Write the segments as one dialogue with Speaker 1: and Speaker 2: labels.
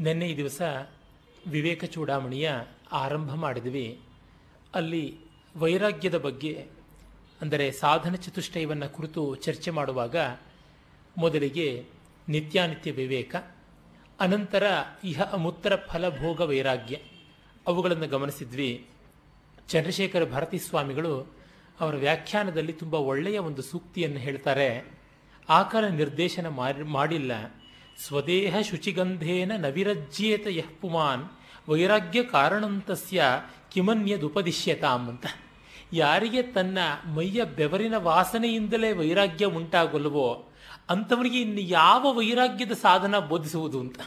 Speaker 1: ನಿನ್ನೆ ಈ ದಿವಸ ವಿವೇಕ ಚೂಡಾಮಣಿಯ ಆರಂಭ ಮಾಡಿದ್ವಿ. ಅಲ್ಲಿ ವೈರಾಗ್ಯದ ಬಗ್ಗೆ, ಅಂದರೆ ಸಾಧನ ಚತುಷ್ಟಯವನ್ನು ಕುರಿತು ಚರ್ಚೆ ಮಾಡುವಾಗ ಮೊದಲಿಗೆ ನಿತ್ಯಾನಿತ್ಯ ವಿವೇಕ, ಅನಂತರ ಇಹ ಅಮುತ್ತರ ಫಲಭೋಗ ವೈರಾಗ್ಯ, ಅವುಗಳನ್ನು ಗಮನಿಸಿದ್ವಿ. ಚಂದ್ರಶೇಖರ ಭಾರತಿ ಸ್ವಾಮಿಗಳು ಅವರ ವ್ಯಾಖ್ಯಾನದಲ್ಲಿ ತುಂಬ ಒಳ್ಳೆಯ ಒಂದು ಸೂಕ್ತಿಯನ್ನು ಹೇಳ್ತಾರೆ. ಆಕಾರ ನಿರ್ದೇಶನ ಮಾಡಿಲ್ಲ. ಸ್ವದೇಹ ಶುಚಿಗಂಧೇನ ನವಿರಜ್ಯೇತ ಯಃ ಪುಮಾನ್, ವೈರಾಗ್ಯ ಕಾರಣಂತಸ್ಯ ಕಿಮನ್ಯದುಪದಿಶ್ಯತಾಂ ಅಂತ. ಯಾರಿಗೆ ತನ್ನ ಮೈಯ ಬೆವರಿನ ವಾಸನೆಯಿಂದಲೇ ವೈರಾಗ್ಯ ಉಂಟಾಗಲ್ವೋ ಅಂಥವನಿಗೆ ಇನ್ನು ಯಾವ ವೈರಾಗ್ಯದ ಸಾಧನ ಬೋಧಿಸುವುದು ಅಂತ.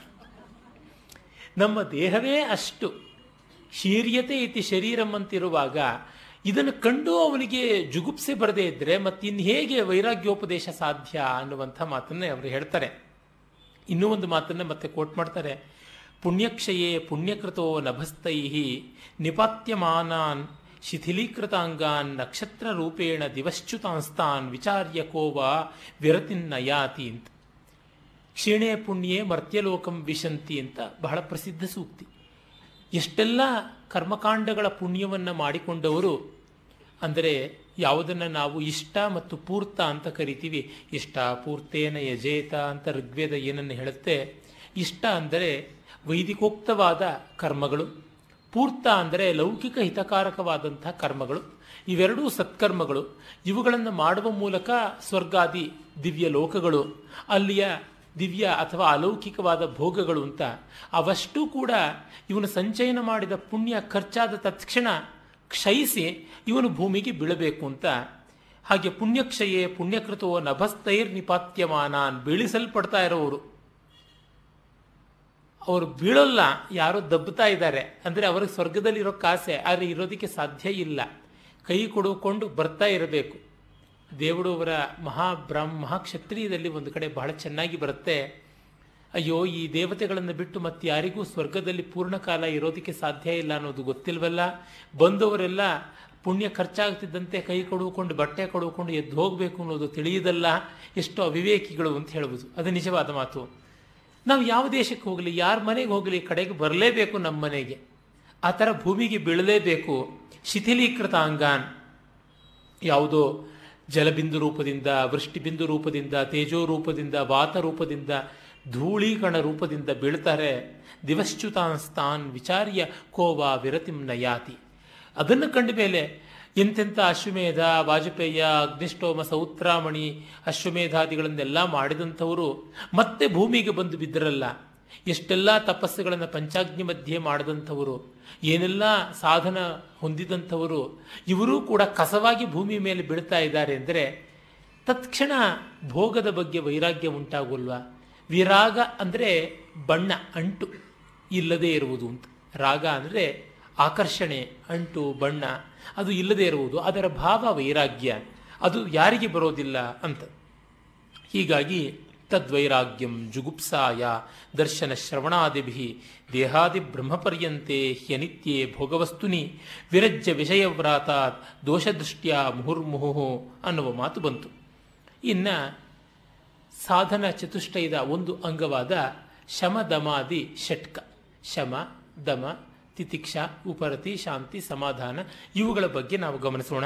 Speaker 1: ನಮ್ಮ ದೇಹವೇ ಅಷ್ಟು. ಶೀರ್ಯತೆ ಇತಿ ಶರೀರಂ ಅಂತಿರುವಾಗ ಇದನ್ನು ಕಂಡು ಅವನಿಗೆ ಜುಗುಪ್ಸೆ ಬರದೇ ಇದ್ದರೆ ಮತ್ತಿನ್ನು ಹೇಗೆ ವೈರಾಗ್ಯೋಪದೇಶ ಸಾಧ್ಯ ಅನ್ನುವಂಥ ಮಾತನ್ನೇ ಅವರು ಹೇಳ್ತಾರೆ. ಇನ್ನೂ ಒಂದು ಮಾತನ್ನು ಮತ್ತೆ ಕೋಟ್ ಮಾಡ್ತಾರೆ. ಪುಣ್ಯಕ್ಷಯೇ ಪುಣ್ಯಕೃತೋ ನಭಸ್ತೈಹಿ ನಿಪಾತ್ಯಮಾನಾನ್ ಶಿಥಿಲೀಕೃತಾಂಗಾನ್ ನಕ್ಷತ್ರ ರೂಪೇಣ ದಿವಶ್ಚ್ಯುತಾಂಸ್ತಾನ್ ವಿಚಾರ್ಯ ಕೋವ ವಿರತಿನ್ನಯಾತಿ ಅಂತ. ಕ್ಷೀಣೆ ಪುಣ್ಯೇ ಮರ್ತ್ಯಲೋಕಂ ವಿಶಂತಿ ಅಂತ ಬಹಳ ಪ್ರಸಿದ್ಧ ಸೂಕ್ತಿ. ಎಷ್ಟೆಲ್ಲ ಕರ್ಮಕಾಂಡಗಳ ಪುಣ್ಯವನ್ನು ಮಾಡಿಕೊಂಡವರು ಅಂದರೆ ಯಾವುದನ್ನು ನಾವು ಇಷ್ಟ ಮತ್ತು ಪೂರ್ತ ಅಂತ ಕರಿತೀವಿ. ಇಷ್ಟ ಪೂರ್ತೇನ ಯಜೇತ ಅಂತ ಋಗ್ವೇದ ಏನನ್ನು ಹೇಳುತ್ತೆ. ಇಷ್ಟ ಅಂದರೆ ವೈದಿಕೋಕ್ತವಾದ ಕರ್ಮಗಳು. ಪೂರ್ತ ಅಂದರೆ ಲೌಕಿಕ ಹಿತಕಾರಕವಾದಂತಹ ಕರ್ಮಗಳು. ಇವೆರಡೂ ಸತ್ಕರ್ಮಗಳು. ಇವುಗಳನ್ನು ಮಾಡುವ ಮೂಲಕ ಸ್ವರ್ಗಾದಿ ದಿವ್ಯ ಲೋಕಗಳು, ಅಲ್ಲಿಯ ದಿವ್ಯ ಅಥವಾ ಅಲೌಕಿಕವಾದ ಭೋಗಗಳು ಅಂತ ಅವಷ್ಟೂ ಕೂಡ ಇವನು ಸಂಚಯನ ಮಾಡಿದ ಪುಣ್ಯ ಖರ್ಚಾದ ತತ್ಕ್ಷಣ ಕ್ಷಯಿಸಿ ಇವನು ಭೂಮಿಗೆ ಬೀಳಬೇಕು ಅಂತ. ಹಾಗೆ ಪುಣ್ಯಕ್ಷಯೇ ಪುಣ್ಯಕೃತೋ ನಭಸ್ತೈರ್ ನಿಪಾತ್ಯಮಾನ ಬೀಳಿಸಲ್ಪಡ್ತಾ ಇರೋರು ಅವರು ಬೀಳೋಲ್ಲ, ಯಾರೋ ದಬ್ಬುತ್ತಾ ಇದ್ದಾರೆ. ಅಂದರೆ ಅವ್ರಿಗೆ ಸ್ವರ್ಗದಲ್ಲಿ ಇರೋ ಕಾಸೆ, ಆದರೆ ಇರೋದಕ್ಕೆ ಸಾಧ್ಯ ಇಲ್ಲ. ಕೈ ಕೊಡುಕೊಂಡು ಬರ್ತಾ ಇರಬೇಕು. ದೇವಡವರ ಮಹಾಬ್ರಾಹ್ಮ ಮಹಾಕ್ಷತ್ರಿಯದಲ್ಲಿ ಒಂದು ಕಡೆ ಬಹಳ ಚೆನ್ನಾಗಿ ಬರುತ್ತೆ. ಅಯ್ಯೋ, ಈ ದೇವತೆಗಳನ್ನು ಬಿಟ್ಟು ಮತ್ತೆ ಯಾರಿಗೂ ಸ್ವರ್ಗದಲ್ಲಿ ಪೂರ್ಣ ಕಾಲ ಇರೋದಕ್ಕೆ ಸಾಧ್ಯ ಇಲ್ಲ ಅನ್ನೋದು ಗೊತ್ತಿಲ್ವಲ್ಲ? ಬಂದವರೆಲ್ಲ ಪುಣ್ಯ ಖರ್ಚಾಗ್ತಿದ್ದಂತೆ ಕೈ ಕೊಡುಕೊಂಡು, ಬಟ್ಟೆ ಕೊಡುಕೊಂಡು ಎದ್ದು ಹೋಗಬೇಕು ಅನ್ನೋದು ತಿಳಿಯದಲ್ಲ? ಎಷ್ಟೋ ಅವಿವೇಕಿಗಳು ಅಂತ ಹೇಳ್ಬೋದು ಅದು ನಿಜವಾದ ಮಾತು. ನಾವು ಯಾವ ದೇಶಕ್ಕೆ ಹೋಗಲಿ, ಯಾರ ಮನೆಗೆ ಹೋಗಲಿ ಕಡೆಗೆ ಬರಲೇಬೇಕು ನಮ್ಮ ಮನೆಗೆ. ಆ ಥರ ಭೂಮಿಗೆ ಬೀಳಲೇಬೇಕು. ಶಿಥಿಲೀಕೃತ ಅಂಗಾನ್. ಯಾವುದೋ ಜಲಬಿಂದು ರೂಪದಿಂದ, ವೃಷ್ಟಿಬಿಂದು ರೂಪದಿಂದ, ತೇಜೋ ರೂಪದಿಂದ, ವಾತ ರೂಪದಿಂದ ಧೂಳೀಕಣ ರೂಪದಿಂದ ಬೀಳ್ತಾರೆ. ದಿವಶ್ಚ್ಯುತಾನ್ಸ್ತಾನ್ ವಿಚಾರ್ಯ ಕೋವಾ ವಿರತಿಂ ನಯಾತಿ. ಅದನ್ನು ಕಂಡ ಮೇಲೆ ಎಂತೆಂಥ ಅಶ್ವಮೇಧ, ವಾಜಪೇಯ ಅಗ್ನಿಷ್ಟೋಮ ಸೌತ್ರಾಮಣಿ ಅಶ್ವಮೇಧಾದಿಗಳನ್ನೆಲ್ಲ ಮಾಡಿದಂಥವರು ಮತ್ತೆ ಭೂಮಿಗೆ ಬಂದು ಬಿದ್ದರಲ್ಲ. ಎಷ್ಟೆಲ್ಲ ತಪಸ್ಸುಗಳನ್ನು ಪಂಚಾಗ್ನಿ ಮಧ್ಯೆ ಮಾಡಿದಂಥವರು, ಏನೆಲ್ಲ ಸಾಧನ ಹೊಂದಿದಂಥವರು, ಇವರೂ ಕೂಡ ಕಸವಾಗಿ ಭೂಮಿ ಮೇಲೆ ಬೀಳ್ತಾ ಇದ್ದಾರೆ. ಅಂದರೆ ತತ್ಕ್ಷಣ ಭೋಗದ ಬಗ್ಗೆ ವೈರಾಗ್ಯ ಉಂಟಾಗೋಲ್ವಾ ವಿರಾಗ ಅಂದರೆ ಬಣ್ಣ, ಅಂಟು ಇಲ್ಲದೇ ಇರುವುದು ಅಂತ. ರಾಗ ಅಂದರೆ ಆಕರ್ಷಣೆ, ಅಂಟು, ಬಣ್ಣ ಅದು ಇಲ್ಲದೇ ಇರುವುದು. ಅದರ ಭಾವ ವೈರಾಗ್ಯ. ಅದು ಯಾರಿಗೆ ಬರೋದಿಲ್ಲ ಅಂತ. ಹೀಗಾಗಿ ತದ್ವೈರಾಗ್ಯಂ ಜುಗುಪ್ಸಾಯ ದರ್ಶನ ಶ್ರವಣಾದಿಭಿ ದೇಹಾದಿ ಬ್ರಹ್ಮಪರ್ಯಂತೆ ಹ್ಯನಿತ್ಯೇ ಭೋಗವಸ್ತುನಿ ವಿರಜ್ಯ ವಿಷಯವ್ರಾತಾತ್ ದೋಷದೃಷ್ಟ್ಯ ಮುಹುರ್ಮುಹು ಅನ್ನುವ ಮಾತು ಬಂತು. ಇನ್ನು ಸಾಧನ ಚತುಷ್ಟಯದ ಒಂದು ಅಂಗವಾದ ಶಮ ದಮಾದಿ ಷಟ್ಕ. ಶಮ, ದಮ, ತಿತಿಕ್ಷ, ಉಪರತಿ, ಶಾಂತಿ, ಸಮಾಧಾನ ಇವುಗಳ ಬಗ್ಗೆ ನಾವು ಗಮನಿಸೋಣ.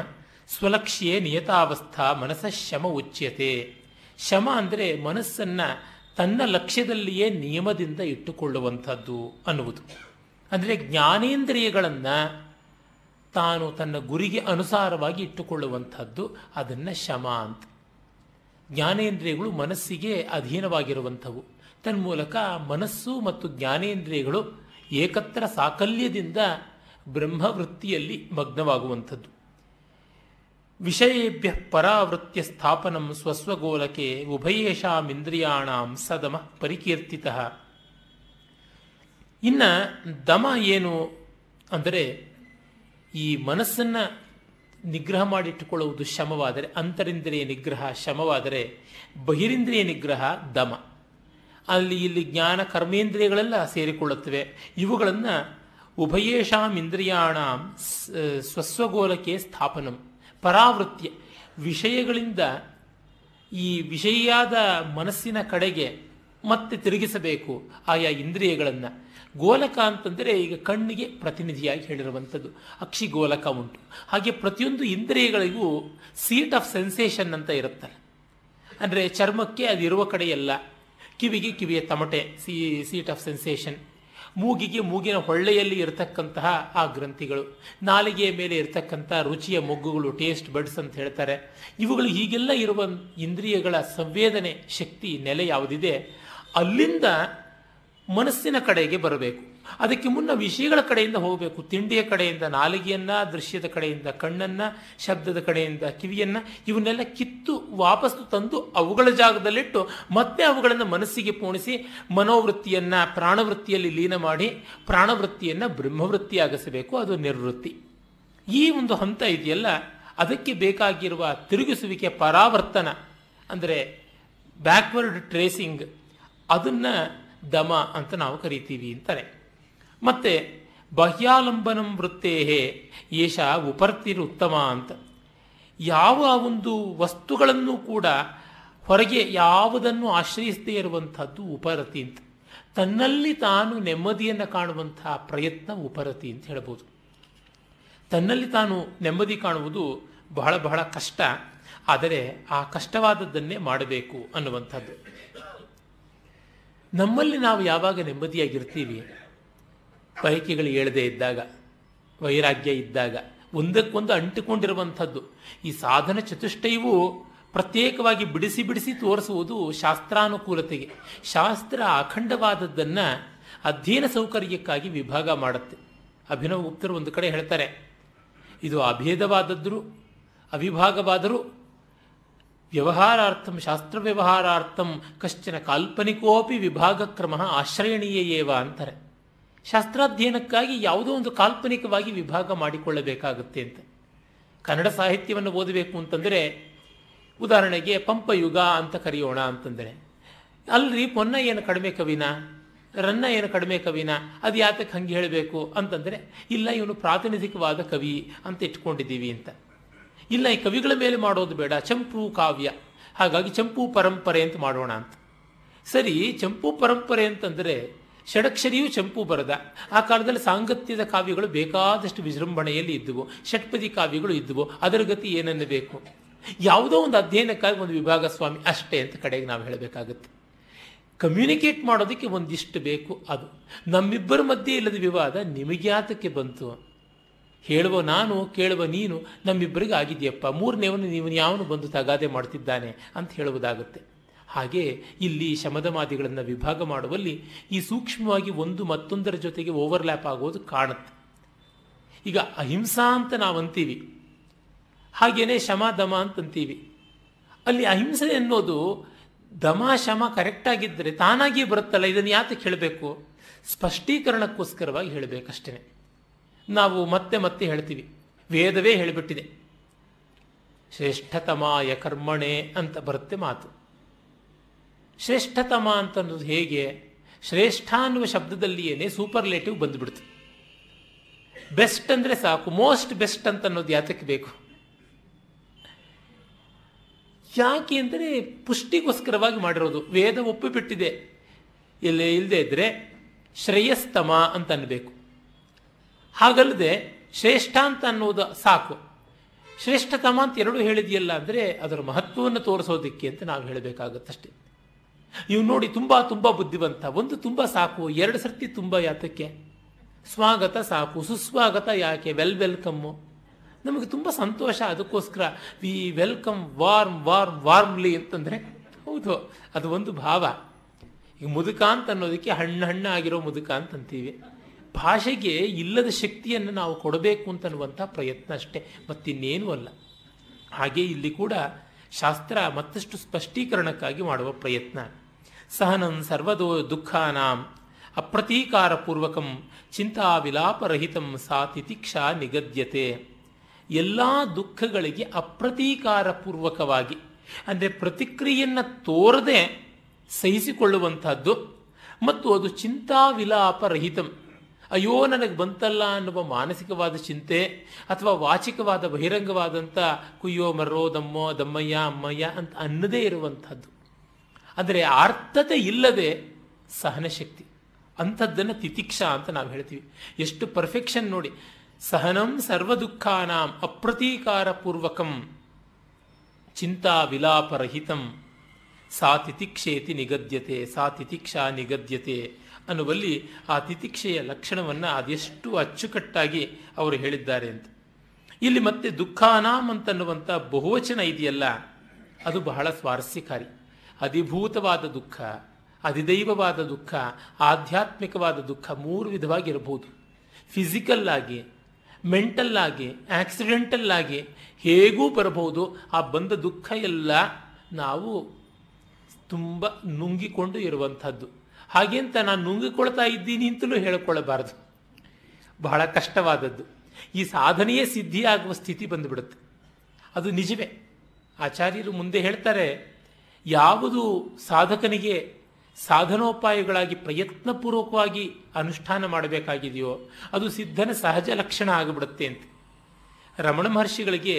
Speaker 1: ಸ್ವಲಕ್ಷ್ಯೇ ನಿಯತಾವಸ್ಥಾ ಮನಸ್ಸ ಶಮ ಉಚ್ಯತೆ. ಶಮ ಅಂದರೆ ಮನಸ್ಸನ್ನು ತನ್ನ ಲಕ್ಷ್ಯದಲ್ಲಿಯೇ ನಿಯಮದಿಂದ ಇಟ್ಟುಕೊಳ್ಳುವಂಥದ್ದು ಅನ್ನುವುದು. ಅಂದರೆ ಜ್ಞಾನೇಂದ್ರಿಯಗಳನ್ನು ತಾನು ತನ್ನ ಗುರಿಗೆ ಅನುಸಾರವಾಗಿ ಇಟ್ಟುಕೊಳ್ಳುವಂಥದ್ದು ಅದನ್ನು ಶಮ ಅಂತ. ಜ್ಞಾನೇಂದ್ರಿಯಗಳು ಮನಸ್ಸಿಗೆ ಅಧೀನವಾಗಿರುವಂಥವು. ತನ್ಮೂಲಕ ಮನಸ್ಸು ಮತ್ತು ಜ್ಞಾನೇಂದ್ರಿಯಗಳು ಏಕತ್ರ ಸಾಕಲ್ಯದಿಂದ ಬ್ರಹ್ಮವೃತ್ತಿಯಲ್ಲಿ ಮಗ್ನವಾಗುವಂಥದ್ದು. ವಿಷಯೇಭ್ಯ ಪರಾವೃತ್ಯ ಸ್ಥಾಪನಂ ಸ್ವಸ್ವಗೋಲಕೆ ಉಭಯೇಷಾಮಿಂದ್ರಿಯಾಣಾಂ ಸದಮ ಪರಿಕೀರ್ತಿತ. ಇನ್ನು ದಮ ಏನು ಅಂದರೆ ಈ ಮನಸ್ಸನ್ನು ನಿಗ್ರಹ ಮಾಡಿಟ್ಟುಕೊಳ್ಳುವುದು ಶಮವಾದರೆ, ಅಂತರಿಂದ್ರಿಯ ನಿಗ್ರಹ ಶಮವಾದರೆ, ಬಹಿರಿಂದ್ರಿಯ ನಿಗ್ರಹ ದಮ. ಅಲ್ಲಿ ಇಲ್ಲಿ ಜ್ಞಾನ ಕರ್ಮೇಂದ್ರಿಯಗಳೆಲ್ಲ ಸೇರಿಕೊಳ್ಳುತ್ತವೆ. ಇವುಗಳನ್ನು ಉಭಯೇಷಾಂ ಇಂದ್ರಿಯಾಣ ಸ್ವಸ್ವಗೋಲಕ್ಕೆ ಸ್ಥಾಪನಂ. ಪರಾವೃತ್ಯ. ವಿಷಯಗಳಿಂದ ಈ ವಿಷಯಾದ ಮನಸ್ಸಿನ ಕಡೆಗೆ ಮತ್ತೆ ತಿರುಗಿಸಬೇಕು ಆಯಾ ಇಂದ್ರಿಯಗಳನ್ನು. ಗೋಲಕ ಅಂತಂದರೆ ಈಗ ಕಣ್ಣಿಗೆ ಪ್ರತಿನಿಧಿಯಾಗಿ ಹೇಳಿರುವಂಥದ್ದು. ಅಕ್ಷಿ ಗೋಲಕ ಉಂಟು. ಹಾಗೆ ಪ್ರತಿಯೊಂದು ಇಂದ್ರಿಯಗಳಿಗೂ ಸೀಟ್ ಆಫ್ ಸೆನ್ಸೇಷನ್ ಅಂತ ಇರುತ್ತಲ್ಲ ಅಂದರೆ ಚರ್ಮಕ್ಕೆ ಅದು ಇರುವ ಕಡೆಯಲ್ಲ. ಕಿವಿಗೆ ಕಿವಿಯ ತಮಟೆ ಸಿ ಸೀಟ್ ಆಫ್ ಸೆನ್ಸೇಷನ್ ಮೂಗಿಗೆ ಮೂಗಿನ ಹೊಳ್ಳೆಯಲ್ಲಿ ಇರತಕ್ಕಂತಹ ಆ ಗ್ರಂಥಿಗಳು. ನಾಲಿಗೆಯ ಮೇಲೆ ಇರತಕ್ಕಂಥ ರುಚಿಯ ಮೊಗ್ಗುಗಳು ಟೇಸ್ಟ್ ಬಡ್ಸ್ ಅಂತ ಹೇಳ್ತಾರೆ. ಇವುಗಳು ಹೀಗೆಲ್ಲ ಇರುವ ಇಂದ್ರಿಯಗಳ ಸಂವೇದನೆ ಶಕ್ತಿ ನೆಲೆ ಯಾವುದಿದೆ? ಅಲ್ಲಿಂದ ಮನಸ್ಸಿನ ಕಡೆಗೆ ಬರಬೇಕು. ಅದಕ್ಕೆ ಮುನ್ನ ವಿಷಯಗಳ ಕಡೆಯಿಂದ ಹೋಗಬೇಕು. ತಿಂಡಿಯ ಕಡೆಯಿಂದ, ನಾಲಿಗೆಯನ್ನ, ದೃಶ್ಯದ ಕಡೆಯಿಂದ, ಕಣ್ಣನ್ನ, ಶಬ್ದದ ಕಡೆಯಿಂದ, ಕಿವಿಯನ್ನ, ಇವನ್ನೆಲ್ಲ ಕಿತ್ತು ವಾಪಸ್ಸು ತಂದು ಅವುಗಳ ಜಾಗದಲ್ಲಿಟ್ಟು ಮತ್ತೆ ಅವುಗಳನ್ನು ಮನಸ್ಸಿಗೆ ಪೋಣಿಸಿ ಮನೋವೃತ್ತಿಯನ್ನ, ಪ್ರಾಣವೃತ್ತಿಯಲ್ಲಿ ಲೀನ ಮಾಡಿ ಪ್ರಾಣವೃತ್ತಿಯನ್ನ ಬ್ರಹ್ಮವೃತ್ತಿಯಾಗಿಸಬೇಕು. ಅದು ನಿರ್ವೃತ್ತಿ. ಈ ಒಂದು ಹಂತ ಇದೆಯಲ್ಲ, ಅದಕ್ಕೆ ಬೇಕಾಗಿರುವ ತಿರುಗಿಸುವಿಕೆ ಪರಾವರ್ತನ, ಅಂದರೆ ಬ್ಯಾಕ್ವರ್ಡ್ ಟ್ರೇಸಿಂಗ್ ಅದನ್ನು ದಮ ಅಂತ ನಾವು ಕರಿತೀವಿ ಅಂತಾರೆ. ಮತ್ತೆ ಬಾಹ್ಯಾಲಂಬನಂ ವೃತ್ತೇಹೇ ಏಷ ಉಪರ್ತಿರು ಉತ್ತಮ ಅಂತ. ಯಾವ ಒಂದು ವಸ್ತುಗಳನ್ನು ಕೂಡ ಹೊರಗೆ ಯಾವುದನ್ನು ಆಶ್ರಯಿಸದೇ ಇರುವಂಥದ್ದು ಉಪರತಿ ಅಂತ. ತನ್ನಲ್ಲಿ ತಾನು ನೆಮ್ಮದಿಯನ್ನು ಕಾಣುವಂತಹ ಪ್ರಯತ್ನ ಉಪರತಿ ಅಂತ ಹೇಳ್ಬೋದು. ತನ್ನಲ್ಲಿ ತಾನು ನೆಮ್ಮದಿ ಕಾಣುವುದು ಬಹಳ ಬಹಳ ಕಷ್ಟ. ಆದರೆ ಆ ಕಷ್ಟವಾದದ್ದನ್ನೇ ಮಾಡಬೇಕು ಅನ್ನುವಂಥದ್ದು. ನಮ್ಮಲ್ಲಿ ನಾವು ಯಾವಾಗ ನೆಮ್ಮದಿಯಾಗಿರ್ತೀವಿ? ಬಯಕೆಗಳು ಏಳದೇ ಇದ್ದಾಗ, ವೈರಾಗ್ಯ ಇದ್ದಾಗ, ಒಂದಕ್ಕೊಂದು ಅಂಟಿಕೊಂಡಿರುವಂಥದ್ದು. ಈ ಸಾಧನ ಚತುಷ್ಟಯವು ಪ್ರತ್ಯೇಕವಾಗಿ ಬಿಡಿಸಿ ಬಿಡಿಸಿ ತೋರಿಸುವುದು ಶಾಸ್ತ್ರಾನುಕೂಲತೆಗೆ. ಶಾಸ್ತ್ರ ಅಖಂಡವಾದದ್ದನ್ನು ಅಧ್ಯಯನ ಸೌಕರ್ಯಕ್ಕಾಗಿ ವಿಭಾಗ ಮಾಡುತ್ತೆ. ಅಭಿನವ ಗುಪ್ತರು ಒಂದು ಕಡೆ ಹೇಳ್ತಾರೆ, ಇದು ಅಭೇದವಾದದ್ದರೂ ಅವಿಭಾಗವಾದರೂ ವ್ಯವಹಾರಾರ್ಥಂ ಶಾಸ್ತ್ರ ವ್ಯವಹಾರಾರ್ಥಂ ಕಶ್ಚನ ಕಾಲ್ಪನಿಕೋಪಿ ವಿಭಾಗ ಕ್ರಮ ಆಶ್ರಯಣೀಯೇವ ಅಂತಾರೆ. ಶಾಸ್ತ್ರಾಧ್ಯಯನಕ್ಕಾಗಿ ಯಾವುದೋ ಒಂದು ಕಾಲ್ಪನಿಕವಾಗಿ ವಿಭಾಗ ಮಾಡಿಕೊಳ್ಳಬೇಕಾಗುತ್ತೆ ಅಂತ. ಕನ್ನಡ ಸಾಹಿತ್ಯವನ್ನು ಓದಬೇಕು ಅಂತಂದರೆ, ಉದಾಹರಣೆಗೆ ಪಂಪಯುಗ ಅಂತ ಕರೆಯೋಣ ಅಂತಂದರೆ. ಅಲ್ರಿ ಪೊನ್ನ ಏನು ಕಡಿಮೆ ಕವಿನ? ರನ್ನ ಏನು ಕಡಿಮೆ ಕವಿನ? ಅದು ಯಾತಕ್ಕೆ ಹಂಗೆ ಹೇಳಬೇಕು ಅಂತಂದರೆ, ಇಲ್ಲ, ಇವನು ಪ್ರಾತಿನಿಧಿಕವಾದ ಕವಿ ಅಂತ ಇಟ್ಕೊಂಡಿದ್ದೀವಿ ಅಂತ. ಇಲ್ಲ, ಈ ಕವಿಗಳ ಮೇಲೆ ಮಾಡೋದು ಬೇಡ. ಚಂಪು ಕಾವ್ಯ. ಹಾಗಾಗಿ ಚಂಪು ಪರಂಪರೆ ಅಂತ ಮಾಡೋಣ ಅಂತ. ಸರಿ, ಚಂಪು ಪರಂಪರೆ ಅಂತಂದರೆ ಷಡಕ್ಷರಿಯೂ ಚಂಪು ಬರದ. ಆ ಕಾಲದಲ್ಲಿ ಸಾಂಗತ್ಯದ ಕಾವ್ಯಗಳು ಬೇಕಾದಷ್ಟು ವಿಜೃಂಭಣೆಯಲ್ಲಿ ಇದ್ದುವು. ಷಟ್ಪದಿ ಕಾವ್ಯಗಳು ಇದ್ದುವು. ಅದರ ಗತಿ ಏನನ್ನಬೇಕು? ಯಾವುದೋ ಒಂದು ಅಧ್ಯಯನಕ್ಕಾಗಿ ಒಂದು ವಿಭಾಗ ಸ್ವಾಮಿ ಅಷ್ಟೇ ಅಂತ ಕಡೆಗೆ ನಾವು ಹೇಳಬೇಕಾಗುತ್ತೆ. ಕಮ್ಯುನಿಕೇಟ್ ಮಾಡೋದಕ್ಕೆ ಒಂದಿಷ್ಟು ಬೇಕು ಅದು. ನಮ್ಮಿಬ್ಬರ ಮಧ್ಯೆ ಇಲ್ಲದ ವಿವಾದ ನಿಮಗೆ ಆತಕ್ಕೆ ಬಂತು. ಹೇಳುವ ನಾನು, ಕೇಳುವ ನೀನು ನಮ್ಮಿಬ್ಬರಿಗೆ ಆಗಿದೆಯಪ್ಪ ಮೂರನೇವನು ನೀವು ಯಾವನು ಬಂದು ತಗಾದೆ ಮಾಡ್ತಿದ್ದಾನೆ ಅಂತ ಹೇಳುವುದಾಗುತ್ತೆ. ಹಾಗೆ ಇಲ್ಲಿ ಶಮದಮಾದಿಗಳನ್ನು ವಿಭಾಗ ಮಾಡುವಲ್ಲಿ ಈ ಸೂಕ್ಷ್ಮವಾಗಿ ಒಂದು ಮತ್ತೊಂದರ ಜೊತೆಗೆ ಓವರ್ಲ್ಯಾಪ್ ಆಗೋದು ಕಾಣುತ್ತೆ. ಈಗ ಅಹಿಂಸಾ ಅಂತ ನಾವು ಅಂತೀವಿ ಹಾಗೇನೆ ಶಮ, ದಮ ಅಂತಂತೀವಿ. ಅಲ್ಲಿ ಅಹಿಂಸೆ ಅನ್ನೋದು ದಮ, ಶಮ ಕರೆಕ್ಟಾಗಿದ್ದರೆ ತಾನಾಗಿಯೇ ಬರುತ್ತಲ್ಲ, ಇದನ್ನು ಯಾತಕ್ಕೆ ಹೇಳಬೇಕು ಸ್ಪಷ್ಟೀಕರಣಕ್ಕೋಸ್ಕರವಾಗಿ ಹೇಳಬೇಕಷ್ಟೇ ನಾವು ಮತ್ತೆ ಮತ್ತೆ ಹೇಳ್ತೀವಿ. ವೇದವೇ ಹೇಳಿಬಿಟ್ಟಿದೆ. ಶ್ರೇಷ್ಠತಮಾಯ ಕರ್ಮಣೆ ಅಂತ ಬರುತ್ತೆ ಮಾತು. ಶ್ರೇಷ್ಠತಮ ಅಂತ ಅನ್ನೋದು ಹೇಗೆ? ಶ್ರೇಷ್ಠ ಅನ್ನುವ ಸೂಪರ್ ಸೂಪರ್ಲೇಟಿವ್ ಬಂದುಬಿಡ್ತು. ಬೆಸ್ಟ್ ಅಂದರೆ ಸಾಕು ಮೋಸ್ಟ್ ಬೆಸ್ಟ್ ಅಂತ ಅನ್ನೋದು ಯಾತಕ್ಕೆ ಬೇಕು? ಯಾಕೆ ಅಂದರೆ ಪುಷ್ಟಿಗೋಸ್ಕರವಾಗಿ ಮಾಡಿರೋದು. ವೇದ ಒಪ್ಪಿಬಿಟ್ಟಿದೆ. ಇಲ್ಲೇ ಇಲ್ಲದೆ ಇದ್ದರೆ ಶ್ರೇಯಸ್ತಮ ಅಂತ ಅನ್ನಬೇಕು ಹಾಗಲ್ಲದೆ ಶ್ರೇಷ್ಠ ಅಂತ ಅನ್ನೋದು ಸಾಕು. ಶ್ರೇಷ್ಠತಮ ಅಂತ ಎರಡು ಹೇಳಿದೆಯಲ್ಲ ಅಂದರೆ ಅದರ ಮಹತ್ವವನ್ನು ತೋರಿಸೋದಕ್ಕೆ ಅಂತ ನಾವು ಹೇಳಬೇಕಾಗತ್ತಷ್ಟೇ. ನೀವು ನೋಡಿ ತುಂಬ ತುಂಬ ಬುದ್ಧಿವಂತ. ಒಂದು ತುಂಬ ಸಾಕು, ಎರಡು ಸರ್ತಿ ತುಂಬ ಯಾತಕ್ಕೆ? ಸ್ವಾಗತ ಸಾಕು, ಸುಸ್ವಾಗತ ಯಾಕೆ? ವೆಲ್ ವೆಲ್ಕಮ್ಮು ನಮಗೆ ತುಂಬ ಸಂತೋಷ ಅದಕ್ಕೋಸ್ಕರ we welcome warm warm warmly ಅಂತಂದರೆ ಹೌದು, ಅದು ಒಂದು ಭಾವ. ಈಗ ಮುದುಕ ಅಂತ ಅನ್ನೋದಕ್ಕೆ ಹಣ್ಣು ಹಣ್ಣು ಆಗಿರೋ ಮುದುಕ ಅಂತಂತೀವಿ ಭಾಷೆಗೆ ಇಲ್ಲದ ಶಕ್ತಿಯನ್ನು ನಾವು ಕೊಡಬೇಕು ಅಂತನ್ನುವಂಥ ಪ್ರಯತ್ನ ಅಷ್ಟೇ. ಮತ್ತಿನ್ನೇನೂ ಅಲ್ಲ. ಹಾಗೆ ಇಲ್ಲಿ ಕೂಡ ಶಾಸ್ತ್ರ ಮತ್ತಷ್ಟು ಸ್ಪಷ್ಟೀಕರಣಕ್ಕಾಗಿ ಮಾಡುವ ಪ್ರಯತ್ನ. ಸಹನಂ ಸರ್ವದೋ ದುಃಖಾನಾಂ ಅಪ್ರತೀಕಾರಪೂರ್ವಕಂ ಚಿಂತಾ ವಿಲಾಪರಹಿತಂ ಸಾ ತಿತಿಕ್ಷಾ ನಿಗದ್ಯತೆ. ಎಲ್ಲ ದುಃಖಗಳಿಗೆ ಅಪ್ರತೀಕಾರಪೂರ್ವಕವಾಗಿ, ಅಂದರೆ ಪ್ರತಿಕ್ರಿಯೆಯನ್ನು ತೋರದೆ ಸಹಿಸಿಕೊಳ್ಳುವಂಥದ್ದು, ಮತ್ತು ಅದು ಚಿಂತಾ ವಿಲಾಪರಹಿತಂ ಅಯ್ಯೋ, ನನಗೆ ಬಂತಲ್ಲ ಅನ್ನುವ ಮಾನಸಿಕವಾದ ಚಿಂತೆ ಅಥವಾ ವಾಚಿಕವಾದ ಬಹಿರಂಗವಾದಂಥ ಕುಯ್ಯೋ, ಮರ್ರೋ, ದಮ್ಮೋ, ದಮ್ಮಯ್ಯ, ಅಮ್ಮಯ್ಯ ಅಂತ ಅನ್ನದೇ ಇರುವಂಥದ್ದು. ಅಂದರೆ ಆರ್ಥತೆ ಇಲ್ಲದೆ ಸಹನಶಕ್ತಿ, ಅಂಥದ್ದನ್ನು ತಿತಿಕ್ಷಾ ಅಂತ ನಾವು ಹೇಳ್ತೀವಿ. ಎಷ್ಟು ಪರ್ಫೆಕ್ಷನ್ ನೋಡಿ, ಸಹನಂ ಸರ್ವ ದುಃಖಾನಾಂ ಅಪ್ರತೀಕಾರ ಪೂರ್ವಕಂ ಚಿಂತಾ ವಿಲಾಪರಹಿತಂ, ಸಾ ತಿತಿಕ್ಷೇತಿ ನಿಗದ್ಯತೆ, ಸಾ ತಿತಿಕ್ಷಾ ನಿಗದ್ಯತೆ ಅನ್ನುವಲ್ಲಿ ಆ ತಿತಿಕ್ಷೆಯ ಲಕ್ಷಣವನ್ನು ಅದೆಷ್ಟು ಅಚ್ಚುಕಟ್ಟಾಗಿ ಅವರು ಹೇಳಿದ್ದಾರೆ ಅಂತ. ಇಲ್ಲಿ ಮತ್ತೆ ದುಃಖಾನಾಮ್ ಅಂತನ್ನುವಂಥ ಬಹುವಚನ ಇದೆಯಲ್ಲ, ಅದು ಬಹಳ ಸ್ವಾರಸ್ಯಕಾರಿ. ಅಧಿಭೂತವಾದ ದುಃಖ, ಅಧಿದೈವವಾದ ದುಃಖ, ಆಧ್ಯಾತ್ಮಿಕವಾದ ದುಃಖ ಮೂರು ವಿಧವಾಗಿ ಇರಬಹುದು ಫಿಸಿಕಲ್ ಆಗಿ ಮೆಂಟಲ್ ಆಗಿ ಆಕ್ಸಿಡೆಂಟಲ್ ಆಗಿ ಹೇಗೂ ಬರಬಹುದು. ಆ ಬಂದ ದುಃಖ ಎಲ್ಲ ನಾವು ತುಂಬ ನುಂಗಿಕೊಂಡು ಇರುವಂಥದ್ದು. ಹಾಗೆ ಅಂತ ನಾನು ನುಂಗಿಕೊಳ್ತಾ ಇದ್ದೀನಿ ಅಂತಲೂ ಹೇಳಿಕೊಳ್ಳಬಾರದು ಬಹಳ ಕಷ್ಟವಾದದ್ದು. ಈ ಸಾಧನೆಯೇ ಸಿದ್ಧಿಯಾಗುವ ಸ್ಥಿತಿ ಬಂದುಬಿಡುತ್ತೆ. ಅದು ನಿಜವೇ. ಆಚಾರ್ಯರು ಮುಂದೆ ಹೇಳ್ತಾರೆ, ಯಾವುದು ಸಾಧಕನಿಗೆ ಸಾಧನೋಪಾಯಗಳಾಗಿ ಪ್ರಯತ್ನಪೂರ್ವಕವಾಗಿ ಅನುಷ್ಠಾನ ಮಾಡಬೇಕಾಗಿದೆಯೋ, ಅದು ಸಿದ್ಧನ ಸಹಜ ಲಕ್ಷಣ ಆಗಿಬಿಡುತ್ತೆ ಅಂತ. ರಮಣ ಮಹರ್ಷಿಗಳಿಗೆ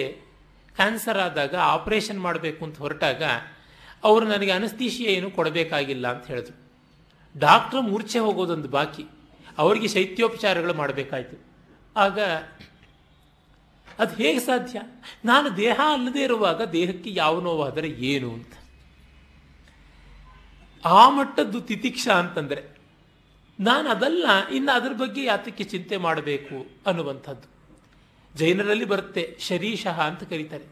Speaker 1: ಕ್ಯಾನ್ಸರ್ ಆದಾಗ ಆಪರೇಷನ್ ಮಾಡಬೇಕು ಅಂತ ಹೊರಟಾಗ ಅವರು ನನಗೆ ಅನಸ್ತೀಶಿಯ ಏನು ಕೊಡಬೇಕಾಗಿಲ್ಲ ಅಂತ ಹೇಳಿದ್ರು. ಡಾಕ್ಟ್ರ್ ಮೂರ್ಛೆ ಹೋಗೋದೊಂದು ಬಾಕಿ. ಅವರಿಗೆ ಶೈತ್ಯೋಪಚಾರಗಳು ಮಾಡಬೇಕಾಯ್ತು. ಆಗ ಅದು ಹೇಗೆ ಸಾಧ್ಯ? ನಾನು ದೇಹ ಅಲ್ಲದೆ ಇರುವಾಗ ದೇಹಕ್ಕೆ ಯಾವ ನೋವಾದರೆ ಏನು ಅಂತ. ಆ ಮಟ್ಟದ್ದು ತಿತಿಕ್ಷ ಅಂತಂದರೆ ನಾನು ಅದಲ್ಲ, ಇನ್ನು ಅದ್ರ ಬಗ್ಗೆ ಯಾತಕ್ಕೆ ಚಿಂತೆ ಮಾಡಬೇಕು ಅನ್ನುವಂಥದ್ದು. ಜೈನರಲ್ಲಿ ಬರುತ್ತೆ ಶರೀಶಃ ಅಂತ ಕರೀತಾರೆ.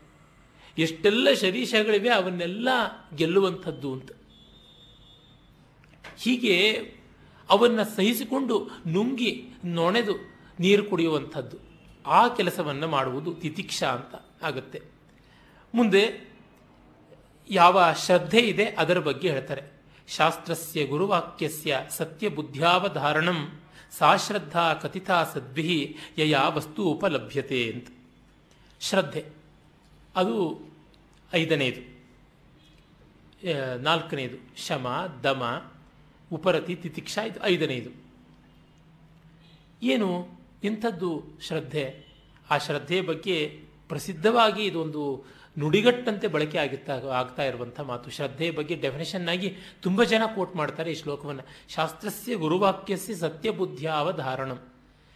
Speaker 1: ಎಷ್ಟೆಲ್ಲ ಶರೀಶಗಳಿವೆ ಅವನ್ನೆಲ್ಲ ಗೆಲ್ಲುವಂಥದ್ದು ಅಂತ. ಹೀಗೆ ಅವನ್ನು ಸಹಿಸಿಕೊಂಡು ನುಂಗಿ ನೊಣೆದು ನೀರು ಕುಡಿಯುವಂಥದ್ದು. ಆ ಕೆಲಸವನ್ನು ಮಾಡುವುದು ತಿತಿಕ್ಷಾ ಅಂತ ಆಗುತ್ತೆ. ಮುಂದೆ ಯಾವ ಶ್ರದ್ಧೆ ಇದೆ ಅದರ ಬಗ್ಗೆ ಹೇಳ್ತಾರೆ. ಶಾಸ್ತ್ರಸ್ಯ ಗುರುವಾಕ್ಯಸ್ಯ ಸತ್ಯಬುದ್ಧ್ಯಾವಧಾರಣಂ ಸಾಶ್ರದ್ಧಾ ಕಥಿತಾ ಸದ್ಭಿ ಯಯಾ ವಸ್ತು ಉಪಲಭ್ಯತೆ ಅಂತ. ಶ್ರದ್ಧೆ. ಅದು ಐದನೇದು. ನಾಲ್ಕನೇದು. ಶಮ, ದಮ ಉಪರತಿ ತಿತಿಕ್ಷಾ ಇದು ಐದನೇದು. ಏನು? ಇಂಥದ್ದು ಶ್ರದ್ಧೆ. ಆ ಶ್ರದ್ಧೆಯ ಬಗ್ಗೆ ಪ್ರಸಿದ್ಧವಾಗಿ ಇದೊಂದು ನುಡಿಗಟ್ಟಂತೆ ಬಳಕೆ ಆಗುತ್ತಾ, ಆಗ್ತಾ ಇರುವಂಥ ಮಾತು. ಶ್ರದ್ಧೆಯ ಬಗ್ಗೆ ಡೆಫಿನೇಷನ್ ಆಗಿ ತುಂಬ ಜನ ಕೋಟ್ ಮಾಡ್ತಾರೆ ಈ ಶ್ಲೋಕವನ್ನು. ಶಾಸ್ತ್ರಸ್ಯ ಗುರುವಾಕ್ಯಸ್ಯ ಸತ್ಯಬುದ್ಧಿಯ ಅವಧಾರಣಂ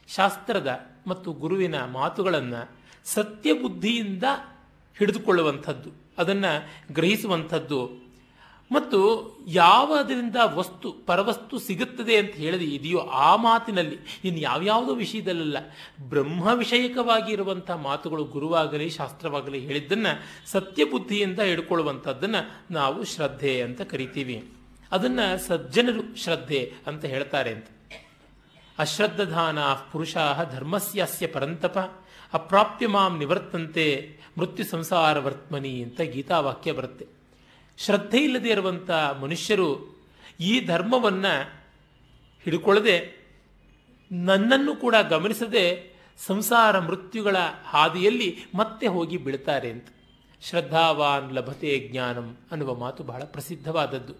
Speaker 1: ಶಾಸ್ತ್ರದ ಮತ್ತು ಗುರುವಿನ ಮಾತುಗಳನ್ನು ಸತ್ಯಬುದ್ಧಿಯಿಂದ ಹಿಡಿದುಕೊಳ್ಳುವಂಥದ್ದು, ಅದನ್ನು ಗ್ರಹಿಸುವಂಥದ್ದು ಮತ್ತು ಯಾವ ಅದರಿಂದ ವಸ್ತು, ಪರವಸ್ತು ಸಿಗುತ್ತದೆ ಅಂತ ಹೇಳಿದ ಇದೆಯೋ ಆ ಮಾತಿನಲ್ಲಿ ಇನ್ನು ಯಾವ್ಯಾವುದೋ ವಿಷಯದಲ್ಲ ಬ್ರಹ್ಮ ವಿಷಯಕವಾಗಿರುವಂಥ ಮಾತುಗಳು ಗುರುವಾಗಲಿ, ಶಾಸ್ತ್ರವಾಗಲಿ ಹೇಳಿದ್ದನ್ನು ಸತ್ಯಬುದ್ಧಿಯಿಂದ ಹಿಡ್ಕೊಳ್ಳುವಂಥದ್ದನ್ನು ನಾವು ಶ್ರದ್ಧೆ ಅಂತ ಕರಿತೀವಿ. ಅದನ್ನು ಸಜ್ಜನರು ಶ್ರದ್ಧೆ ಅಂತ ಹೇಳ್ತಾರೆ ಅಂತ. ಅಶ್ರದ್ಧಾನ ಪುರುಷಾ ಧರ್ಮಸ್ಯಾಸ್ಯ ಪರಂತಪ ಅಪ್ರಾಪ್ಯ ಮಾಂ ನಿವರ್ತಂತೆ ಮೃತ್ಯು ಸಂಸಾರ ವರ್ತ್ಮನಿ ಅಂತ ಗೀತಾವಾಕ್ಯ ಬರುತ್ತೆ. ಶ್ರದ್ಧೆ ಇಲ್ಲದೆ ಇರುವಂಥ ಮನುಷ್ಯರು ಈ ಧರ್ಮವನ್ನು ಹಿಡ್ಕೊಳ್ಳದೆ ನನ್ನನ್ನು ಕೂಡ ಗಮನಿಸದೆ ಸಂಸಾರ ಮೃತ್ಯುಗಳ ಹಾದಿಯಲ್ಲಿ ಮತ್ತೆ ಹೋಗಿ ಬೀಳ್ತಾರೆ ಅಂತ. ಶ್ರದ್ಧಾವಾನ್ ಲಭತೆ ಜ್ಞಾನಂ ಅನ್ನುವ ಮಾತು ಬಹಳ ಪ್ರಸಿದ್ಧವಾದದ್ದು.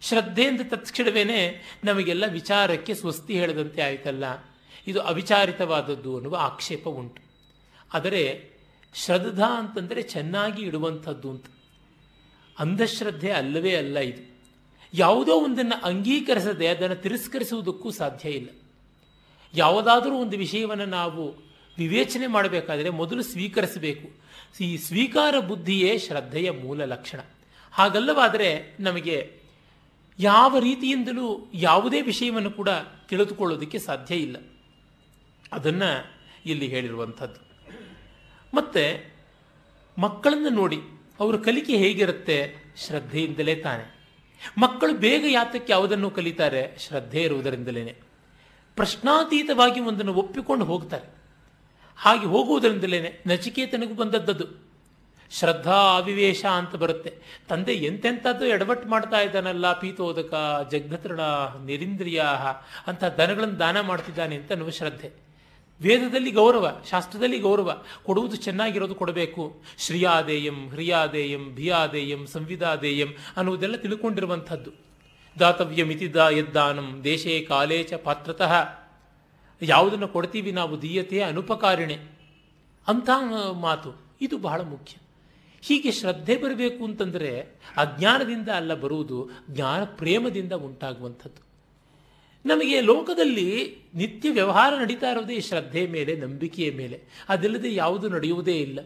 Speaker 1: ಶ್ರದ್ಧೆ ಅಂತ ತತ್ಕ್ಷಣವೇನೆ ನಮಗೆಲ್ಲ ವಿಚಾರಕ್ಕೆ ಸ್ವಸ್ತಿ ಹೇಳದಂತೆ ಆಯಿತಲ್ಲ. ಇದು ಅವಿಚಾರಿತವಾದದ್ದು ಅನ್ನುವ ಆಕ್ಷೇಪ ಉಂಟು. ಆದರೆ ಶ್ರದ್ಧಾ ಅಂತಂದರೆ ಚೆನ್ನಾಗಿ ಇಡುವಂಥದ್ದು ಅಂತ. ಅಂಧಶ್ರದ್ಧೆ ಅಲ್ಲವೇ ಅಲ್ಲ ಇದು. ಯಾವುದೋ ಒಂದನ್ನು ಅಂಗೀಕರಿಸದೆ ಅದನ್ನು ತಿರಸ್ಕರಿಸುವುದಕ್ಕೂ ಸಾಧ್ಯ ಇಲ್ಲ. ಯಾವುದಾದರೂ ಒಂದು ವಿಷಯವನ್ನು ನಾವು ವಿವೇಚನೆ ಮಾಡಬೇಕಾದರೆ ಮೊದಲು ಸ್ವೀಕರಿಸಬೇಕು. ಈ ಸ್ವೀಕಾರ ಬುದ್ಧಿಯೇ ಶ್ರದ್ಧೆಯ ಮೂಲ ಲಕ್ಷಣ. ಹಾಗಲ್ಲವಾದರೆ ನಮಗೆ ಯಾವ ರೀತಿಯಿಂದಲೂ ಯಾವುದೇ ವಿಷಯವನ್ನು ಕೂಡ ತಿಳಿದುಕೊಳ್ಳೋದಕ್ಕೆ ಸಾಧ್ಯ ಇಲ್ಲ. ಅದನ್ನು ಇಲ್ಲಿ ಹೇಳಿರುವಂಥದ್ದು. ಮತ್ತು ಮಕ್ಕಳನ್ನು ನೋಡಿ. ಅವರ ಕಲಿಕೆ ಹೇಗಿರುತ್ತೆ? ಶ್ರದ್ಧೆಯಿಂದಲೇ ತಾನೆ. ಮಕ್ಕಳು ಬೇಗ ಯಾತಕ್ಕೆ ಯಾವುದನ್ನು ಕಲಿತಾರೆ? ಶ್ರದ್ಧೆ ಇರುವುದರಿಂದಲೇ ಪ್ರಶ್ನಾತೀತವಾಗಿ ಒಂದನ್ನು ಒಪ್ಪಿಕೊಂಡು ಹೋಗ್ತಾರೆ. ಹಾಗೆ ಹೋಗುವುದರಿಂದಲೇ ನಚಿಕೇತನಿಗೂ ಬಂದದ್ದದು. ಶ್ರದ್ಧಾ ಅವಿವೇಶ ಅಂತ ಬರುತ್ತೆ. ತಂದೆ ಎಂತೆಂಥದ್ದು ಎಡವಟ್ಟು ಮಾಡ್ತಾ ಇದ್ದಾನಲ್ಲ, ಪೀತೋದಕ, ಜಗ್ಧತೃಣ ನಿರಿಂದ್ರಿಯ ಅಂತ ದನಗಳನ್ನು ದಾನ ಮಾಡ್ತಿದ್ದಾನೆ ಅಂತ ಅನ್ನುವ ಶ್ರದ್ಧೆ. ವೇದದಲ್ಲಿ ಗೌರವ, ಶಾಸ್ತ್ರದಲ್ಲಿ ಗೌರವ. ಕೊಡುವುದು ಚೆನ್ನಾಗಿರೋದು ಕೊಡಬೇಕು. ಶ್ರೀಯಾದೇಯಂ, ಹ್ರಿಯಾದೇಯಂ, ಭಿಯಾದೇಯಂ, ಸಂವಿಧಾದೇಯಂ ಅನ್ನುವುದೆಲ್ಲ ತಿಳ್ಕೊಂಡಿರುವಂಥದ್ದು. ದಾತವ್ಯಮಿತಿ ದಾ ಯದ್ದಾನಂ, ದೇಶೇ ಕಾಲೇ ಚ ಪಾತ್ರತಃ. ಯಾವುದನ್ನು ಕೊಡ್ತೀವಿ ನಾವು ದೀಯತೆ ಅನುಪಕಾರಿಣೆ. ಅಂಥ ಮಾತು. ಇದು ಬಹಳ ಮುಖ್ಯ. ಹೀಗೆ ಶ್ರದ್ಧೆ ಬರಬೇಕು ಅಂತಂದರೆ ಅಜ್ಞಾನದಿಂದ ಅಲ್ಲ ಬರುವುದು, ಜ್ಞಾನ ಪ್ರೇಮದಿಂದ ಉಂಟಾಗುವಂಥದ್ದು. ನಮಗೆ ಲೋಕದಲ್ಲಿ ನಿತ್ಯ ವ್ಯವಹಾರ ನಡೀತಾ ಇರೋದೇ ಶ್ರದ್ಧೆ ಮೇಲೆ, ನಂಬಿಕೆಯ ಮೇಲೆ. ಅದಿಲ್ಲದೆ ಯಾವುದು ನಡೆಯುವುದೇ ಇಲ್ಲ.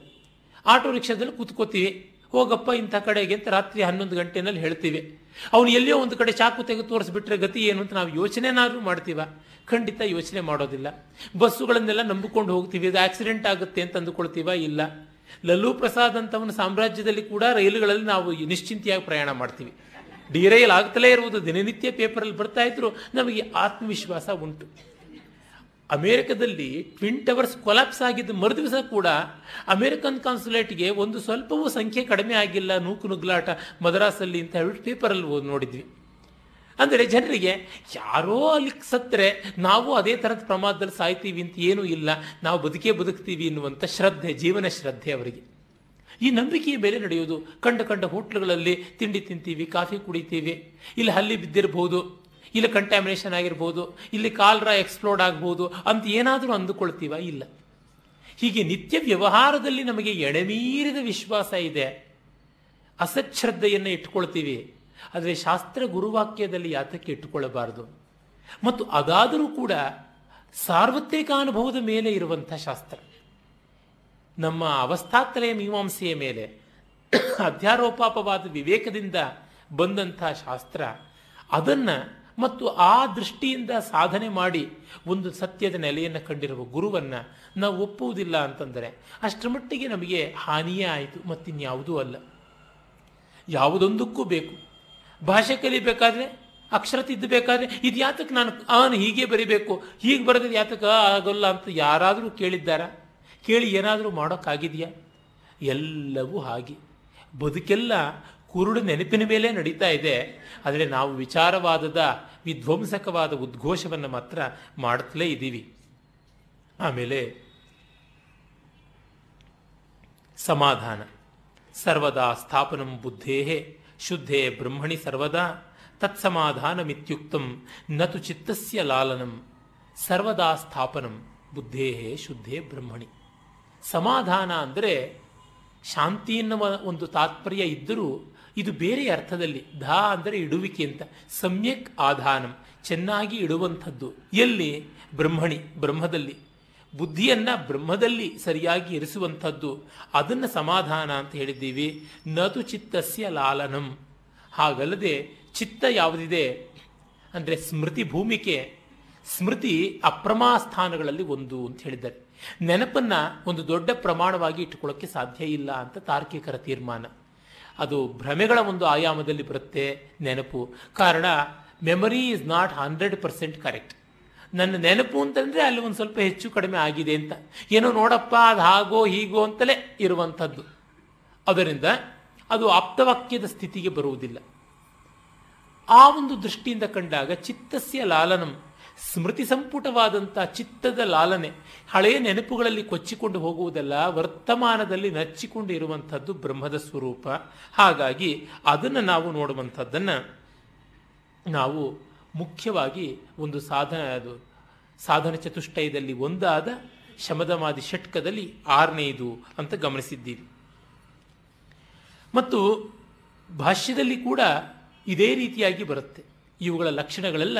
Speaker 1: ಆಟೋ ರಿಕ್ಷಾದಲ್ಲಿ ಕೂತ್ಕೋತೀವಿ. ಹೋಗಪ್ಪ, ಇಂಥ ಕಡೆಗೆ ಅಂತ ರಾತ್ರಿ ಹನ್ನೊಂದು ಗಂಟೆನಲ್ಲಿ ಹೇಳ್ತೀವಿ. ಅವನು ಎಲ್ಲಿಯೋ ಒಂದು ಕಡೆ ಚಾಕು ತೆಗೆದು ತೋರಿಸ್ಬಿಟ್ರೆ ಗತಿ ಏನು ಅಂತ ನಾವು ಯೋಚನೆನಾದ್ರೂ ಮಾಡ್ತೀವ. ಖಂಡಿತ ಯೋಚನೆ ಮಾಡೋದಿಲ್ಲ. ಬಸ್ಸುಗಳನ್ನೆಲ್ಲ ನಂಬಿಕೊಂಡು ಹೋಗ್ತೀವಿ. ಇದು ಆಕ್ಸಿಡೆಂಟ್ ಆಗುತ್ತೆ ಅಂತ ಅಂದುಕೊಳ್ತೀವ? ಇಲ್ಲ. ಲಲ್ಲೂ ಪ್ರಸಾದ್ ಅಂತವನ ಸಾಮ್ರಾಜ್ಯದಲ್ಲಿ ಕೂಡ ರೈಲುಗಳಲ್ಲಿ ನಾವು ನಿಶ್ಚಿಂತೆಯಾಗಿ ಪ್ರಯಾಣ ಮಾಡ್ತೀವಿ. ಡಿರೈಲ್ ಆಗ್ತಲೇ ಇರುವುದು. ದಿನನಿತ್ಯ ಪೇಪರಲ್ಲಿ ಬರ್ತಾ ಇದ್ರು ನಮಗೆ ಆತ್ಮವಿಶ್ವಾಸ ಉಂಟು. ಅಮೆರಿಕದಲ್ಲಿ ಟ್ವಿನ್ ಟವರ್ಸ್ ಕೊಲಾಪ್ಸ್ ಆಗಿದ್ದು ಮರುದಿವಸ ಕೂಡ ಅಮೆರಿಕನ್ ಕಾನ್ಸುಲೇಟ್ಗೆ ಒಂದು ಸ್ವಲ್ಪವೂ ಸಂಖ್ಯೆ ಕಡಿಮೆ ಆಗಿಲ್ಲ, ನೂಕು ನುಗ್ಲಾಟ ಮದ್ರಾಸಲ್ಲಿ ಅಂತ ಹೇಳ್ಬಿಟ್ಟು ಪೇಪರಲ್ಲಿ ನೋಡಿದ್ವಿ. ಅಂದರೆ ಜನರಿಗೆ ಯಾರೋ ಅಲ್ಲಿ ಸತ್ತರೆ ನಾವು ಅದೇ ಥರದ ಪ್ರಮಾದದಲ್ಲಿ ಸಾಯ್ತೀವಿ ಅಂತ ಏನೂ ಇಲ್ಲ. ನಾವು ಬದುಕೇ ಬದುಕ್ತೀವಿ ಎನ್ನುವಂಥ ಶ್ರದ್ಧೆ, ಜೀವನ ಶ್ರದ್ಧೆ ಅವರಿಗೆ. ಈ ನಂಬಿಕೆಯ ಮೇಲೆ ನಡೆಯೋದು ಕಂಡ ಕಂಡ ಹೋಟ್ಲುಗಳಲ್ಲಿ ತಿಂಡಿ ತಿಂತೀವಿ, ಕಾಫಿ ಕುಡಿತೀವಿ. ಇಲ್ಲಿ ಹಲ್ಲಿ ಬಿದ್ದಿರಬಹುದು ಇಲ್ಲಿ ಕಂಟ್ಯಾಮಿನೇಷನ್ ಆಗಿರ್ಬೋದು, ಇಲ್ಲಿ ಕಾಲ್ರ ಎಕ್ಸ್ಪ್ಲೋರ್ಡ್ ಆಗ್ಬೋದು ಅಂತ ಏನಾದರೂ ಅಂದುಕೊಳ್ತೀವ? ಇಲ್ಲ. ಹೀಗೆ ನಿತ್ಯ ವ್ಯವಹಾರದಲ್ಲಿ ನಮಗೆ ಎಡೆಮೀರಿದ ವಿಶ್ವಾಸ ಇದೆ. ಅಸಚ್ಛ್ರದ್ಧೆಯನ್ನು ಇಟ್ಕೊಳ್ತೀವಿ ಆದರೆ ಶಾಸ್ತ್ರ ಗುರುವಾಕ್ಯದಲ್ಲಿ ಯಾತಕ್ಕೆ ಇಟ್ಟುಕೊಳ್ಳಬಾರದು? ಮತ್ತು ಅದಾದರೂ ಕೂಡ ಸಾರ್ವತ್ರಿಕ ಅನುಭವದ ಮೇಲೆ ಇರುವಂಥ ಶಾಸ್ತ್ರ. ನಮ್ಮ ಅವಸ್ಥಾತ್ರಯ ಮೀಮಾಂಸೆಯ ಮೇಲೆ ಅಧ್ಯಾರೋಪಾಪವಾದ ವಿವೇಕದಿಂದ ಬಂದಂಥ ಶಾಸ್ತ್ರ ಅದನ್ನು ಮತ್ತು ಆ ದೃಷ್ಟಿಯಿಂದ ಸಾಧನೆ ಮಾಡಿ ಒಂದು ಸತ್ಯದ ನೆಲೆಯನ್ನು ಕಂಡಿರುವ ಗುರುವನ್ನು ನಾವು ಒಪ್ಪುವುದಿಲ್ಲ ಅಂತಂದರೆ ಅಷ್ಟರ ಮಟ್ಟಿಗೆ ನಮಗೆ ಹಾನಿಯೇ ಆಯಿತು, ಮತ್ತಿನ್ಯಾವುದೂ ಅಲ್ಲ. ಯಾವುದೊಂದಕ್ಕೂ ಬೇಕು. ಭಾಷೆ ಕಲಿಬೇಕಾದ್ರೆ, ಅಕ್ಷರ ತಿದ್ದಬೇಕಾದ್ರೆ, ಇದು ಯಾತಕ್ಕೆ ನಾನು, ಅವನು ಹೀಗೆ ಬರಿಬೇಕು, ಹೀಗೆ ಬರೆದ್ರೆ ಯಾತಕ್ಕೆ ಆಗೋಲ್ಲ ಅಂತ ಯಾರಾದರೂ ಕೇಳಿದ್ದಾರಾ? ಕೇಳಿ ಏನಾದರೂ ಮಾಡೋಕ್ಕಾಗಿದೆಯಾ? ಎಲ್ಲವೂ ಹಾಗೆ. ಬದುಕೆಲ್ಲ ಕುರುಡು ನೆನಪಿನ ಮೇಲೆ ನಡೀತಾ ಇದೆ. ಆದರೆ ನಾವು ವಿಚಾರವಾದದ, ವಿಧ್ವಂಸಕವಾದ ಉದ್ಘೋಷವನ್ನು ಮಾತ್ರ ಮಾಡುತ್ತಲೇ ಇದ್ದೀವಿ. ಆಮೇಲೆ ಸಮಾಧಾನ. ಸರ್ವದಾ ಸ್ಥಾಪನಂ ಬುದ್ಧೇ ಶುದ್ಧೇ ಬ್ರಹ್ಮಣಿ ಸರ್ವದಾ, ತತ್ಸಮಾಧಾನಮಿತ್ಯುಕ್ತಂ ನತು ಚಿತ್ತಸ್ಯ ಲಾಲನಂ. ಸರ್ವದಾ ಸ್ಥಾಪನಂ ಬುದ್ಧೇ ಶುದ್ಧೇ ಬ್ರಹ್ಮಣಿ. ಸಮಾಧಾನ ಅಂದರೆ ಶಾಂತಿ ಎನ್ನುವ ಒಂದು ತಾತ್ಪರ್ಯ ಇದ್ದರೂ ಇದು ಬೇರೆ ಅರ್ಥದಲ್ಲಿ ಧಾ ಅಂದರೆ ಇಡುವಿಕೆ ಅಂತ, ಸಮ್ಯಕ್ ಆಧಾನಂ, ಚೆನ್ನಾಗಿ ಇಡುವಂಥದ್ದು. ಎಲ್ಲಿ? ಬ್ರಹ್ಮಣಿ, ಬ್ರಹ್ಮದಲ್ಲಿ. ಬುದ್ಧಿಯನ್ನು ಬ್ರಹ್ಮದಲ್ಲಿ ಸರಿಯಾಗಿ ಇರಿಸುವಂಥದ್ದು. ಅದನ್ನು ಸಮಾಧಾನ ಅಂತ ಹೇಳಿದ್ದೀವಿ. ನದು ಚಿತ್ತಸ್ಯ ಲಾಲನಂ. ಹಾಗಲ್ಲದೆ ಚಿತ್ತ ಯಾವುದಿದೆ? ಅಂದರೆ ಸ್ಮೃತಿ ಭೂಮಿಕೆ. ಸ್ಮೃತಿ ಅಪ್ರಮಾ ಸ್ಥಾನಗಳಲ್ಲಿ ಒಂದು ಅಂತ ಹೇಳಿದ್ದಾರೆ. ನೆನಪನ್ನ ಒಂದು ದೊಡ್ಡ ಪ್ರಮಾಣವಾಗಿ ಇಟ್ಟುಕೊಳ್ಳಕ್ಕೆ ಸಾಧ್ಯ ಇಲ್ಲ ಅಂತ ತಾರ್ಕಿಕರ ತೀರ್ಮಾನ. ಅದು ಭ್ರಮೆಗಳ ಒಂದು ಆಯಾಮದಲ್ಲಿ ಬರುತ್ತೆ ನೆನಪು. ಕಾರಣ memory is not hundred percent correct ನನ್ನ ನೆನಪು ಅಂತಂದರೆ ಅಲ್ಲಿ ಒಂದು ಸ್ವಲ್ಪ ಹೆಚ್ಚು ಕಡಿಮೆ ಆಗಿದೆ ಅಂತ. ಏನೋ ನೋಡಪ್ಪ, ಅದು ಹಾಗೋ, ಹೀಗೋ ಅಂತಲೇ ಇರುವಂಥದ್ದು. ಅದರಿಂದ ಅದು ಆಪ್ತವಾಕ್ಯದ ಸ್ಥಿತಿಗೆ ಬರುವುದಿಲ್ಲ. ಆ ಒಂದು ದೃಷ್ಟಿಯಿಂದ ಕಂಡಾಗ ಚಿತ್ತಸ್ಯ ಲಾಲನಂ ಸ್ಮೃತಿ ಸಂಪುಟವಾದಂಥ ಚಿತ್ತದ ಲಾಲನೆ, ಹಳೆಯ ನೆನಪುಗಳಲ್ಲಿ ಕೊಚ್ಚಿಕೊಂಡು ಹೋಗುವುದಲ್ಲ ವರ್ತಮಾನದಲ್ಲಿ ನಚ್ಚಿಕೊಂಡು ಇರುವಂಥದ್ದು ಬ್ರಹ್ಮದ ಸ್ವರೂಪ. ಹಾಗಾಗಿ ಅದನ್ನು ನಾವು ನೋಡುವಂಥದ್ದನ್ನು ನಾವು ಮುಖ್ಯವಾಗಿ ಒಂದು ಸಾಧನ, ಅದು ಸಾಧನ ಚತುಷ್ಟಯದಲ್ಲಿ ಒಂದಾದ ಶಮದಮಾದಿ ಷಟ್ಕದಲ್ಲಿ ಆರನೇದು ಅಂತ ಗಮನಿಸಿದ್ದೀವಿ ಮತ್ತು ಭಾಷ್ಯದಲ್ಲಿ ಕೂಡ ಇದೇ ರೀತಿಯಾಗಿ ಬರುತ್ತೆ. ಇವುಗಳ ಲಕ್ಷಣಗಳೆಲ್ಲ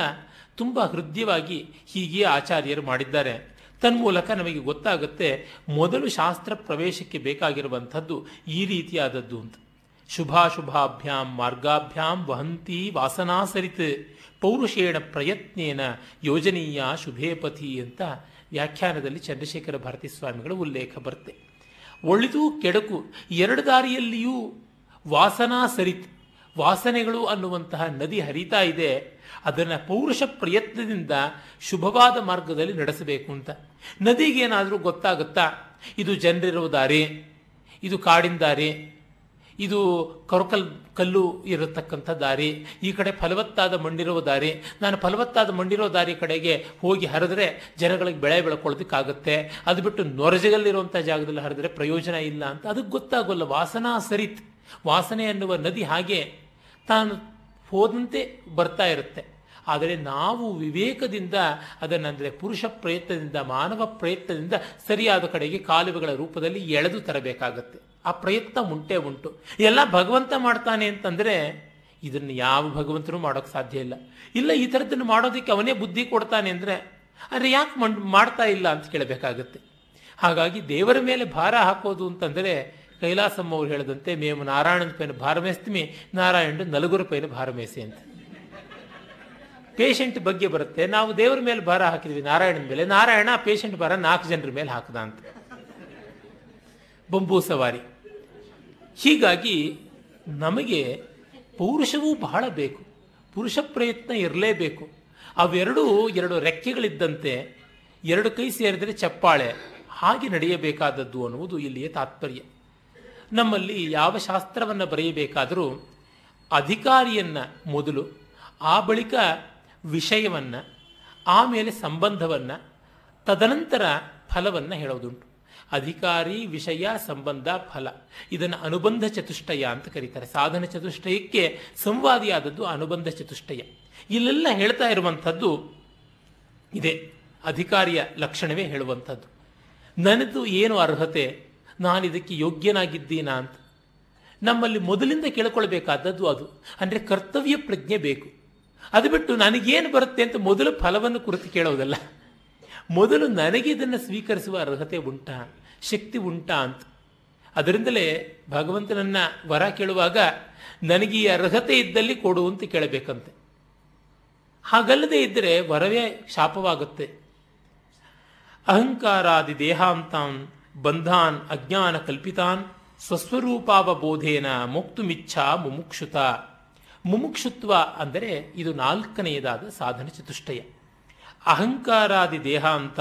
Speaker 1: ತುಂಬ ಹೃದಯವಾಗಿ ಹೀಗೆ ಆಚಾರ್ಯರು ಮಾಡಿದ್ದಾರೆ. ತನ್ಮೂಲಕ ನಮಗೆ ಗೊತ್ತಾಗುತ್ತೆ ಮೊದಲು ಶಾಸ್ತ್ರ ಪ್ರವೇಶಕ್ಕೆ ಬೇಕಾಗಿರುವಂಥದ್ದು ಈ ರೀತಿಯಾದದ್ದು ಅಂತ. ಶುಭಾಶುಭಾಭ್ಯಾಂ ಮಾರ್ಗಾಭ್ಯಾಂ ವಹಂತಿ ವಾಸನಾಸರಿತ್ ಪೌರುಷೇಣ ಪ್ರಯತ್ನೇನ ಯೋಜನೀಯ ಶುಭೇಪಥಿ ಅಂತ ವ್ಯಾಖ್ಯಾನದಲ್ಲಿ ಚಂದ್ರಶೇಖರ ಭಾರತಿ ಸ್ವಾಮಿಗಳ ಉಲ್ಲೇಖ ಬರುತ್ತೆ. ಒಳಿತು ಕೆಡಕು ಎರಡು ದಾರಿಯಲ್ಲಿಯೂ ವಾಸನಾ ಸರಿತ್ ವಾಸನೆಗಳು ಅನ್ನುವಂತಹ ನದಿ ಹರಿತಾ ಇದೆ. ಅದನ್ನು ಪೌರುಷ ಪ್ರಯತ್ನದಿಂದ ಶುಭವಾದ ಮಾರ್ಗದಲ್ಲಿ ನಡೆಸಬೇಕು ಅಂತ. ನದಿಗೇನಾದರೂ ಗೊತ್ತಾಗುತ್ತಾ? ಇದು ಜನರಿರುವ ದಾರಿ, ಇದು ಕಾಡಿನ ದಾರಿ, ಇದು ಕರಕಲ್ ಕಲ್ಲು ಇರತಕ್ಕಂಥ ದಾರಿ, ಈ ಕಡೆ ಫಲವತ್ತಾದ ಮಣ್ಣಿರೋ ದಾರಿ. ನಾನು ಫಲವತ್ತಾದ ಮಣ್ಣಿರೋ ದಾರಿ ಕಡೆಗೆ ಹೋಗಿ ಹರಿದ್ರೆ ಜನಗಳಿಗೆ ಬೆಳೆ ಬೆಳ್ಕೊಳ್ಳೋದಕ್ಕಾಗುತ್ತೆ. ಅದು ಬಿಟ್ಟು ನೊರಜಗಲ್ಲಿರುವಂಥ ಜಾಗದಲ್ಲಿ ಹರಿದ್ರೆ ಪ್ರಯೋಜನ ಇಲ್ಲ ಅಂತ. ಅದಕ್ಕೆ ಗೊತ್ತಾಗೋಲ್ಲ. ವಾಸನಾ ಸರಿತ್. ವಾಸನೆ ಅನ್ನುವ ನದಿ ಹಾಗೆ ತಾನು ಹೋದಂತೆ ಬರ್ತಾ ಇರುತ್ತೆ. ಆದರೆ ನಾವು ವಿವೇಕದಿಂದ ಅದನ್ನಂದರೆ ಪುರುಷ ಪ್ರಯತ್ನದಿಂದ, ಮಾನವ ಪ್ರಯತ್ನದಿಂದ ಸರಿಯಾದ ಕಡೆಗೆ ಕಾಲುವೆಗಳ ರೂಪದಲ್ಲಿ ಎಳೆದು ತರಬೇಕಾಗತ್ತೆ. ಆ ಪ್ರಯತ್ನ ಉಂಟೆ ಉಂಟು. ಎಲ್ಲ ಭಗವಂತ ಮಾಡ್ತಾನೆ ಅಂತಂದರೆ ಇದನ್ನು ಯಾವ ಭಗವಂತನೂ ಮಾಡೋಕ್ಕೆ ಸಾಧ್ಯ ಇಲ್ಲ. ಇಲ್ಲ ಈ ಥರದ್ದನ್ನು ಮಾಡೋದಕ್ಕೆ ಅವನೇ ಬುದ್ಧಿ ಕೊಡ್ತಾನೆ ಅಂದರೆ ಅರೆ ಯಾಕೆ ಮಾಡ್ತಾ ಇಲ್ಲ ಅಂತ ಕೇಳಬೇಕಾಗತ್ತೆ. ಹಾಗಾಗಿ ದೇವರ ಮೇಲೆ ಭಾರ ಹಾಕೋದು ಅಂತಂದರೆ ಕೈಲಾಸಮ್ಮ ಅವರು ಹೇಳಿದಂತೆ ಮೇವು ನಾರಾಯಣನ ಪೈನ ಭಾರಮೇಸ್ತಿಮಿ ನಾರಾಯಣ ನಲಗುರ ಪೈನ ಭಾರ ಮೇಸಿ ಅಂತ. ಪೇಷಂಟ್ ಬಗ್ಗೆ ಬರುತ್ತೆ. ನಾವು ದೇವರ ಮೇಲೆ ಭಾರ ಹಾಕಿದ್ವಿ ನಾರಾಯಣನ ಮೇಲೆ. ನಾರಾಯಣ ಪೇಷಂಟ್ ಭಾರ ನಾಲ್ಕು ಜನರ ಮೇಲೆ ಹಾಕದ ಅಂತ. ಬಂಬೂ ಸವಾರಿ. ಹೀಗಾಗಿ ನಮಗೆ ಪೌರುಷವೂ ಬಹಳ ಬೇಕು. ಪುರುಷ ಪ್ರಯತ್ನ ಇರಲೇಬೇಕು. ಅವೆರಡೂ ಎರಡು ರೆಕ್ಕೆಗಳಿದ್ದಂತೆ ಎರಡು ಕೈ ಸೇರಿದರೆ ಚಪ್ಪಾಳೆ ಹಾಗೆ ನಡೆಯಬೇಕಾದದ್ದು ಅನ್ನುವುದು ಇಲ್ಲಿಯ ತಾತ್ಪರ್ಯ. ನಮ್ಮಲ್ಲಿ ಯಾವ ಶಾಸ್ತ್ರವನ್ನು ಬರೆಯಬೇಕಾದರೂ ಅಧಿಕಾರಿಯನ್ನು ಮೊದಲು ಆ ಬಳಿಕ ವಿಷಯವನ್ನು, ಆಮೇಲೆ ಸಂಬಂಧವನ್ನು, ತದನಂತರ ಫಲವನ್ನು ಹೇಳೋದುಂಟು. ಅಧಿಕಾರಿ, ವಿಷಯ, ಸಂಬಂಧ, ಫಲ. ಇದನ್ನು ಅನುಬಂಧ ಚತುಷ್ಟಯ ಅಂತ ಕರೀತಾರೆ. ಸಾಧನ ಚತುಷ್ಟಯಕ್ಕೆ ಸಂವಾದಿಯಾದದ್ದು ಅನುಬಂಧ ಚತುಷ್ಟಯ. ಇಲ್ಲೆಲ್ಲ ಹೇಳ್ತಾ ಇರುವಂಥದ್ದು ಇದೆ. ಅಧಿಕಾರಿಯ ಲಕ್ಷಣವೇ ಹೇಳುವಂಥದ್ದು. ನನ್ನದು ಏನು ಅರ್ಹತೆ? ನಾನು ಇದಕ್ಕೆ ಯೋಗ್ಯನಾಗಿದ್ದೀನಾ ಅಂತ. ನಮ್ಮಲ್ಲಿ ಮೊದಲಿಂದ ಕೇಳ್ಕೊಳ್ಬೇಕಾದದ್ದು ಅದು. ಅಂದರೆ ಕರ್ತವ್ಯ ಪ್ರಜ್ಞೆ ಬೇಕು. ಅದು ಬಿಟ್ಟು ನನಗೇನು ಬರುತ್ತೆ ಅಂತ ಮೊದಲು ಫಲವನ್ನು ಕುರಿತು ಕೇಳೋದಲ್ಲ. ಮೊದಲು ನನಗೆ ಇದನ್ನು ಸ್ವೀಕರಿಸುವ ಅರ್ಹತೆ ಉಂಟಾ, ಶಕ್ತಿ ಉಂಟಾ ಅಂತ. ಅದರಿಂದಲೇ ಭಗವಂತನನ್ನ ವರ ಕೇಳುವಾಗ ನನಗೆ ಈ ಅರ್ಹತೆ ಇದ್ದಲ್ಲಿ ಕೊಡು ಅಂತ ಕೇಳಬೇಕಂತೆ. ಹಾಗಲ್ಲದೆ ಇದ್ದರೆ ವರವೇ ಶಾಪವಾಗುತ್ತೆ. ಅಹಂಕಾರಾದಿ ದೇಹಾಂತಾನ್ ಬಂಧಾನ್ ಅಜ್ಞಾನ ಕಲ್ಪಿತಾನ್ ಸ್ವಸ್ವರೂಪಾವಬೋಧೇನ ಮುಕ್ತುಮಿಚ್ಛಾ ಮುಮುಕ್ಷುತ. ಮುಮುಕ್ಷುತ್ವ ಅಂದರೆ ಇದು ನಾಲ್ಕನೆಯದಾದ ಸಾಧನ ಚತುಷ್ಟಯ. ಅಹಂಕಾರಾದಿ ದೇಹ ಅಂತ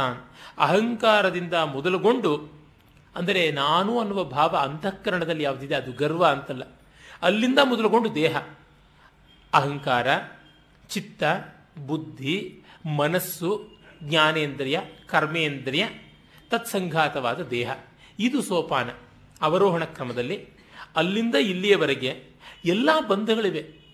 Speaker 1: ಅಹಂಕಾರದಿಂದ ಮೊದಲುಗೊಂಡು, ಅಂದರೆ ನಾನು ಅನ್ನುವ ಭಾವ ಅಂತಃಕರಣದಲ್ಲಿ ಯಾವುದಿದೆ, ಅದು ಗರ್ವ ಅಂತಲ್ಲ. ಅಲ್ಲಿಂದ ಮೊದಲುಗೊಂಡು ದೇಹ. ಅಹಂಕಾರ, ಚಿತ್ತ, ಬುದ್ಧಿ, ಮನಸ್ಸು, ಜ್ಞಾನೇಂದ್ರಿಯ, ಕರ್ಮೇಂದ್ರಿಯ, ತತ್ಸಂಘಾತವಾದ ದೇಹ. ಇದು ಸೋಪಾನ. ಅವರೋಹಣ ಕ್ರಮದಲ್ಲಿ ಅಲ್ಲಿಂದ ಇಲ್ಲಿಯವರೆಗೆ ಎಲ್ಲ ಬಂಧಗಳಿವೆ.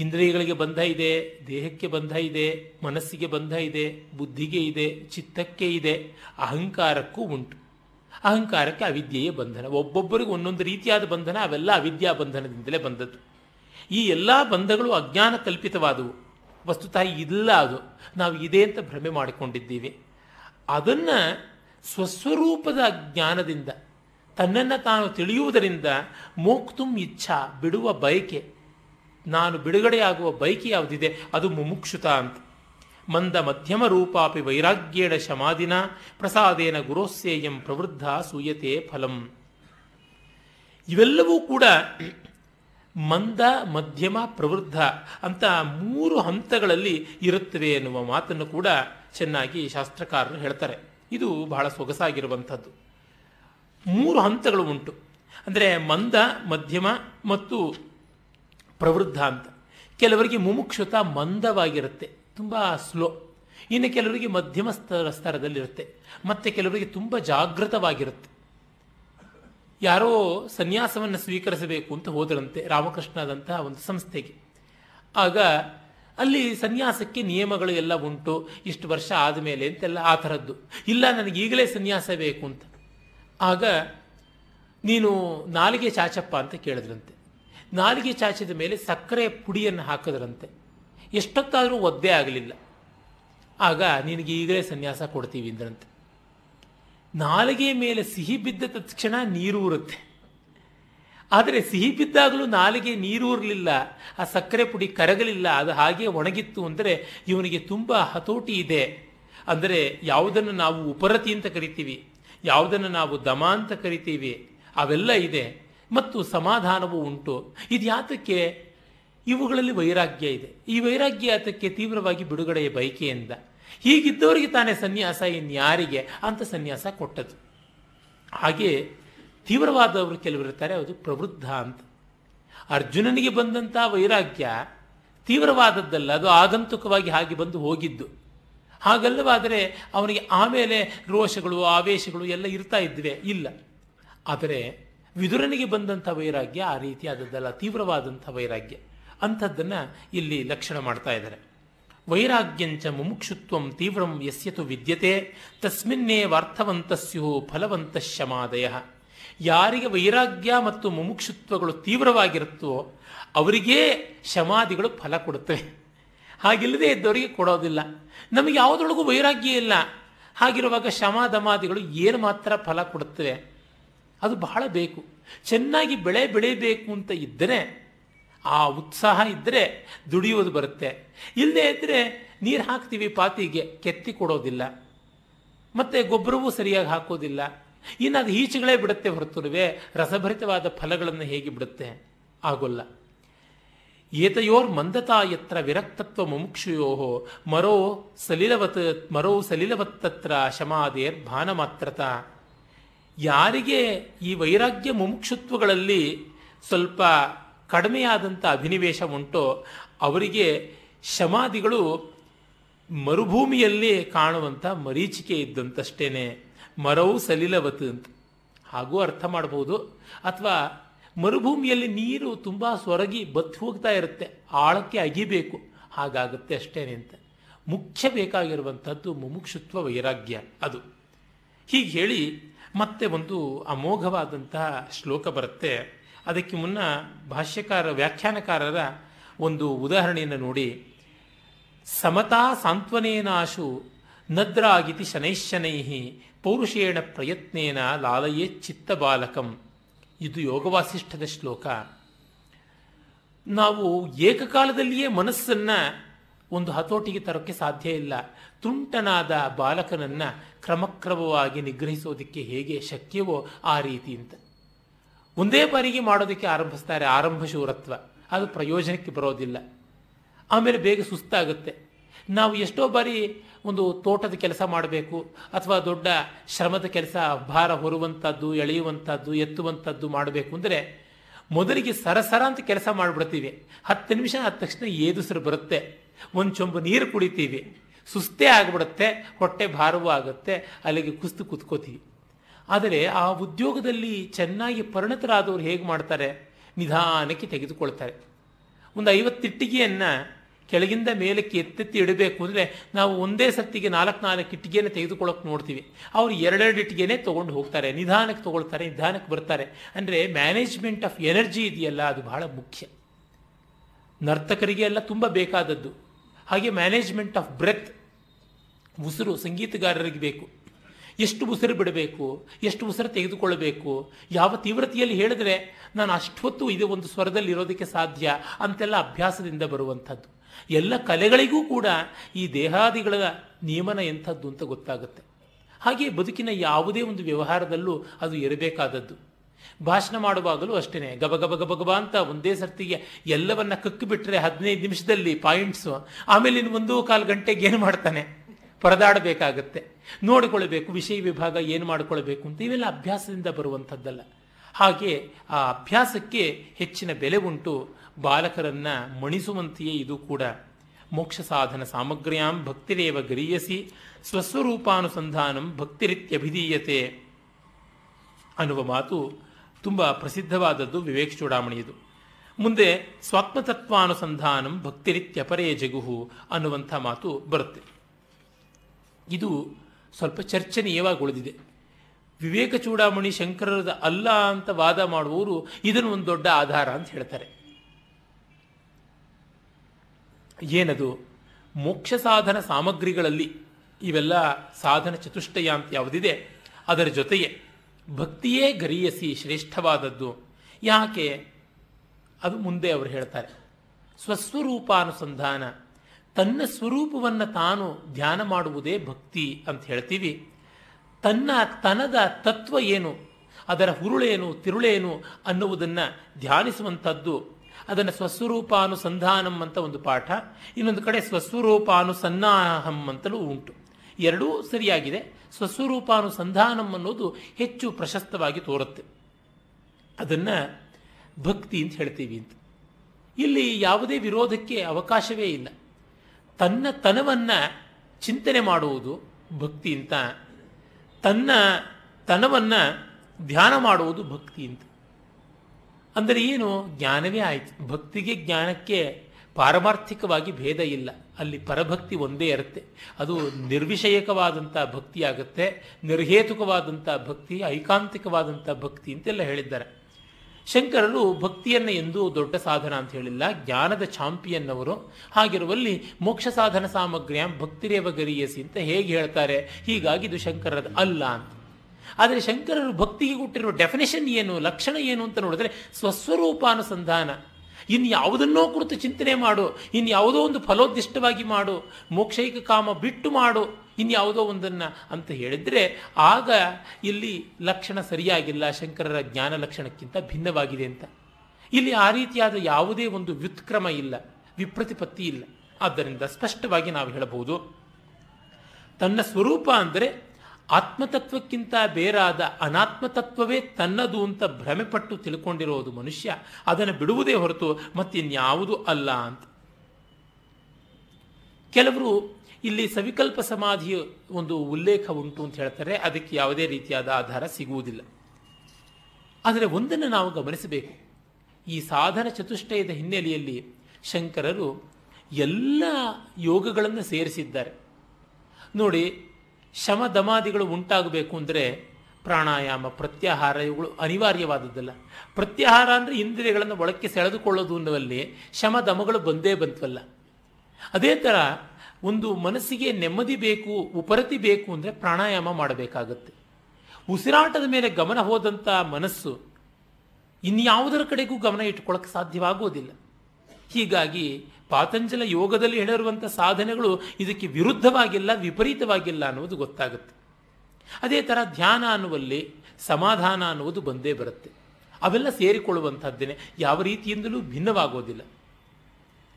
Speaker 1: ಇಂದ್ರಿಯಗಳಿಗೆ ಬಂಧ ಇದೆ, ದೇಹಕ್ಕೆ ಬಂಧ ಇದೆ, ಮನಸ್ಸಿಗೆ ಬಂಧ ಇದೆ, ಬುದ್ಧಿಗೆ ಇದೆ, ಚಿತ್ತಕ್ಕೆ ಇದೆ, ಅಹಂಕಾರಕ್ಕೂ ಉಂಟು. ಅಹಂಕಾರಕ್ಕೆ ಅವಿದ್ಯೆಯೇ ಬಂಧನ. ಒಬ್ಬೊಬ್ಬರಿಗೂ ಒಂದೊಂದು ರೀತಿಯಾದ ಬಂಧನ, ಅವೆಲ್ಲ ಅವಿದ್ಯಾ ಬಂಧನದಿಂದಲೇ ಬಂದದ್ದು. ಈ ಎಲ್ಲ ಬಂಧಗಳು ಅಜ್ಞಾನ ಕಲ್ಪಿತವಾದವು. ವಸ್ತುತಃ ಇಲ್ಲ ಅದು. ನಾವು ಇದೆ ಅಂತ ಭ್ರಮೆ ಮಾಡಿಕೊಂಡಿದ್ದೀವಿ. ಅದನ್ನು ಸ್ವಸ್ವರೂಪದ ಜ್ಞಾನದಿಂದ, ತನ್ನನ್ನು ತಾನು ತಿಳಿಯುವುದರಿಂದ ಮೋಕ್ತುಂ ಇಚ್ಛಾ, ಬಿಡುವ ಬಯಕೆ ನಾನು ಬಿಡುಗಡೆಯಾಗುವ ಬೈಕ್ ಯಾವುದಿದೆ? ಅದು ಮುಮುಕ್ಷುತ ಅಂತ. ಮಂದ ಮಧ್ಯಮ ರೂಪಾಪಿ ವೈರಾಗ್ಯೇಣ ಶಮಾದಿನ, ಪ್ರಸಾದೇನ ಗುರೋಸ್ಸೇಯಂ ಪ್ರವೃದ್ಧ ಸೂಯತೆ ಫಲಂ. ಇವೆಲ್ಲವೂ ಕೂಡ ಮಂದ ಮಧ್ಯಮ ಪ್ರವೃದ್ಧ ಅಂತ ಮೂರು ಹಂತಗಳಲ್ಲಿ ಇರುತ್ತವೆ ಎನ್ನುವ ಮಾತನ್ನು ಕೂಡ ಚೆನ್ನಾಗಿ ಶಾಸ್ತ್ರಕಾರರು ಹೇಳ್ತಾರೆ. ಇದು ಬಹಳ ಸೊಗಸಾಗಿರುವಂಥದ್ದು. ಮೂರು ಹಂತಗಳು ಉಂಟು. ಅಂದರೆ ಮಂದ, ಮಧ್ಯಮ ಮತ್ತು ಪ್ರವೃದ್ಧ ಅಂತ. ಕೆಲವರಿಗೆ ಮುಮುಕ್ಷುತ ಮಂದವಾಗಿರುತ್ತೆ. ತುಂಬ ಸ್ಲೋ. ಇನ್ನು ಕೆಲವರಿಗೆ ಮಧ್ಯಮ ಸ್ತರ ಸ್ತರದಲ್ಲಿರುತ್ತೆ ಮತ್ತು ಕೆಲವರಿಗೆ ತುಂಬ ಜಾಗೃತವಾಗಿರುತ್ತೆ. ಯಾರೋ ಸನ್ಯಾಸವನ್ನು ಸ್ವೀಕರಿಸಬೇಕು ಅಂತ ಹೋದರಂತೆ ರಾಮಕೃಷ್ಣದಂತಹ ಒಂದು ಸಂಸ್ಥೆಗೆ. ಆಗ ಅಲ್ಲಿ ಸನ್ಯಾಸಕ್ಕೆ ನಿಯಮಗಳು ಎಲ್ಲ ಉಂಟು. ಇಷ್ಟು ವರ್ಷ ಆದಮೇಲೆ ಅಂತೆಲ್ಲ ಆ ಥರದ್ದು. ಇಲ್ಲ, ನನಗೆ ಈಗಲೇ ಸನ್ಯಾಸ ಬೇಕು ಅಂತ. ಆಗ ನೀನು ನಾಲಿಗೆ ಚಾಚಪ್ಪ ಅಂತ ಕೇಳಿದ್ರಂತೆ. ನಾಲಿಗೆ ಚಾಚಿದ ಮೇಲೆ ಸಕ್ಕರೆ ಪುಡಿಯನ್ನು ಹಾಕಿದ್ರಂತೆ. ಎಷ್ಟೊತ್ತಾದರೂ ಒದ್ದೆ ಆಗಲಿಲ್ಲ. ಆಗ ನಿನಗೆ ಈಗಲೇ ಸನ್ಯಾಸ ಕೊಡ್ತೀವಿ ಅಂದ್ರಂತೆ. ನಾಲಿಗೆ ಮೇಲೆ ಸಿಹಿ ಬಿದ್ದ ತಕ್ಷಣ ನೀರು ಊರುತ್ತೆ. ಆದರೆ ಸಿಹಿ ಬಿದ್ದಾಗಲೂ ನಾಲಿಗೆ ನೀರೂರಲಿಲ್ಲ ಆ ಸಕ್ಕರೆ ಪುಡಿ ಕರಗಲಿಲ್ಲ. ಅದು ಹಾಗೆ ಒಣಗಿತ್ತು ಅಂದರೆ ಇವನಿಗೆ ತುಂಬ ಹತೋಟಿ ಇದೆ. ಅಂದರೆ ಯಾವುದನ್ನು ನಾವು ಉಪರತಿ ಅಂತ ಕರಿತೀವಿ, ಯಾವುದನ್ನು ನಾವು ದಮ ಅಂತ ಕರಿತೀವಿ, ಅವೆಲ್ಲ ಇದೆ. ಮತ್ತು ಸಮಾಧಾನವೂ ಉಂಟು. ಇದು ಯಾತಕ್ಕೆ? ಇವುಗಳಲ್ಲಿ ವೈರಾಗ್ಯ ಇದೆ. ಈ ವೈರಾಗ್ಯ ಆತಕ್ಕೆ ತೀವ್ರವಾಗಿ ಬಿಡುಗಡೆಯ ಬಯಕೆಯಿಂದ ಹೀಗಿದ್ದವರಿಗೆ ತಾನೇ ಸನ್ಯಾಸ ಇನ್ಯಾರಿಗೆ ಅಂತ ಸನ್ಯಾಸ ಕೊಟ್ಟದ್ದು. ಹಾಗೆ ತೀವ್ರವಾದವರು ಕೆಲವರಿರ್ತಾರೆ ಅದು ಪ್ರವೃದ್ಧ ಅಂತ. ಅರ್ಜುನನಿಗೆ ಬಂದಂಥ ವೈರಾಗ್ಯ ತೀವ್ರವಾದದ್ದಲ್ಲ, ಅದು ಆಗಂತುಕವಾಗಿ ಹಾಗೆ ಬಂದು ಹೋಗಿದ್ದು. ಹಾಗಲ್ಲವಾದರೆ ಅವನಿಗೆ ಆಮೇಲೆ ರೋಷಗಳು, ಆವೇಶಗಳು ಎಲ್ಲ ಇರ್ತಾ ಇದ್ವೆ ಇಲ್ಲ. ಆದರೆ ವಿದುರನಿಗೆ ಬಂದಂಥ ವೈರಾಗ್ಯ ಆ ರೀತಿಯಾದದ್ದಲ್ಲ ತೀವ್ರವಾದಂಥ ವೈರಾಗ್ಯ. ಅಂಥದ್ದನ್ನು ಇಲ್ಲಿ ಲಕ್ಷಣ ಮಾಡ್ತಾ ಇದ್ದಾರೆ. ವೈರಾಗ್ಯಂಚ ಮುಮುಕ್ಷುತ್ವಂ ತೀವ್ರಂ ಯಸ್ಯತು ವಿದ್ಯತೆ, ತಸ್ಮಿನ್ನೇ ಫಲವಂತ ಶಮಾದಯ ಯಾರಿಗೆ ವೈರಾಗ್ಯ ಮತ್ತು ಮುಮುಕ್ಷುತ್ವಗಳು ತೀವ್ರವಾಗಿರುತ್ತೋ ಅವರಿಗೇ ಶಮಾದಿಗಳು ಫಲ ಕೊಡುತ್ತವೆ. ಹಾಗಿಲ್ಲದೆ ಇದ್ದವರಿಗೆ ಕೊಡೋದಿಲ್ಲ. ನಮಗೆ ಯಾವುದ್ರೊಳಗೂ ವೈರಾಗ್ಯ ಇಲ್ಲ. ಹಾಗಿರುವಾಗ ಶಮಾದಮಾದಿಗಳು ಏನು ಮಾತ್ರ ಫಲ ಕೊಡುತ್ತವೆ? ಅದು ಬಹಳ ಬೇಕು. ಚೆನ್ನಾಗಿ ಬೆಳೆ ಬೆಳೆಯಬೇಕು ಅಂತ ಇದ್ದರೆ ಆ ಉತ್ಸಾಹ ಇದ್ದರೆ ದುಡಿಯೋದು ಬರುತ್ತೆ. ಇಲ್ಲದೆ ಇದ್ದರೆ ನೀರು ಹಾಕ್ತೀವಿ ಪಾತಿಗೆ, ಕೆತ್ತಿ ಕೊಡೋದಿಲ್ಲ. ಮತ್ತು ಗೊಬ್ಬರವೂ ಸರಿಯಾಗಿ ಹಾಕೋದಿಲ್ಲ. ಇನ್ನು ಅದು ಈಚೆಗಳೇ ಬಿಡುತ್ತೆ ಹೊರತುರುವೆ ರಸಭರಿತವಾದ ಫಲಗಳನ್ನು ಹೇಗೆ ಬಿಡುತ್ತೆ? ಆಗೋಲ್ಲ. ಏತಯೋರ್ ಮಂದತಾ ಯತ್ರ ವಿರಕ್ತತ್ವ ಮುಮುಕ್ಷುಯೋ ಮರೋ ಸಲಿಲವತ್, ಮರೋ ಸಲಿಲವತ್ತತ್ರ ಶಮಾದೇರ್ ಭಾನಮಾತ್ರತ. ಯಾರಿಗೆ ಈ ವೈರಾಗ್ಯ ಮುಮುಕ್ಷುತ್ವಗಳಲ್ಲಿ ಸ್ವಲ್ಪ ಕಡಿಮೆಯಾದಂಥ ಅಭಿನಿವೇಶ ಉಂಟೋ ಅವರಿಗೆ ಶಮಾದಿಗಳು ಮರುಭೂಮಿಯಲ್ಲಿ ಕಾಣುವಂಥ ಮರೀಚಿಕೆ ಇದ್ದಂತಷ್ಟೇನೆ. ಮರವು ಸಲಿಲವತ್ ಅಂತ. ಹಾಗೂ ಅರ್ಥ ಮಾಡಬಹುದು ಅಥವಾ ಮರುಭೂಮಿಯಲ್ಲಿ ನೀರು ತುಂಬ ಸೊರಗಿ ಬತ್ತಿ ಹೋಗ್ತಾ ಇರುತ್ತೆ. ಆಳಕ್ಕೆ ಅಗಿಬೇಕು. ಹಾಗಾಗುತ್ತೆ ಅಷ್ಟೇನೆ ಅಂತ. ಮುಖ್ಯ ಬೇಕಾಗಿರುವಂಥದ್ದು ಮುಮುಕ್ಷುತ್ವ ವೈರಾಗ್ಯ ಅದು. ಹೀಗೆ ಹೇಳಿ ಮತ್ತೆ ಒಂದು ಅಮೋಘವಾದಂತಹ ಶ್ಲೋಕ ಬರುತ್ತೆ. ಅದಕ್ಕೆ ಮುನ್ನ ಭಾಷ್ಯಕಾರ, ವ್ಯಾಖ್ಯಾನಕಾರರ ಒಂದು ಉದಾಹರಣೆಯನ್ನು ನೋಡಿ. ಸಮತಾ ಸಾಂತ್ವನೇನಾಶು ನದ್ರಾಗಿತಿ ಶನೈಶನೈ ಪೌರುಷೇಣ ಪ್ರಯತ್ನೇನ ಲಾಲಯೇ ಚಿತ್ತ ಬಾಲಕಂ. ಇದು ಯೋಗವಾಸಿಷ್ಠದ ಶ್ಲೋಕ. ನಾವು ಏಕಕಾಲದಲ್ಲಿಯೇ ಮನಸ್ಸನ್ನು ಒಂದು ಹತೋಟಿಗೆ ತರೋಕ್ಕೆ ಸಾಧ್ಯ ಇಲ್ಲ. ತುಂಟನಾದ ಬಾಲಕನನ್ನು ಕ್ರಮಕ್ರಮವಾಗಿ ನಿಗ್ರಹಿಸೋದಕ್ಕೆ ಹೇಗೆ ಶಕ್ಯವೋ ಆ ರೀತಿ ಅಂತ. ಒಂದೇ ಬಾರಿಗೆ ಮಾಡೋದಕ್ಕೆ ಆರಂಭಿಸ್ತಾರೆ ಆರಂಭ ಶೂರತ್ವ. ಅದು ಪ್ರಯೋಜನಕ್ಕೆ ಬರೋದಿಲ್ಲ. ಆಮೇಲೆ ಬೇಗ ಸುಸ್ತಾಗುತ್ತೆ. ನಾವು ಎಷ್ಟೋ ಬಾರಿ ಒಂದು ತೋಟದ ಕೆಲಸ ಮಾಡಬೇಕು ಅಥವಾ ದೊಡ್ಡ ಶ್ರಮದ ಕೆಲಸ, ಭಾರ ಹೊರುವಂಥದ್ದು ಎಳೆಯುವಂಥದ್ದು ಎತ್ತುವಂಥದ್ದು ಮಾಡಬೇಕು ಅಂದರೆ ಮೊದಲಿಗೆ ಸರಸರ ಅಂತ ಕೆಲಸ ಮಾಡಿಬಿಡ್ತೀವಿ. ಹತ್ತು ನಿಮಿಷ ಆದ ತಕ್ಷಣ ಏದುಸರು ಬರುತ್ತೆ. ಒಂದು ಚೊಂಬು ನೀರು ಕುಡಿತೀವಿ. ಸುಸ್ತೇ ಆಗಿಬಿಡುತ್ತೆ, ಹೊಟ್ಟೆ ಭಾರವೂ ಆಗುತ್ತೆ, ಅಲ್ಲಿಗೆ ಕುಸ್ತು ಕುತ್ಕೋತೀವಿ. ಆದರೆ ಆ ಉದ್ಯೋಗದಲ್ಲಿ ಚೆನ್ನಾಗಿ ಪರಿಣತರಾದವರು ಹೇಗೆ ಮಾಡ್ತಾರೆ? ನಿಧಾನಕ್ಕೆ ತೆಗೆದುಕೊಳ್ತಾರೆ. ಒಂದು ಐವತ್ತಿಟ್ಟಿಗೆಯನ್ನು ಕೆಳಗಿಂದ ಮೇಲಕ್ಕೆ ಎತ್ತೆತ್ತಿ ಇಡಬೇಕು ಅಂದರೆ ನಾವು ಒಂದೇ ಸತ್ತಿಗೆ ನಾಲ್ಕು ನಾಲ್ಕು ಇಟ್ಟಿಗೆಯನ್ನು ತೆಗೆದುಕೊಳ್ಳೋಕೆ ನೋಡ್ತೀವಿ. ಅವರು ಎರಡೆರಡು ಇಟ್ಟಿಗೆನೇ ತೊಗೊಂಡು ಹೋಗ್ತಾರೆ, ನಿಧಾನಕ್ಕೆ ತೊಗೊಳ್ತಾರೆ, ನಿಧಾನಕ್ಕೆ ಬರ್ತಾರೆ. ಅಂದರೆ ಮ್ಯಾನೇಜ್ಮೆಂಟ್ ಆಫ್ ಎನರ್ಜಿ ಇದೆಯಲ್ಲ, ಅದು ಬಹಳ ಮುಖ್ಯ. ನರ್ತಕರಿಗೆ ಎಲ್ಲ ತುಂಬ ಬೇಕಾದದ್ದು. ಹಾಗೆ ಮ್ಯಾನೇಜ್ಮೆಂಟ್ ಆಫ್ ಬ್ರೆತ್ ಉಸಿರು ಸಂಗೀತಗಾರರಿಗೆ ಬೇಕು. ಎಷ್ಟು ಉಸಿರು ಬಿಡಬೇಕು, ಎಷ್ಟು ಉಸಿರು ತೆಗೆದುಕೊಳ್ಳಬೇಕು, ಯಾವ ತೀವ್ರತೆಯಲ್ಲಿ ಹೇಳಿದ್ರೆ ನಾನು ಅಷ್ಟೊತ್ತು ಇದು ಒಂದು ಸ್ವರದಲ್ಲಿ ಇರೋದಕ್ಕೆ ಸಾಧ್ಯ ಅಂತೆಲ್ಲ ಅಭ್ಯಾಸದಿಂದ ಬರುವಂಥದ್ದು. ಎಲ್ಲ ಕಲೆಗಳಿಗೂ ಕೂಡ ಈ ದೇಹಾದಿಗಳ ನಿಯಮನ ಎಂಥದ್ದು ಅಂತ ಗೊತ್ತಾಗುತ್ತೆ. ಹಾಗೆ ಬದುಕಿನ ಯಾವುದೇ ಒಂದು ವ್ಯವಹಾರದಲ್ಲೂ ಅದು ಇರಬೇಕಾದದ್ದು. ಭಾಷಣ ಮಾಡುವಾಗಲೂ ಅಷ್ಟೇ ಗಬ ಗಬ ಗಬ ಗಬ ಅಂತ ಒಂದೇ ಸರ್ತಿಗೆ ಎಲ್ಲವನ್ನ ಕಕ್ಕಿಬಿಟ್ರೆ ಹದಿನೈದು ನಿಮಿಷದಲ್ಲಿ ಪಾಯಿಂಟ್ಸು. ಆಮೇಲೆ ಇನ್ನು ಒಂದು ಕಾಲು ಗಂಟೆಗೆ ಏನು ಮಾಡ್ತಾನೆ? ಪರದಾಡಬೇಕಾಗತ್ತೆ. ನೋಡಿಕೊಳ್ಬೇಕು, ವಿಷಯ ವಿಭಾಗ ಏನು ಮಾಡಿಕೊಳ್ಬೇಕು ಅಂತ. ಇವೆಲ್ಲ ಅಭ್ಯಾಸದಿಂದ ಬರುವಂಥದ್ದಲ್ಲ. ಹಾಗೆ ಆ ಅಭ್ಯಾಸಕ್ಕೆ ಹೆಚ್ಚಿನ ಬೆಲೆ ಉಂಟು. ಬಾಲಕರನ್ನ ಮಣಿಸುವಂತೆಯೇ ಇದು ಕೂಡ. ಮೋಕ್ಷ ಸಾಧನ ಸಾಮಗ್ರ್ಯಾಂ ಭಕ್ತಿರೇವ ಗರೀಯಸಿ, ಸ್ವಸ್ವರೂಪಾನುಸಂಧಾನಂ ಭಕ್ತಿರಿತ್ಯಭಿಧೀಯತೆ ಅನ್ನುವ ಮಾತು ತುಂಬ ಪ್ರಸಿದ್ಧವಾದದ್ದು ವಿವೇಕ್ ಚೂಡಾಮಣಿಯದು. ಮುಂದೆ ಸ್ವಾತ್ಮತತ್ವಾನುಸಂಧಾನಂ ಭಕ್ತಿರಿತ್ಯಪರೇ ಜಗುಹು ಅನ್ನುವಂಥ ಮಾತು ಬರುತ್ತೆ. ಇದು ಸ್ವಲ್ಪ ಚರ್ಚನೀಯವಾಗಿ ಉಳಿದಿದೆ ವಿವೇಕ ಚೂಡಾಮಣಿ ಶಂಕರದ ಅಲ್ಲ ಅಂತ ವಾದ ಮಾಡುವವರು ಇದನ್ನು ಒಂದು ದೊಡ್ಡ ಆಧಾರ ಅಂತ ಹೇಳ್ತಾರೆ. ಏನದು? ಮೋಕ್ಷ ಸಾಧನ ಸಾಮಗ್ರಿಗಳಲ್ಲಿ ಇವೆಲ್ಲ ಸಾಧನ ಚತುಷ್ಟಯ ಅಂತ ಯಾವುದಿದೆ ಅದರ ಜೊತೆಗೆ ಭಕ್ತಿಯೇ ಗರಿಯಸಿ ಶ್ರೇಷ್ಠವಾದದ್ದು. ಯಾಕೆ? ಅದು ಮುಂದೆ ಅವರು ಹೇಳ್ತಾರೆ. ಸ್ವಸ್ವರೂಪಾನುಸಂಧಾನ. ತನ್ನ ಸ್ವರೂಪವನ್ನು ತಾನು ಧ್ಯಾನ ಮಾಡುವುದೇ ಭಕ್ತಿ ಅಂತ ಹೇಳ್ತೀವಿ. ತನ್ನ ತನದ ತತ್ವ ಏನು? ಅದರ ಹುರುಳೇನು, ತಿರುಳೇನು ಅನ್ನುವುದನ್ನು ಧ್ಯಾನಿಸುವಂಥದ್ದು. ಅದನ್ನು ಸ್ವಸ್ವರೂಪಾನುಸಂಧಾನಂ ಅಂತ ಒಂದು ಪಾಠ. ಇನ್ನೊಂದು ಕಡೆ ಸ್ವಸ್ವರೂಪಾನುಸನ್ನಾಹಂ ಅಂತಲೂ ಉಂಟು. ಎರಡೂ ಸರಿಯಾಗಿದೆ. ಸ್ವಸ್ವರೂಪಾನುಸಂಧಾನಂ ಅನ್ನೋದು ಹೆಚ್ಚು ಪ್ರಶಸ್ತವಾಗಿ ತೋರುತ್ತೆ. ಅದನ್ನು ಭಕ್ತಿ ಅಂತ ಹೇಳ್ತೀವಿ ಅಂತ. ಇಲ್ಲಿ ಯಾವುದೇ ವಿರೋಧಕ್ಕೆ ಅವಕಾಶವೇ ಇಲ್ಲ. ತನ್ನ ತನವನ್ನು ಚಿಂತನೆ ಮಾಡುವುದು ಭಕ್ತಿ ಅಂತ. ತನ್ನ ತನವನ್ನು ಧ್ಯಾನ ಮಾಡುವುದು ಭಕ್ತಿ ಅಂತ. ಅಂದರೆ ಏನು? ಜ್ಞಾನವೇ ಆಯಿತು. ಭಕ್ತಿಗೆ ಜ್ಞಾನಕ್ಕೆ ಪಾರಮಾರ್ಥಿಕವಾಗಿ ಭೇದ ಇಲ್ಲ. ಅಲ್ಲಿ ಪರಭಕ್ತಿ ಒಂದೇ ಇರುತ್ತೆ. ಅದು ನಿರ್ವಿಷಯಕವಾದಂಥ ಭಕ್ತಿಯಾಗುತ್ತೆ. ನಿರ್ಹೇತುಕವಾದಂಥ ಭಕ್ತಿ ಐಕಾಂತಿಕವಾದಂಥ ಭಕ್ತಿ ಅಂತೆಲ್ಲ ಹೇಳಿದ್ದಾರೆ. ಶಂಕರರು ಭಕ್ತಿಯನ್ನು ಎಂದೂ ದೊಡ್ಡ ಸಾಧನ ಅಂತ ಹೇಳಿಲ್ಲ. ಜ್ಞಾನದ ಚಾಂಪಿಯನ್ ಅವರು ಹಾಗಿರುವಲ್ಲಿ ಮೋಕ್ಷ ಸಾಧನ ಸಾಮಗ್ರಿಯ ಭಕ್ತಿರೇವ ಗರಿಯಸಿ ಅಂತ ಹೇಗೆ ಹೇಳ್ತಾರೆ? ಹೀಗಾಗಿ ಇದು ಶಂಕರದ ಅಲ್ಲ ಅಂತ. ಆದರೆ ಶಂಕರರು ಭಕ್ತಿಗೆ ಕೊಟ್ಟಿರುವ ಡೆಫಿನೇಷನ್ ಏನು, ಲಕ್ಷಣ ಏನು ಅಂತ ನೋಡಿದ್ರೆ ಸ್ವಸ್ವರೂಪಾನುಸಂಧಾನ. ಇನ್ನು ಯಾವುದನ್ನೋ ಕುರಿತು ಚಿಂತನೆ ಮಾಡು ಇನ್ಯಾವುದೋ ಒಂದು ಫಲೋದ್ದಿಷ್ಟವಾಗಿ ಮಾಡು, ಮೋಕ್ಷೈಕ ಕಾಮ ಬಿಟ್ಟು ಮಾಡು ಇನ್ಯಾವುದೋ ಒಂದನ್ನು ಅಂತ ಹೇಳಿದರೆ ಆಗ ಇಲ್ಲಿ ಲಕ್ಷಣ ಸರಿಯಾಗಿಲ್ಲ, ಶಂಕರರ ಜ್ಞಾನ ಲಕ್ಷಣಕ್ಕಿಂತ ಭಿನ್ನವಾಗಿದೆ ಅಂತ. ಇಲ್ಲಿ ಆ ರೀತಿಯಾದ ಯಾವುದೇ ಒಂದು ವ್ಯುತ್ಕ್ರಮ ಇಲ್ಲ, ವಿಪ್ರತಿಪತ್ತಿ ಇಲ್ಲ. ಆದ್ದರಿಂದ ಸ್ಪಷ್ಟವಾಗಿ ನಾವು ಹೇಳಬಹುದು, ತನ್ನ ಸ್ವರೂಪ ಅಂದರೆ ಆತ್ಮತತ್ವಕ್ಕಿಂತ ಬೇರಾದ ಅನಾತ್ಮತತ್ವವೇ ತನ್ನದು ಅಂತ ಭ್ರಮೆಪಟ್ಟು ತಿಳ್ಕೊಂಡಿರೋದು ಮನುಷ್ಯ, ಅದನ್ನು ಬಿಡುವುದೇ ಹೊರತು ಮತ್ತಿನ್ಯಾವುದು ಅಲ್ಲ ಅಂತ. ಕೆಲವರು ಇಲ್ಲಿ ಸವಿಕಲ್ಪ ಸಮಾಧಿಯ ಒಂದು ಉಲ್ಲೇಖ ಉಂಟು ಅಂತ ಹೇಳ್ತಾರೆ, ಅದಕ್ಕೆ ಯಾವುದೇ ರೀತಿಯಾದ ಆಧಾರ ಸಿಗುವುದಿಲ್ಲ. ಆದರೆ ಒಂದನ್ನು ನಾವು ಗಮನಿಸಬೇಕು. ಈ ಸಾಧನ ಚತುಷ್ಟಯದ ಹಿನ್ನೆಲೆಯಲ್ಲಿ ಶಂಕರರು ಎಲ್ಲ ಯೋಗಗಳನ್ನು ಸೇರಿಸಿದ್ದಾರೆ. ನೋಡಿ ಶಮ ದಮಾದಿಗಳು ಉಂಟಾಗಬೇಕು ಅಂದರೆ ಪ್ರಾಣಾಯಾಮ, ಪ್ರತ್ಯಾಹಾರ, ಇವುಗಳು ಅನಿವಾರ್ಯವಾದದ್ದಲ್ಲ. ಪ್ರತ್ಯಾಹಾರ ಅಂದರೆ ಇಂದ್ರಿಯಗಳನ್ನು ಒಳಕ್ಕೆ ಸೆಳೆದುಕೊಳ್ಳೋದು ಅನ್ನುವಲ್ಲಿ ಶಮ ದಮಗಳು ಬಂದೇ ಬಂತವಲ್ಲ ಅದೇ ಥರ ಒಂದು ಮನಸ್ಸಿಗೆ ನೆಮ್ಮದಿ ಬೇಕು, ಉಪರತಿ ಬೇಕು ಅಂದರೆ ಪ್ರಾಣಾಯಾಮ ಮಾಡಬೇಕಾಗತ್ತೆ. ಉಸಿರಾಟದ ಮೇಲೆ ಗಮನ ಹೋದಂಥ ಮನಸ್ಸು ಇನ್ಯಾವುದರ ಕಡೆಗೂ ಗಮನ ಇಟ್ಕೊಳ್ಳೋಕೆ ಸಾಧ್ಯವಾಗುವುದಿಲ್ಲ ಹೀಗಾಗಿ ಪಾತಂಜಲ ಯೋಗದಲ್ಲಿ ಹೇಳಿರುವಂಥ ಸಾಧನೆಗಳು ಇದಕ್ಕೆ ವಿರುದ್ಧವಾಗಿಲ್ಲ, ವಿಪರೀತವಾಗಿಲ್ಲ ಅನ್ನುವುದು ಗೊತ್ತಾಗುತ್ತೆ. ಅದೇ ಥರ ಧ್ಯಾನ ಅನ್ನುವಲ್ಲಿ ಸಮಾಧಾನ ಅನ್ನುವುದು ಬಂದೇ ಬರುತ್ತೆ. ಅವೆಲ್ಲ ಸೇರಿಕೊಳ್ಳುವಂಥದ್ದೇನೆ, ಯಾವ ರೀತಿಯಿಂದಲೂ ಭಿನ್ನವಾಗೋದಿಲ್ಲ.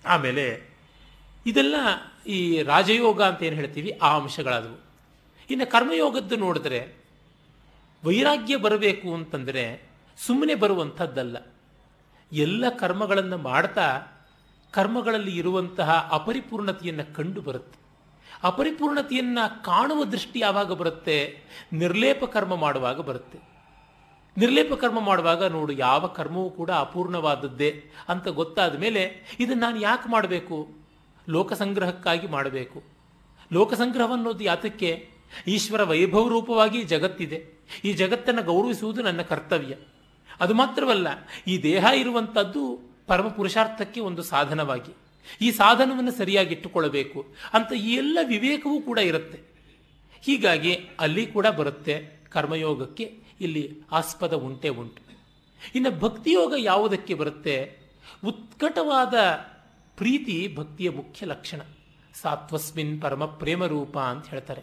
Speaker 1: ಆಮೇಲೆ ಇದೆಲ್ಲ ಈ ರಾಜಯೋಗ ಅಂತ ಏನು ಹೇಳ್ತೀವಿ? ಆ ಅಂಶಗಳಾದವು. ಇನ್ನು ಕರ್ಮಯೋಗದ್ದು ನೋಡಿದ್ರೆ ವೈರಾಗ್ಯ ಬರಬೇಕು ಅಂತಂದರೆ ಸುಮ್ಮನೆ ಬರುವಂಥದ್ದಲ್ಲ. ಎಲ್ಲ ಕರ್ಮಗಳನ್ನು ಮಾಡ್ತಾ ಕರ್ಮಗಳಲ್ಲಿ ಇರುವಂತಹ ಅಪರಿಪೂರ್ಣತೆಯನ್ನು ಕಂಡು ಬರುತ್ತೆ ಅಪರಿಪೂರ್ಣತೆಯನ್ನು ಕಾಣುವ ದೃಷ್ಟಿ ಯಾವಾಗ ಬರುತ್ತೆ? ನಿರ್ಲೇಪ ಕರ್ಮ ಮಾಡುವಾಗ ಬರುತ್ತೆ. ನಿರ್ಲೇಪ ಕರ್ಮ ಮಾಡುವಾಗ ನೋಡು, ಯಾವ ಕರ್ಮವೂ ಕೂಡ ಅಪೂರ್ಣವಾದದ್ದೇ ಅಂತ ಗೊತ್ತಾದ ಮೇಲೆ ಇದನ್ನು ನಾನು ಯಾಕೆ ಮಾಡಬೇಕು? ಲೋಕಸಂಗ್ರಹಕ್ಕಾಗಿ ಮಾಡಬೇಕು. ಲೋಕಸಂಗ್ರಹವನ್ನೋದು ಯಾತಕ್ಕೆ? ಈಶ್ವರ ವೈಭವ ರೂಪವಾಗಿ ಜಗತ್ತಿದೆ. ಈ ಜಗತ್ತನ್ನು ಗೌರವಿಸುವುದು ನನ್ನ ಕರ್ತವ್ಯ. ಅದು ಮಾತ್ರವಲ್ಲ, ಈ ದೇಹ ಇರುವಂಥದ್ದು ಪರಮ ಪುರುಷಾರ್ಥಕ್ಕೆ ಒಂದು ಸಾಧನವಾಗಿ. ಈ ಸಾಧನವನ್ನು ಸರಿಯಾಗಿಟ್ಟುಕೊಳ್ಳಬೇಕು ಅಂತ ಈ ಎಲ್ಲ ವಿವೇಕವೂ ಕೂಡ ಇರುತ್ತೆ. ಹೀಗಾಗಿ ಅಲ್ಲಿ ಕೂಡ ಬರುತ್ತೆ ಕರ್ಮಯೋಗಕ್ಕೆ ಇಲ್ಲಿ ಆಸ್ಪದ ಉಂಟೆ ಉಂಟು. ಇನ್ನು ಭಕ್ತಿಯೋಗ ಯಾವುದಕ್ಕೆ ಬರುತ್ತೆ? ಉತ್ಕಟವಾದ ಪ್ರೀತಿ ಭಕ್ತಿಯ ಮುಖ್ಯ ಲಕ್ಷಣ. ಸಾತ್ವಸ್ಮಿನ್ ಪರಮ ಪ್ರೇಮ ರೂಪ ಅಂತ ಹೇಳ್ತಾರೆ.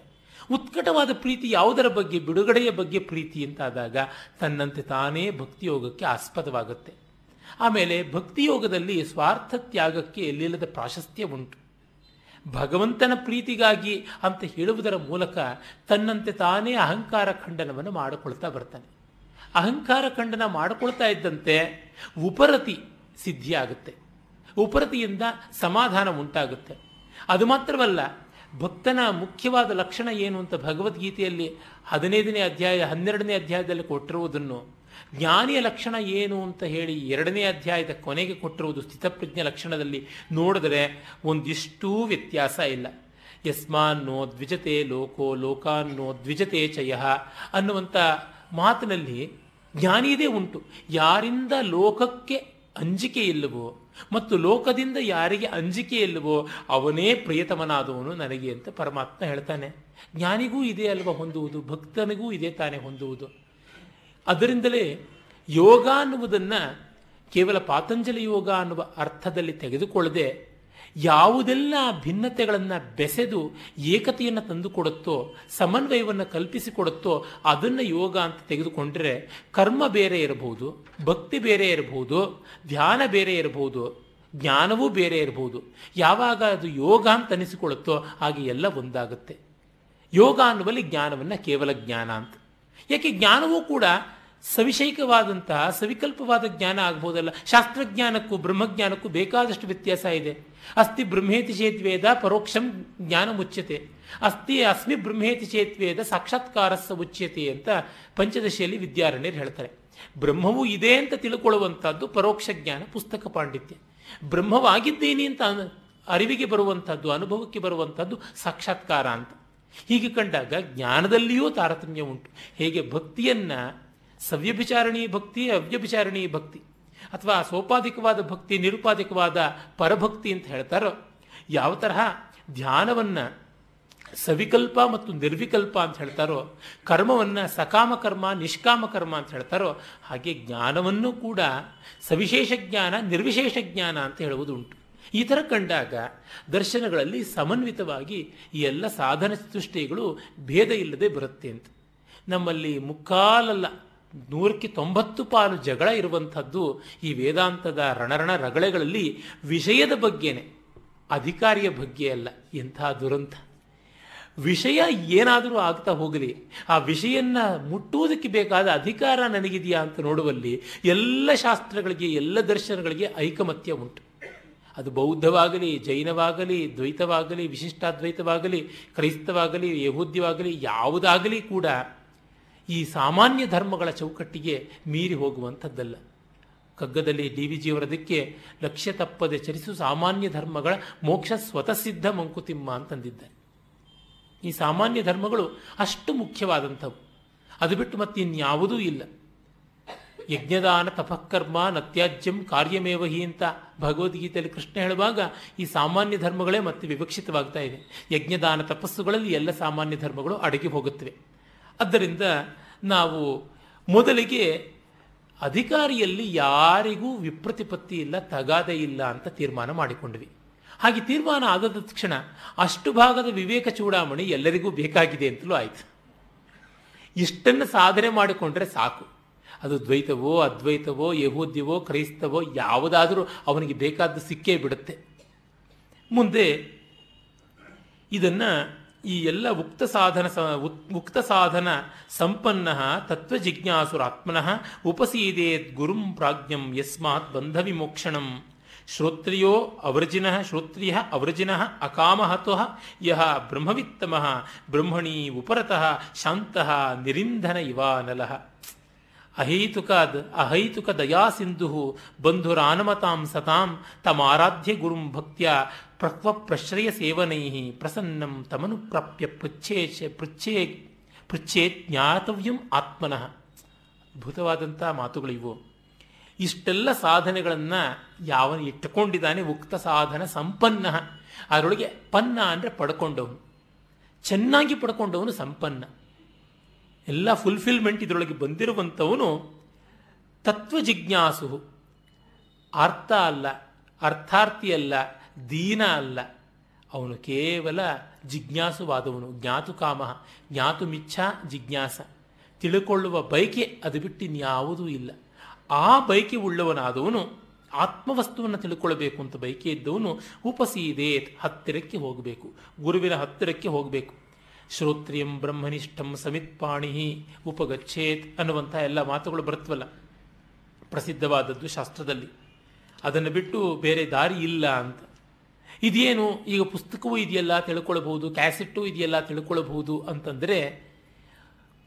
Speaker 1: ಉತ್ಕಟವಾದ ಪ್ರೀತಿ ಯಾವುದರ ಬಗ್ಗೆ, ಬಿಡುಗಡೆಯ ಬಗ್ಗೆ ಪ್ರೀತಿ ಅಂತಾದಾಗ ತನ್ನಂತೆ ತಾನೇ ಭಕ್ತಿಯೋಗಕ್ಕೆ ಆಸ್ಪದವಾಗುತ್ತೆ. ಆಮೇಲೆ ಭಕ್ತಿಯೋಗದಲ್ಲಿ ಸ್ವಾರ್ಥ ತ್ಯಾಗಕ್ಕೆ ಎಲ್ಲಿಲ್ಲದ ಪ್ರಾಶಸ್ತ್ಯ ಉಂಟು ಭಗವಂತನ ಪ್ರೀತಿಗಾಗಿ ಅಂತ ಹೇಳುವುದರ ಮೂಲಕ ತನ್ನಂತೆ ತಾನೇ ಅಹಂಕಾರ ಖಂಡನವನ್ನು ಮಾಡಿಕೊಳ್ತಾ ಬರ್ತಾನೆ. ಅಹಂಕಾರ ಖಂಡನ ಮಾಡಿಕೊಳ್ತಾ ಇದ್ದಂತೆ ಉಪರತಿ ಸಿದ್ಧಿಯಾಗುತ್ತೆ. ಉಪರತಿಯಿಂದ ಸಮಾಧಾನ ಉಂಟಾಗುತ್ತೆ. ಅದು ಮಾತ್ರವಲ್ಲ, ಭಕ್ತನ ಮುಖ್ಯವಾದ ಲಕ್ಷಣ ಏನು ಅಂತ ಭಗವದ್ಗೀತೆಯಲ್ಲಿ ಹದಿನೈದನೇ ಅಧ್ಯಾಯ ಹನ್ನೆರಡನೇ ಅಧ್ಯಾಯದಲ್ಲಿ ಕೊಟ್ಟಿರುವುದನ್ನು ಜ್ಞಾನಿಯ ಲಕ್ಷಣ ಏನು ಅಂತ ಹೇಳಿ ಎರಡನೇ ಅಧ್ಯಾಯದ ಕೊನೆಗೆ ಕೊಟ್ಟಿರುವುದು ಸ್ಥಿತಪ್ರಜ್ಞ ಲಕ್ಷಣದಲ್ಲಿ ನೋಡಿದರೆ ಒಂದಿಷ್ಟೂ ವ್ಯತ್ಯಾಸ ಇಲ್ಲ. ಯಸ್ಮಾನ್ನೋ ದ್ವಿಜತೆ ಲೋಕೋ ಲೋಕಾನ್ನೋ ದ್ವಿಜತೆ ಚಯ ಅನ್ನುವಂಥ ಮಾತಿನಲ್ಲಿ ಜ್ಞಾನಿಯದೇ ಉಂಟು. ಯಾರಿಂದ ಲೋಕಕ್ಕೆ ಅಂಜಿಕೆ ಇಲ್ಲವೋ ಮತ್ತು ಲೋಕದಿಂದ ಯಾರಿಗೆ ಅಂಜಿಕೆ ಇಲ್ಲವೋ ಅವನೇ ಪ್ರಿಯತಮನಾದವನು ನನಗೆ ಅಂತ ಪರಮಾತ್ಮ ಹೇಳ್ತಾನೆ. ಜ್ಞಾನಿಗೂ ಇದೇ ಅಲ್ವ ಹೊಂದುವುದು, ಭಕ್ತನಿಗೂ ಇದೇ ತಾನೇ ಹೊಂದುವುದು. ಅದರಿಂದಲೇ ಯೋಗ ಅನ್ನುವುದನ್ನು ಕೇವಲ ಪಾತಂಜಲಿ ಯೋಗ ಅನ್ನುವ ಅರ್ಥದಲ್ಲಿ ತೆಗೆದುಕೊಳ್ಳದೆ ಯಾವುದೆಲ್ಲ ಭಿನ್ನತೆಗಳನ್ನು ಬೆಸೆದು ಏಕತೆಯನ್ನು ತಂದುಕೊಡುತ್ತೋ, ಸಮನ್ವಯವನ್ನು ಕಲ್ಪಿಸಿಕೊಡುತ್ತೋ ಅದನ್ನು ಯೋಗ ಅಂತ ತೆಗೆದುಕೊಂಡ್ರೆ ಕರ್ಮ ಬೇರೆ ಇರಬಹುದು, ಭಕ್ತಿ ಬೇರೆ ಇರಬಹುದು, ಧ್ಯಾನ ಬೇರೆ ಇರಬಹುದು, ಜ್ಞಾನವೂ ಬೇರೆ ಇರಬಹುದು. ಯಾವಾಗ ಅದು ಯೋಗ ಅಂತ ಅನಿಸಿಕೊಳ್ಳುತ್ತೋ ಹಾಗೆ ಎಲ್ಲ ಒಂದಾಗುತ್ತೆ. ಯೋಗ ಅನ್ನುವಲ್ಲಿ ಜ್ಞಾನವನ್ನು ಕೇವಲ ಜ್ಞಾನ ಅಂತ. ಯಾಕೆ ಜ್ಞಾನವೂ ಕೂಡ ಸವಿಷಯಿಕವಾದಂತಹ ಸವಿಕಲ್ಪವಾದ ಜ್ಞಾನ ಆಗ್ಬೋದಲ್ಲ? ಶಾಸ್ತ್ರಜ್ಞಾನಕ್ಕೂ ಬ್ರಹ್ಮಜ್ಞಾನಕ್ಕೂ ಬೇಕಾದಷ್ಟು ವ್ಯತ್ಯಾಸ ಇದೆ. ಅಸ್ತಿ ಬ್ರಹ್ಮೇತಿ ಚೇತ್ವೇದ ಪರೋಕ್ಷಂ ಜ್ಞಾನ ಮುಚ್ಯತೆ. ಅಸ್ತಿ ಅಸ್ಮಿ ಬ್ರಹ್ಮೇತಿ ಚೇತ್ವೇದ ಸಾಕ್ಷಾತ್ಕಾರಸ್ಸ ಉಚ್ಯತೆ ಅಂತ ಪಂಚದಶಿಯಲ್ಲಿ ವಿದ್ಯಾರಣ್ಯರು ಹೇಳ್ತಾರೆ. ಬ್ರಹ್ಮವು ಇದೆ ಅಂತ ತಿಳ್ಕೊಳ್ಳುವಂಥದ್ದು ಪರೋಕ್ಷ ಜ್ಞಾನ, ಪುಸ್ತಕ ಪಾಂಡಿತ್ಯ. ಬ್ರಹ್ಮವಾಗಿದ್ದೀನಿ ಅಂತ ಅರಿವಿಗೆ ಬರುವಂಥದ್ದು, ಅನುಭವಕ್ಕೆ ಬರುವಂಥದ್ದು ಸಾಕ್ಷಾತ್ಕಾರ ಅಂತ. ಹೀಗೆ ಕಂಡಾಗ ಜ್ಞಾನದಲ್ಲಿಯೂ ತಾರತಮ್ಯ ಉಂಟು. ಹೇಗೆ ಭಕ್ತಿಯನ್ನ ಸವ್ಯಭಿಚಾರಣೀಯ ಭಕ್ತಿ ಅವ್ಯಭಿಚಾರಣೀ ಭಕ್ತಿ. ಅಥವಾ ಸೋಪಾದಿಕವಾದ ಭಕ್ತಿ ನಿರುಪಾದಿಕವಾದ ಪರಭಕ್ತಿ ಅಂತ ಹೇಳ್ತಾರೋ, ಯಾವ ತರಹ ಧ್ಯಾನವನ್ನು ಸವಿಕಲ್ಪ ಮತ್ತು ನಿರ್ವಿಕಲ್ಪ ಅಂತ ಹೇಳ್ತಾರೋ, ಕರ್ಮವನ್ನು ಸಕಾಮ ಕರ್ಮ, ನಿಷ್ಕಾಮ ಕರ್ಮ ಅಂತ ಹೇಳ್ತಾರೋ, ಹಾಗೆ ಜ್ಞಾನವನ್ನು ಕೂಡ ಸವಿಶೇಷ ಜ್ಞಾನ, ನಿರ್ವಿಶೇಷ ಜ್ಞಾನ ಅಂತ ಹೇಳುವುದು ಉಂಟು ಈ ಥರ ಕಂಡಾಗ ದರ್ಶನಗಳಲ್ಲಿ ಸಮನ್ವಿತವಾಗಿ ಈ ಎಲ್ಲ ಸಾಧನ ಚತುಷ್ಟಯಗಳು ಭೇದ ಇಲ್ಲದೆ ಬರುತ್ತೆ ಅಂತ. ನಮ್ಮಲ್ಲಿ ಮುಕ್ಕಾಲಲ್ಲ ನೂರಕ್ಕೆ ತೊಂಬತ್ತು ಪಾಲು ಜಗಳ ಇರುವಂಥದ್ದು ಈ ವೇದಾಂತದ ರಣರಣ ರಗಳೆಗಳಲ್ಲಿ ವಿಷಯದ ಬಗ್ಗೆನೆ, ಅಧಿಕಾರಿಯ ಬಗ್ಗೆ ಅಲ್ಲ, ಎಂಥ ದುರಂತ. ವಿಷಯ ಏನಾದರೂ ಆಗ್ತಾ ಹೋಗಲಿ, ಆ ವಿಷಯನ್ನ ಮುಟ್ಟುವುದಕ್ಕೆ ಬೇಕಾದ ಅಧಿಕಾರ ನನಗಿದೆಯಾ ಅಂತ ನೋಡುವಲ್ಲಿ ಎಲ್ಲ ಶಾಸ್ತ್ರಗಳಿಗೆ, ಎಲ್ಲ ದರ್ಶನಗಳಿಗೆ ಐಕಮತ್ಯ ಉಂಟು. ಅದು ಬೌದ್ಧವಾಗಲಿ, ಜೈನವಾಗಲಿ, ದ್ವೈತವಾಗಲಿ, ವಿಶಿಷ್ಟಾದ್ವೈತವಾಗಲಿ, ಕ್ರೈಸ್ತವಾಗಲಿ, ಯಹೂದ್ಯವಾಗಲಿ, ಯಾವುದಾಗಲಿ ಕೂಡ ಈ ಸಾಮಾನ್ಯ ಧರ್ಮಗಳ ಚೌಕಟ್ಟಿಗೆ ಮೀರಿ ಹೋಗುವಂಥದ್ದಲ್ಲ. ಕಗ್ಗದಲ್ಲಿ ಡಿ ವಿ ಜಿಯವರದಕ್ಕೆ ಲಕ್ಷ್ಯ ತಪ್ಪದೆ ಚರಿಸು ಸಾಮಾನ್ಯ ಧರ್ಮಗಳ ಮೋಕ್ಷ ಸ್ವತಃಸಿದ್ಧ ಮಂಕುತಿಮ್ಮ ಅಂತಂದಿದ್ದಾರೆ. ಈ ಸಾಮಾನ್ಯ ಧರ್ಮಗಳು ಅಷ್ಟು ಮುಖ್ಯವಾದಂಥವು. ಅದು ಬಿಟ್ಟು ಮತ್ತೆ ಇನ್ಯಾವುದೂ ಇಲ್ಲ. ಯಜ್ಞದಾನ ತಪಃಕರ್ಮ ನತ್ಯಾಜ್ಯಂ ಕಾರ್ಯಮೇವಹಿ ಅಂತ ಭಗವದ್ಗೀತೆಯಲ್ಲಿ ಕೃಷ್ಣ ಹೇಳುವಾಗ ಈ ಸಾಮಾನ್ಯ ಧರ್ಮಗಳೇ ಮತ್ತೆ ವಿವಕ್ಷಿತವಾಗ್ತಾ ಇದೆ. ಯಜ್ಞದಾನ ತಪಸ್ಸುಗಳಲ್ಲಿ ಎಲ್ಲ ಸಾಮಾನ್ಯ ಧರ್ಮಗಳು ಅಡಗಿ ಹೋಗುತ್ತವೆ. ಆದ್ದರಿಂದ ನಾವು ಮೊದಲಿಗೆ ಅಧಿಕಾರಿಯಲ್ಲಿ ಯಾರಿಗೂ ವಿಪ್ರತಿಪತ್ತಿ ಇಲ್ಲ, ತಗಾದೆ ಇಲ್ಲ ಅಂತ ತೀರ್ಮಾನ ಮಾಡಿಕೊಂಡ್ವಿ. ಹಾಗೆ ತೀರ್ಮಾನ ಆದ ತಕ್ಷಣ ಅಷ್ಟು ಭಾಗದ ವಿವೇಕ ಚೂಡಾಮಣಿ ಎಲ್ಲರಿಗೂ ಬೇಕಾಗಿದೆ ಅಂತಲೂ ಆಯಿತು. ಇಷ್ಟನ್ನು ಸಾಧನೆ ಮಾಡಿಕೊಂಡ್ರೆ ಸಾಕು. ಅದು ದ್ವೈತವೋ, ಅದ್ವೈತವೋ, ಯಹೂದ್ಯವೋ, ಕ್ರೈಸ್ತವೋ ಯಾವುದಾದರೂ ಅವನಿಗೆ ಬೇಕಾದ್ದು ಸಿಕ್ಕೇ ಬಿಡುತ್ತೆ. ಮುಂದೆ ಇದನ್ನು ಈ ಎಲ್ಲ ಉಕ್ತ ಸಾಧನ ಉಕ್ತ ಸಾಧನ ಸಂಪನ್ನ ತತ್ವಜಿಜ್ಞಾಸುರಾತ್ಮನಃ ಉಪಸೀದೇತ್ ಗುರುಂ ಪ್ರಾಜ್ಞಂ ಯಸ್ಮಾತ್ ಬಂಧ ವಿಮೋಕ್ಷಣಂ. ಶ್ರೋತ್ರಿಯೋ ಅವರ್ಜಿನ, ಶ್ರೋತ್ರಿಯ ಅವರ್ಜಿನ ಅಕಾಮಹತ್ವ ಯಹ ಬ್ರಹ್ಮವಿತ್ತಮಃ ಬ್ರಹ್ಮಣಿ ಉಪರತಃ ಶಾಂತಃ ನಿರಿಂಧನ ಇವಾನಲಃ ಅಹೈತುಕಾದ್, ಅಹೈತುಕ ದಯಾ ಸಿಂಧು ಬಂಧುರಾನಮತಾಂ ಸತಾಂ, ತಮಾರಾಧ್ಯ ಗುರುಂ ಭಕ್ತಿಯ ಪ್ರಕ್ವ ಪ್ರಶ್ರಯ ಸೇವನೈ ಪ್ರಸನ್ನಂ ತಮನು ಪ್ರಾಪ್ಯ ಪೃಚ್ಛೇ ಪೃಚ್ಛೇ ಪೃಚ್ಛೇ ಜ್ಞಾತವ್ಯಂ ಆತ್ಮನಃ. ಅದ್ಭುತವಾದಂಥ ಮಾತುಗಳಿವು ಇಷ್ಟೆಲ್ಲ ಸಾಧನೆಗಳನ್ನು ಯಾವನು ಇಟ್ಟುಕೊಂಡಿದ್ದಾನೆ, ಉಕ್ತ ಸಾಧನ ಸಂಪನ್ನ. ಅದರೊಳಗೆ ಪನ್ನ ಅಂದರೆ ಪಡ್ಕೊಂಡವನು. ಚೆನ್ನಾಗಿ ಪಡ್ಕೊಂಡವನು ಸಂಪನ್ನ. ಎಲ್ಲ ಫುಲ್ಫಿಲ್ಮೆಂಟ್ ಇದರೊಳಗೆ ಬಂದಿರುವಂಥವನು ತತ್ವ ಜಿಜ್ಞಾಸು ಅರ್ಥ ಅಲ್ಲ, ಅರ್ಥಾರ್ಥಿ ಅಲ್ಲ, ದೀನ ಅಲ್ಲ. ಅವನು ಕೇವಲ ಜಿಜ್ಞಾಸುವಾದವನು. ಜ್ಞಾತು ಕಾಮ ಜ್ಞಾತು ಜಿಜ್ಞಾಸ. ತಿಳ್ಕೊಳ್ಳುವ ಬಯಕೆ ಅದು ಬಿಟ್ಟು ಇನ್ಯಾವುದೂ ಇಲ್ಲ. ಆ ಬಯಕೆ ಉಳ್ಳವನಾದವನು ಆತ್ಮವಸ್ತುವನ್ನು ತಿಳ್ಕೊಳ್ಬೇಕು ಅಂತ ಬಯಕೆ ಇದ್ದವನು ಉಪಸೀದೇತ್ ಹತ್ತಿರಕ್ಕೆ ಹೋಗಬೇಕು. ಗುರುವಿನ ಹತ್ತಿರಕ್ಕೆ ಹೋಗಬೇಕು. ಶ್ರೋತ್ರಿಯಂ ಬ್ರಹ್ಮನಿಷ್ಠಂ ಸಮಿತ್ಪಾಣಿ ಉಪಗಚ್ಚೇತ್ ಅನ್ನುವಂಥ ಎಲ್ಲ ಮಾತುಗಳು ಬರುತ್ತವಲ್ಲ ಪ್ರಸಿದ್ಧವಾದದ್ದು ಶಾಸ್ತ್ರದಲ್ಲಿ. ಅದನ್ನು ಬಿಟ್ಟು ಬೇರೆ ದಾರಿ ಇಲ್ಲ ಅಂತ. ಇದೇನು ಈಗ ಪುಸ್ತಕವೂ ಇದೆಯಲ್ಲ ತಿಳ್ಕೊಳ್ಬಹುದು, ಕ್ಯಾಸೆಟ್ಟು ಇದೆಯಲ್ಲ ತಿಳ್ಕೊಳ್ಬಹುದು ಅಂತಂದರೆ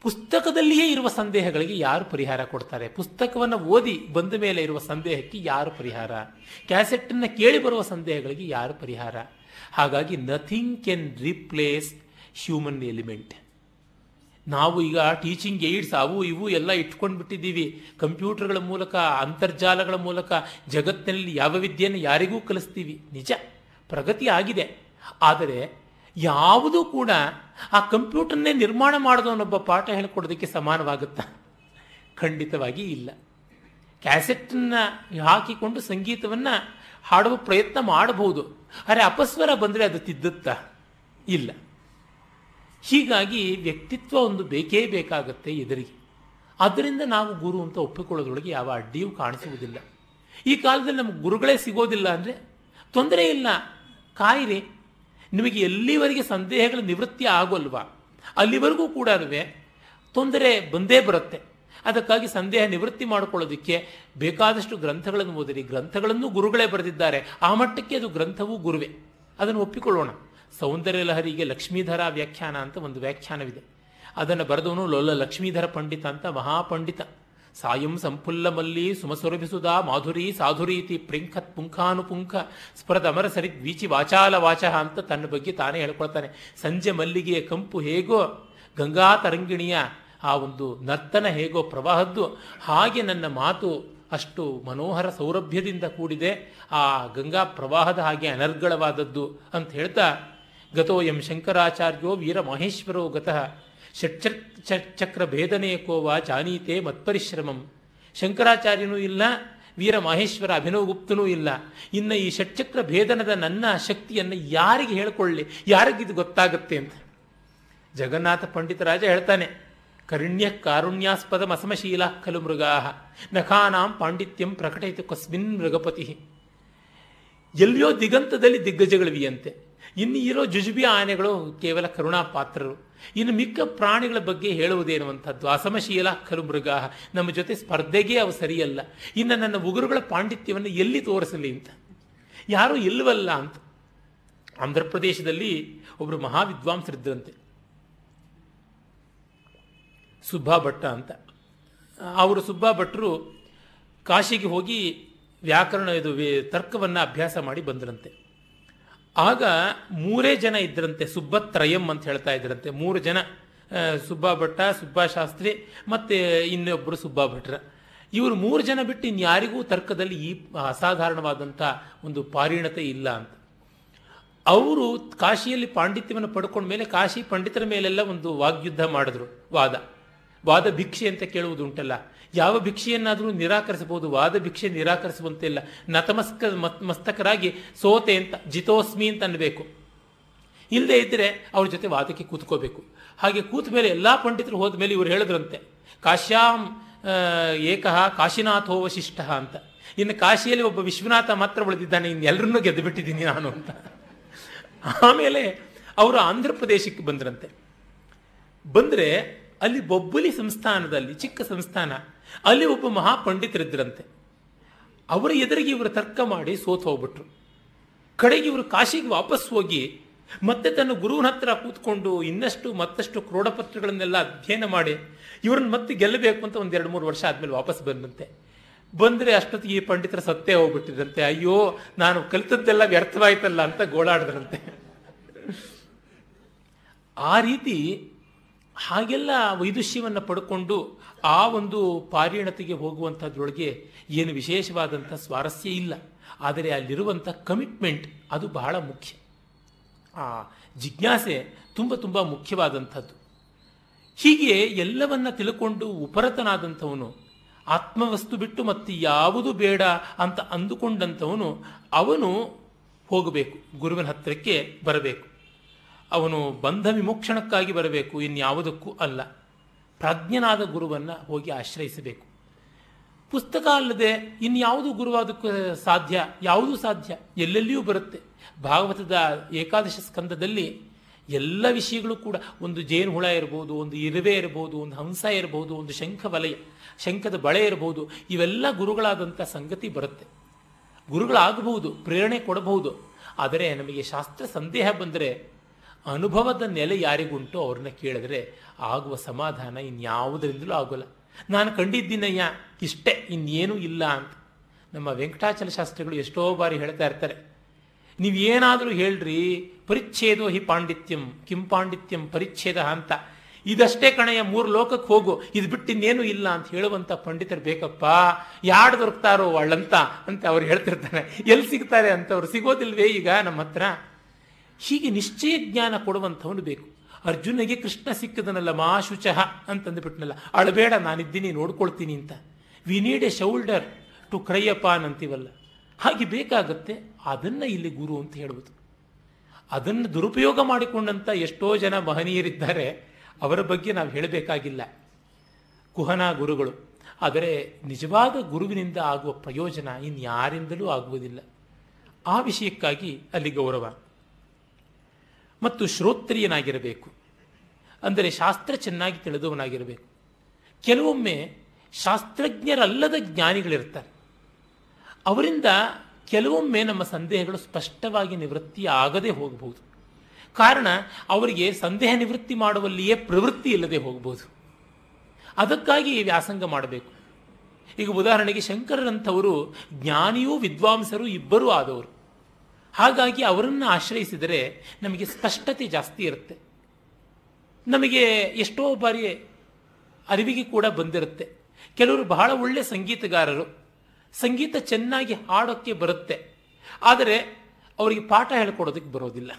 Speaker 1: ಪುಸ್ತಕದಲ್ಲಿಯೇ ಇರುವ ಸಂದೇಹಗಳಿಗೆ ಯಾರು ಪರಿಹಾರ ಕೊಡ್ತಾರೆ? ಪುಸ್ತಕವನ್ನು ಓದಿ ಬಂದ ಮೇಲೆ ಇರುವ ಸಂದೇಹಕ್ಕೆ ಯಾರು ಪರಿಹಾರ? ಕ್ಯಾಸೆಟ್ಟನ್ನು ಕೇಳಿ ಬರುವ ಸಂದೇಹಗಳಿಗೆ ಯಾರು ಪರಿಹಾರ? ಹಾಗಾಗಿ nothing can replace human element ನಾವು ಈಗ ಟೀಚಿಂಗ್ ಏಡ್ಸ್ ಅವು ಇವು ಎಲ್ಲ ಇಟ್ಕೊಂಡು ಬಿಟ್ಟಿದ್ದೀವಿ ಕಂಪ್ಯೂಟರ್ಗಳ ಮೂಲಕ, ಅಂತರ್ಜಾಲಗಳ ಮೂಲಕ, ಜಗತ್ತಿನಲ್ಲಿ ಯಾವ ವಿದ್ಯೆಯನ್ನು ಯಾರಿಗೂ ಕಲಿಸ್ತೀವಿ. ನಿಜ, ಪ್ರಗತಿ ಆಗಿದೆ. ಆದರೆ ಯಾವುದೂ ಕೂಡ ಆ ಕಂಪ್ಯೂಟರ್ನೇ ನಿರ್ಮಾಣ ಮಾಡಿದವನೊಬ್ಬ ಪಾಠ ಹೇಳಿಕೊಡೋದಕ್ಕೆ ಸಮಾನವಾಗುತ್ತಾ? ಖಂಡಿತವಾಗಿ ಇಲ್ಲ. ಕ್ಯಾಸೆಟ್ನ ಹಾಕಿಕೊಂಡು ಸಂಗೀತವನ್ನು ಹಾಡುವ ಪ್ರಯತ್ನ ಮಾಡಬಹುದು. ಆದರೆ ಅಪಸ್ವರ ಬಂದರೆ ಅದು ತಿದ್ದುತ್ತಾ? ಇಲ್ಲ. ಹೀಗಾಗಿ ವ್ಯಕ್ತಿತ್ವ ಒಂದು ಬೇಕೇ ಬೇಕಾಗುತ್ತೆ ಎದುರಿಗೆ. ಅದರಿಂದ ನಾವು ಗುರು ಅಂತ ಒಪ್ಪಿಕೊಳ್ಳೋದ್ರೊಳಗೆ ಯಾವ ಅಡ್ಡಿಯೂ ಕಾಣಿಸುವುದಿಲ್ಲ. ಈ ಕಾಲದಲ್ಲಿ ನಮಗೆ ಗುರುಗಳೇ ಸಿಗೋದಿಲ್ಲ ಅಂದರೆ ತೊಂದರೆ ಇಲ್ಲ. ಕಾಯಿರಿ ನಿಮಗೆ ಎಲ್ಲಿವರೆಗೆ ಸಂದೇಹಗಳ ನಿವೃತ್ತಿ ಆಗೋಲ್ವಾ ಅಲ್ಲಿವರೆಗೂ ಕೂಡ ತೊಂದರೆ ಬಂದೇ ಬರುತ್ತೆ. ಅದಕ್ಕಾಗಿ ಸಂದೇಹ ನಿವೃತ್ತಿ ಮಾಡಿಕೊಳ್ಳೋದಕ್ಕೆ ಬೇಕಾದಷ್ಟು ಗ್ರಂಥಗಳನ್ನು ಓದಿರಿ. ಗ್ರಂಥಗಳನ್ನು ಗುರುಗಳೇ ಬರೆದಿದ್ದಾರೆ. ಆ ಮಟ್ಟಕ್ಕೆ ಅದು ಗ್ರಂಥವೂ ಗುರುವೇ. ಅದನ್ನು ಒಪ್ಪಿಕೊಳ್ಳೋಣ. ಸೌಂದರ್ಯ ಲಹರಿಗೆ ಲಕ್ಷ್ಮೀಧರ ವ್ಯಾಖ್ಯಾನ ಅಂತ ಒಂದು ವ್ಯಾಖ್ಯಾನವಿದೆ. ಅದನ್ನು ಬರೆದವನು ಲೊಲ್ಲ ಲಕ್ಷ್ಮೀಧರ ಪಂಡಿತ ಅಂತ ಮಹಾಪಂಡಿತ. ಸಾಯಂ ಸಂಪುಲ್ಲ ಮಲ್ಲಿ ಸುಮಸುರಭಿಸುದ ಮಾಧುರಿ ಸಾಧುರೀತಿ ಪ್ರಿಂಖತ್ ಪುಂಖಾನುಪುಂಖ ಅಮರ ಸರಿ ವೀಚಿ ವಾಚಾಲ ವಾಚಃ ಅಂತ ತನ್ನ ಬಗ್ಗೆ ತಾನೇ ಹೇಳ್ಕೊಳ್ತಾನೆ. ಸಂಜೆ ಮಲ್ಲಿಗೆಯ ಕಂಪು ಹೇಗೋ, ಗಂಗಾ ತರಂಗಿಣಿಯ ಆ ಒಂದು ನರ್ತನ ಹೇಗೋ ಪ್ರವಾಹದ್ದು, ಹಾಗೆ ನನ್ನ ಮಾತು ಅಷ್ಟು ಮನೋಹರ ಸೌರಭ್ಯದಿಂದ ಕೂಡಿದೆ. ಆ ಗಂಗಾ ಪ್ರವಾಹದ ಹಾಗೆ ಅನರ್ಗಳವಾದದ್ದು ಅಂತ ಹೇಳ್ತಾ ಗತೋ ಎಂ ಶಂಕರಾಚಾರ್ಯೋ ವೀರ ಮಹೇಶ್ವರೋ ಗತಃ ಷಟ್ಚಕ್ರ ಚಕ್ರ ಭೇದನೆ ಕೋವ ಜಾನೀತೆ ಮತ್ಪರಿಶ್ರಮಂ ಶಂಕರಾಚಾರ್ಯನೂ ಇಲ್ಲ ವೀರ ಮಹೇಶ್ವರ ಅಭಿನವಗುಪ್ತನೂ ಇಲ್ಲ ಇನ್ನು ಈ ಷಟ್ಚಕ್ರ ಭೇದನದ ನನ್ನ ಶಕ್ತಿಯನ್ನು ಯಾರಿಗೆ ಹೇಳಿಕೊಳ್ಳಿ? ಯಾರಿಗಿದು ಗೊತ್ತಾಗುತ್ತೆ ಅಂತ? ಜಗನ್ನಾಥ ಪಂಡಿತರಾಜ ಹೇಳ್ತಾನೆ, ಕರುಣ್ಯ ಕಾರುಣ್ಯಾಸ್ಪದ ಅಸಮಶೀಲ ಖಲು ಮೃಗಾ ನಖಾನಾಂ ಪಾಂಡಿತ್ಯಂ ಪ್ರಕಟಯಿತು ಕಸ್ಮಿನ್ ಮೃಗಪತಿ. ಎಲ್ಲಿಯೋ ದಿಗಂತದಲ್ಲಿ ದಿಗ್ಗಜಗಳಿವೆಯಂತೆ. ಇನ್ನು ಇರೋ ಜುಜುಬಿ ಆನೆಗಳು ಕೇವಲ ಕರುಣಾ ಪಾತ್ರರು. ಇನ್ನು ಮಿಕ್ಕ ಪ್ರಾಣಿಗಳ ಬಗ್ಗೆ ಹೇಳುವುದೇನುವಂಥದ್ದು ಅಸಮಶೀಲ ಕರುಮೃಗ ಮೃಗ, ನಮ್ಮ ಜೊತೆ ಸ್ಪರ್ಧೆಗೆ ಅವು ಸರಿಯಲ್ಲ. ಇನ್ನು ನನ್ನ ಉಗುರುಗಳ ಪಾಂಡಿತ್ಯವನ್ನು ಎಲ್ಲಿ ತೋರಿಸಲಿ ಅಂತ? ಯಾರೂ ಇಲ್ಲವಲ್ಲ ಅಂತ? ಆಂಧ್ರ ಪ್ರದೇಶದಲ್ಲಿ ಒಬ್ಬರು ಮಹಾವಿದ್ವಾಂಸರಿದ್ದರಂತೆ ಸುಬ್ಬಾ ಭಟ್ಟ ಅಂತ. ಅವರು ಸುಬ್ಬಾ ಭಟ್ರು ಕಾಶಿಗೆ ಹೋಗಿ ವ್ಯಾಕರಣ ಇದು ತರ್ಕವನ್ನು ಅಭ್ಯಾಸ ಮಾಡಿ ಬಂದರಂತೆ. ಆಗ ಮೂರೇ ಜನ ಇದ್ದರಂತೆ ಸುಬ್ಬತ್ರಯಂ ಅಂತ ಹೇಳ್ತಾ ಇದ್ರಂತೆ. ಮೂರು ಜನ ಸುಬ್ಬಾ ಭಟ್ಟ, ಸುಬ್ಬಾ ಶಾಸ್ತ್ರಿ, ಮತ್ತು ಇನ್ನೊಬ್ಬರು ಸುಬ್ಬಾ ಭಟ್ರ. ಇವರು ಮೂರು ಜನ ಬಿಟ್ಟು ಇನ್ಯಾರಿಗೂ ತರ್ಕದಲ್ಲಿ ಈ ಅಸಾಧಾರಣವಾದಂಥ ಒಂದು ಪಾರಿಣತೆ ಇಲ್ಲ ಅಂತ. ಅವರು ಕಾಶಿಯಲ್ಲಿ ಪಾಂಡಿತ್ಯವನ್ನು ಪಡ್ಕೊಂಡ ಮೇಲೆ ಕಾಶಿ ಪಂಡಿತರ ಮೇಲೆಲ್ಲ ಒಂದು ವಾಗ್ಯುದ್ಧ ಮಾಡಿದ್ರು ವಾದ. ವಾದ ಭಿಕ್ಷೆ ಅಂತ ಕೇಳುವುದುಂಟಲ್ಲ. ಯಾವ ಭಿಕ್ಷೆಯನ್ನಾದರೂ ನಿರಾಕರಿಸಬಹುದು, ವಾದ ಭಿಕ್ಷೆ ನಿರಾಕರಿಸುವಂತಿಲ್ಲ. ನತಮಸ್ಕ ಮಸ್ತಕರಾಗಿ ಸೋತೆ ಅಂತ, ಜಿತೋಸ್ಮಿ ಅಂತ ಅನ್ನಬೇಕು. ಇಲ್ಲದೆ ಇದ್ದರೆ ಅವ್ರ ಜೊತೆ ವಾದಕ್ಕೆ ಕೂತ್ಕೋಬೇಕು. ಹಾಗೆ ಕೂತ ಮೇಲೆ ಎಲ್ಲ ಪಂಡಿತರು ಹೋದ ಮೇಲೆ ಇವರು ಹೇಳಿದ್ರಂತೆ, ಕಾಶ್ಯಾಂ ಏಕಃ ಕಾಶಿನಾಥೋವಶಿಷ್ಟ ಅಂತ. ಇನ್ನು ಕಾಶಿಯಲ್ಲಿ ಒಬ್ಬ ವಿಶ್ವನಾಥ ಮಾತ್ರ ಉಳಿದಿದ್ದಾನೆ ಇನ್ನು ಗೆದ್ದುಬಿಟ್ಟಿದ್ದೀನಿ ಗೆದ್ದು ಬಿಟ್ಟಿದ್ದೀನಿ ನಾನು ಅಂತ. ಆಮೇಲೆ ಅವರು ಆಂಧ್ರ ಪ್ರದೇಶಕ್ಕೆ ಬಂದ್ರಂತೆ. ಬಂದರೆ ಅಲ್ಲಿ ಬೊಬ್ಬುಲಿ ಸಂಸ್ಥಾನದಲ್ಲಿ, ಚಿಕ್ಕ ಸಂಸ್ಥಾನ, ಅಲ್ಲಿ ಒಬ್ಬ ಮಹಾಪಂಡಿತರಿದ್ದರಂತೆ ಅವರ ಎದುರಿಗೆ ಇವರು ತರ್ಕ ಮಾಡಿ ಸೋತು ಹೋಗ್ಬಿಟ್ರು. ಕಡೆಗೆ ಇವರು ಕಾಶಿಗೆ ವಾಪಸ್ ಹೋಗಿ ಮತ್ತೆ ತನ್ನ ಗುರುವಿನ ಹತ್ರ ಕೂತ್ಕೊಂಡು ಇನ್ನಷ್ಟು ಮತ್ತಷ್ಟು ಕ್ರೋಢಪತ್ರಗಳನ್ನೆಲ್ಲ ಅಧ್ಯಯನ ಮಾಡಿ ಇವ್ರನ್ನ ಮತ್ತೆ ಗೆಲ್ಲಬೇಕು ಅಂತ ಒಂದು ಎರಡು ಮೂರು ವರ್ಷ ಆದಮೇಲೆ ವಾಪಸ್ ಬಂದಂತೆ. ಬಂದರೆ ಅಷ್ಟೊತ್ತಿಗೆ ಈ ಪಂಡಿತರ ಸತ್ತೇ ಹೋಗ್ಬಿಟ್ಟಿದ್ರಂತೆ. ಅಯ್ಯೋ, ನಾನು ಕಲಿತದ್ದೆಲ್ಲ ವ್ಯರ್ಥವಾಯ್ತಲ್ಲ ಅಂತ ಗೋಳಾಡಿದ್ರಂತೆ. ಆ ರೀತಿ ಹಾಗೆಲ್ಲ ವೈದುಷ್ಯವನ್ನು ಪಡ್ಕೊಂಡು ಆ ಒಂದು ಪಾರಿಣತೆಗೆ ಹೋಗುವಂಥದ್ರೊಳಗೆ ಏನು ವಿಶೇಷವಾದಂಥ ಸ್ವಾರಸ್ಯ ಇಲ್ಲ. ಆದರೆ ಅಲ್ಲಿರುವಂಥ ಕಮಿಟ್ಮೆಂಟ್ ಅದು ಬಹಳ ಮುಖ್ಯ. ಆ ಜಿಜ್ಞಾಸೆ ತುಂಬ ತುಂಬ ಮುಖ್ಯವಾದಂಥದ್ದು. ಹೀಗೆ ಎಲ್ಲವನ್ನ ತಿಳ್ಕೊಂಡು ಉಪರತನಾದಂಥವನು, ಆತ್ಮವಸ್ತು ಬಿಟ್ಟು ಮತ್ತೆ ಯಾವುದು ಬೇಡ ಅಂತ ಅಂದುಕೊಂಡಂಥವನು, ಅವನು ಹೋಗಬೇಕು, ಗುರುವಿನ ಹತ್ತಿರಕ್ಕೆ ಬರಬೇಕು. ಅವನು ಬಂಧ ವಿಮೋಕ್ಷಣಕ್ಕಾಗಿ ಬರಬೇಕು, ಇನ್ಯಾವುದಕ್ಕೂ ಅಲ್ಲ. ಪ್ರಾಜ್ಞನಾದ ಗುರುವನ್ನು ಹೋಗಿ ಆಶ್ರಯಿಸಬೇಕು. ಪುಸ್ತಕ ಅಲ್ಲದೆ ಇನ್ಯಾವುದು ಗುರುವಾದಕ್ಕೂ ಸಾಧ್ಯ, ಯಾವುದೂ ಸಾಧ್ಯ? ಎಲ್ಲೆಲ್ಲಿಯೂ ಬರುತ್ತೆ. ಭಾಗವತದ ಏಕಾದಶ ಸ್ಕಂದದಲ್ಲಿ ಎಲ್ಲ ವಿಷಯಗಳು ಕೂಡ, ಒಂದು ಜೇನು ಹುಳ ಇರ್ಬೋದು, ಒಂದು ಇರುವೆ ಇರ್ಬೋದು, ಒಂದು ಹಂಸ ಇರ್ಬೋದು, ಒಂದು ಶಂಖ ವಲಯ, ಶಂಖದ ಬಳೆ ಇರಬಹುದು ಇವೆಲ್ಲ ಗುರುಗಳಾದಂಥ ಸಂಗತಿ ಬರುತ್ತೆ. ಗುರುಗಳಾಗಬಹುದು, ಪ್ರೇರಣೆ ಕೊಡಬಹುದು. ಆದರೆ ನಮಗೆ ಶಾಸ್ತ್ರ ಸಂದೇಹ ಬಂದರೆ ಅನುಭವದ ನೆಲೆ ಯಾರಿಗುಂಟು ಅವ್ರನ್ನ ಕೇಳಿದ್ರೆ ಆಗುವ ಸಮಾಧಾನ ಇನ್ಯಾವುದರಿಂದಲೂ ಆಗೋಲ್ಲ. ನಾನು ಕಂಡಿದ್ದೀನಯ್ಯ, ಇಷ್ಟೇ, ಇನ್ನೇನು ಇಲ್ಲ ಅಂತ. ನಮ್ಮ ವೆಂಕಟಾಚಲ ಶಾಸ್ತ್ರಿಗಳು ಎಷ್ಟೋ ಬಾರಿ ಹೇಳ್ತಾ ಇರ್ತಾರೆ ನೀವೇನಾದರೂ ಹೇಳ್ರಿ, ಪರಿಚ್ಛೇದೋ ಹಿ ಪಾಂಡಿತ್ಯಂ, ಕಿಂ ಪಾಂಡಿತ್ಯಂ ಪರಿಚ್ಛೇದ ಅಂತ. ಇದಷ್ಟೇ ಕಣಯ್ಯ, ಮೂರು ಲೋಕಕ್ಕೆ ಹೋಗು, ಇದು ಬಿಟ್ಟು ಇನ್ನೇನು ಇಲ್ಲ ಅಂತ ಹೇಳುವಂಥ ಪಂಡಿತರು ಬೇಕಪ್ಪ, ಯಾರು ದೊರಕ್ತಾರೋ ಅವಳಂತ ಅಂತ ಅವ್ರು ಹೇಳ್ತಿರ್ತಾರೆ. ಎಲ್ಲಿ ಸಿಗ್ತಾರೆ ಅಂತ ಅವ್ರು ಸಿಗೋದಿಲ್ವೇ ಈಗ ನಮ್ಮ ಹತ್ರ? ಹೀಗೆ ನಿಶ್ಚಯ ಜ್ಞಾನ ಕೊಡುವಂಥವನು ಬೇಕು. ಅರ್ಜುನಿಗೆ ಕೃಷ್ಣ ಸಿಕ್ಕದನಲ್ಲ ಮಾಶುಚಃ ಅಂತಂದುಬಿಟ್ನಲ್ಲ, ಅಳಬೇಡ, ನಾನಿದ್ದೀನಿ, ನೋಡ್ಕೊಳ್ತೀನಿ ಅಂತ. We need a shoulder to cry upon ಅಂತೀವಲ್ಲ. ಹಾಗೆ ಬೇಕಾಗುತ್ತೆ, ಅದನ್ನು ಇಲ್ಲಿ ಗುರು ಅಂತ ಹೇಳುವುದು ಅದನ್ನು ದುರುಪಯೋಗ ಮಾಡಿಕೊಂಡಂಥ ಎಷ್ಟೋ ಜನ ಮಹನೀಯರಿದ್ದಾರೆ, ಅವರ ಬಗ್ಗೆ ನಾವು ಹೇಳಬೇಕಾಗಿಲ್ಲ. ಕುಹನ ಗುರುಗಳು. ಆದರೆ ನಿಜವಾದ ಗುರುವಿನಿಂದ ಆಗುವ ಪ್ರಯೋಜನ ಇನ್ಯಾರಿಂದಲೂ ಆಗುವುದಿಲ್ಲ. ಆ ವಿಷಯಕ್ಕಾಗಿ ಅಲ್ಲಿ ಗೌರವ. ಮತ್ತು ಶ್ರೋತ್ರಿಯನಾಗಿರಬೇಕು. ಅಂದರೆ ಶಾಸ್ತ್ರ ಚೆನ್ನಾಗಿ ತಿಳಿದವನಾಗಿರಬೇಕು. ಕೆಲವೊಮ್ಮೆ ಶಾಸ್ತ್ರಜ್ಞರಲ್ಲದ ಜ್ಞಾನಿಗಳಿರ್ತಾರೆ. ಅವರಿಂದ ಕೆಲವೊಮ್ಮೆ ನಮ್ಮ ಸಂದೇಹಗಳು ಸ್ಪಷ್ಟವಾಗಿ ನಿವೃತ್ತಿ ಆಗದೆ ಹೋಗಬಹುದು. ಕಾರಣ, ಅವರಿಗೆ ಸಂದೇಹ ನಿವೃತ್ತಿ ಮಾಡುವಲ್ಲಿಯೇ ಪ್ರವೃತ್ತಿ ಇಲ್ಲದೆ ಹೋಗಬಹುದು. ಅದಕ್ಕಾಗಿ ವ್ಯಾಸಂಗ ಮಾಡಬೇಕು. ಈಗ ಉದಾಹರಣೆಗೆ ಶಂಕರರಂಥವರು ಜ್ಞಾನಿಯೂ ವಿದ್ವಾಂಸರು ಇಬ್ಬರೂ ಆದವರು. ಹಾಗಾಗಿ ಅವರನ್ನು ಆಶ್ರಯಿಸಿದರೆ ನಮಗೆ ಸ್ಪಷ್ಟತೆ ಜಾಸ್ತಿ ಇರುತ್ತೆ. ನಮಗೆ ಎಷ್ಟೋ ಬಾರಿ ಅರಿವಿಗೆ ಕೂಡ ಬಂದಿರುತ್ತೆ. ಕೆಲವರು ಬಹಳ ಒಳ್ಳೆ ಸಂಗೀತಗಾರರು. ಸಂಗೀತ ಚೆನ್ನಾಗಿ ಹಾಡೋಕ್ಕೆ ಬರುತ್ತೆ. ಆದರೆ ಅವರಿಗೆ ಪಾಠ ಹೇಳ್ಕೊಡೋದಕ್ಕೆ ಬರೋದಿಲ್ಲ.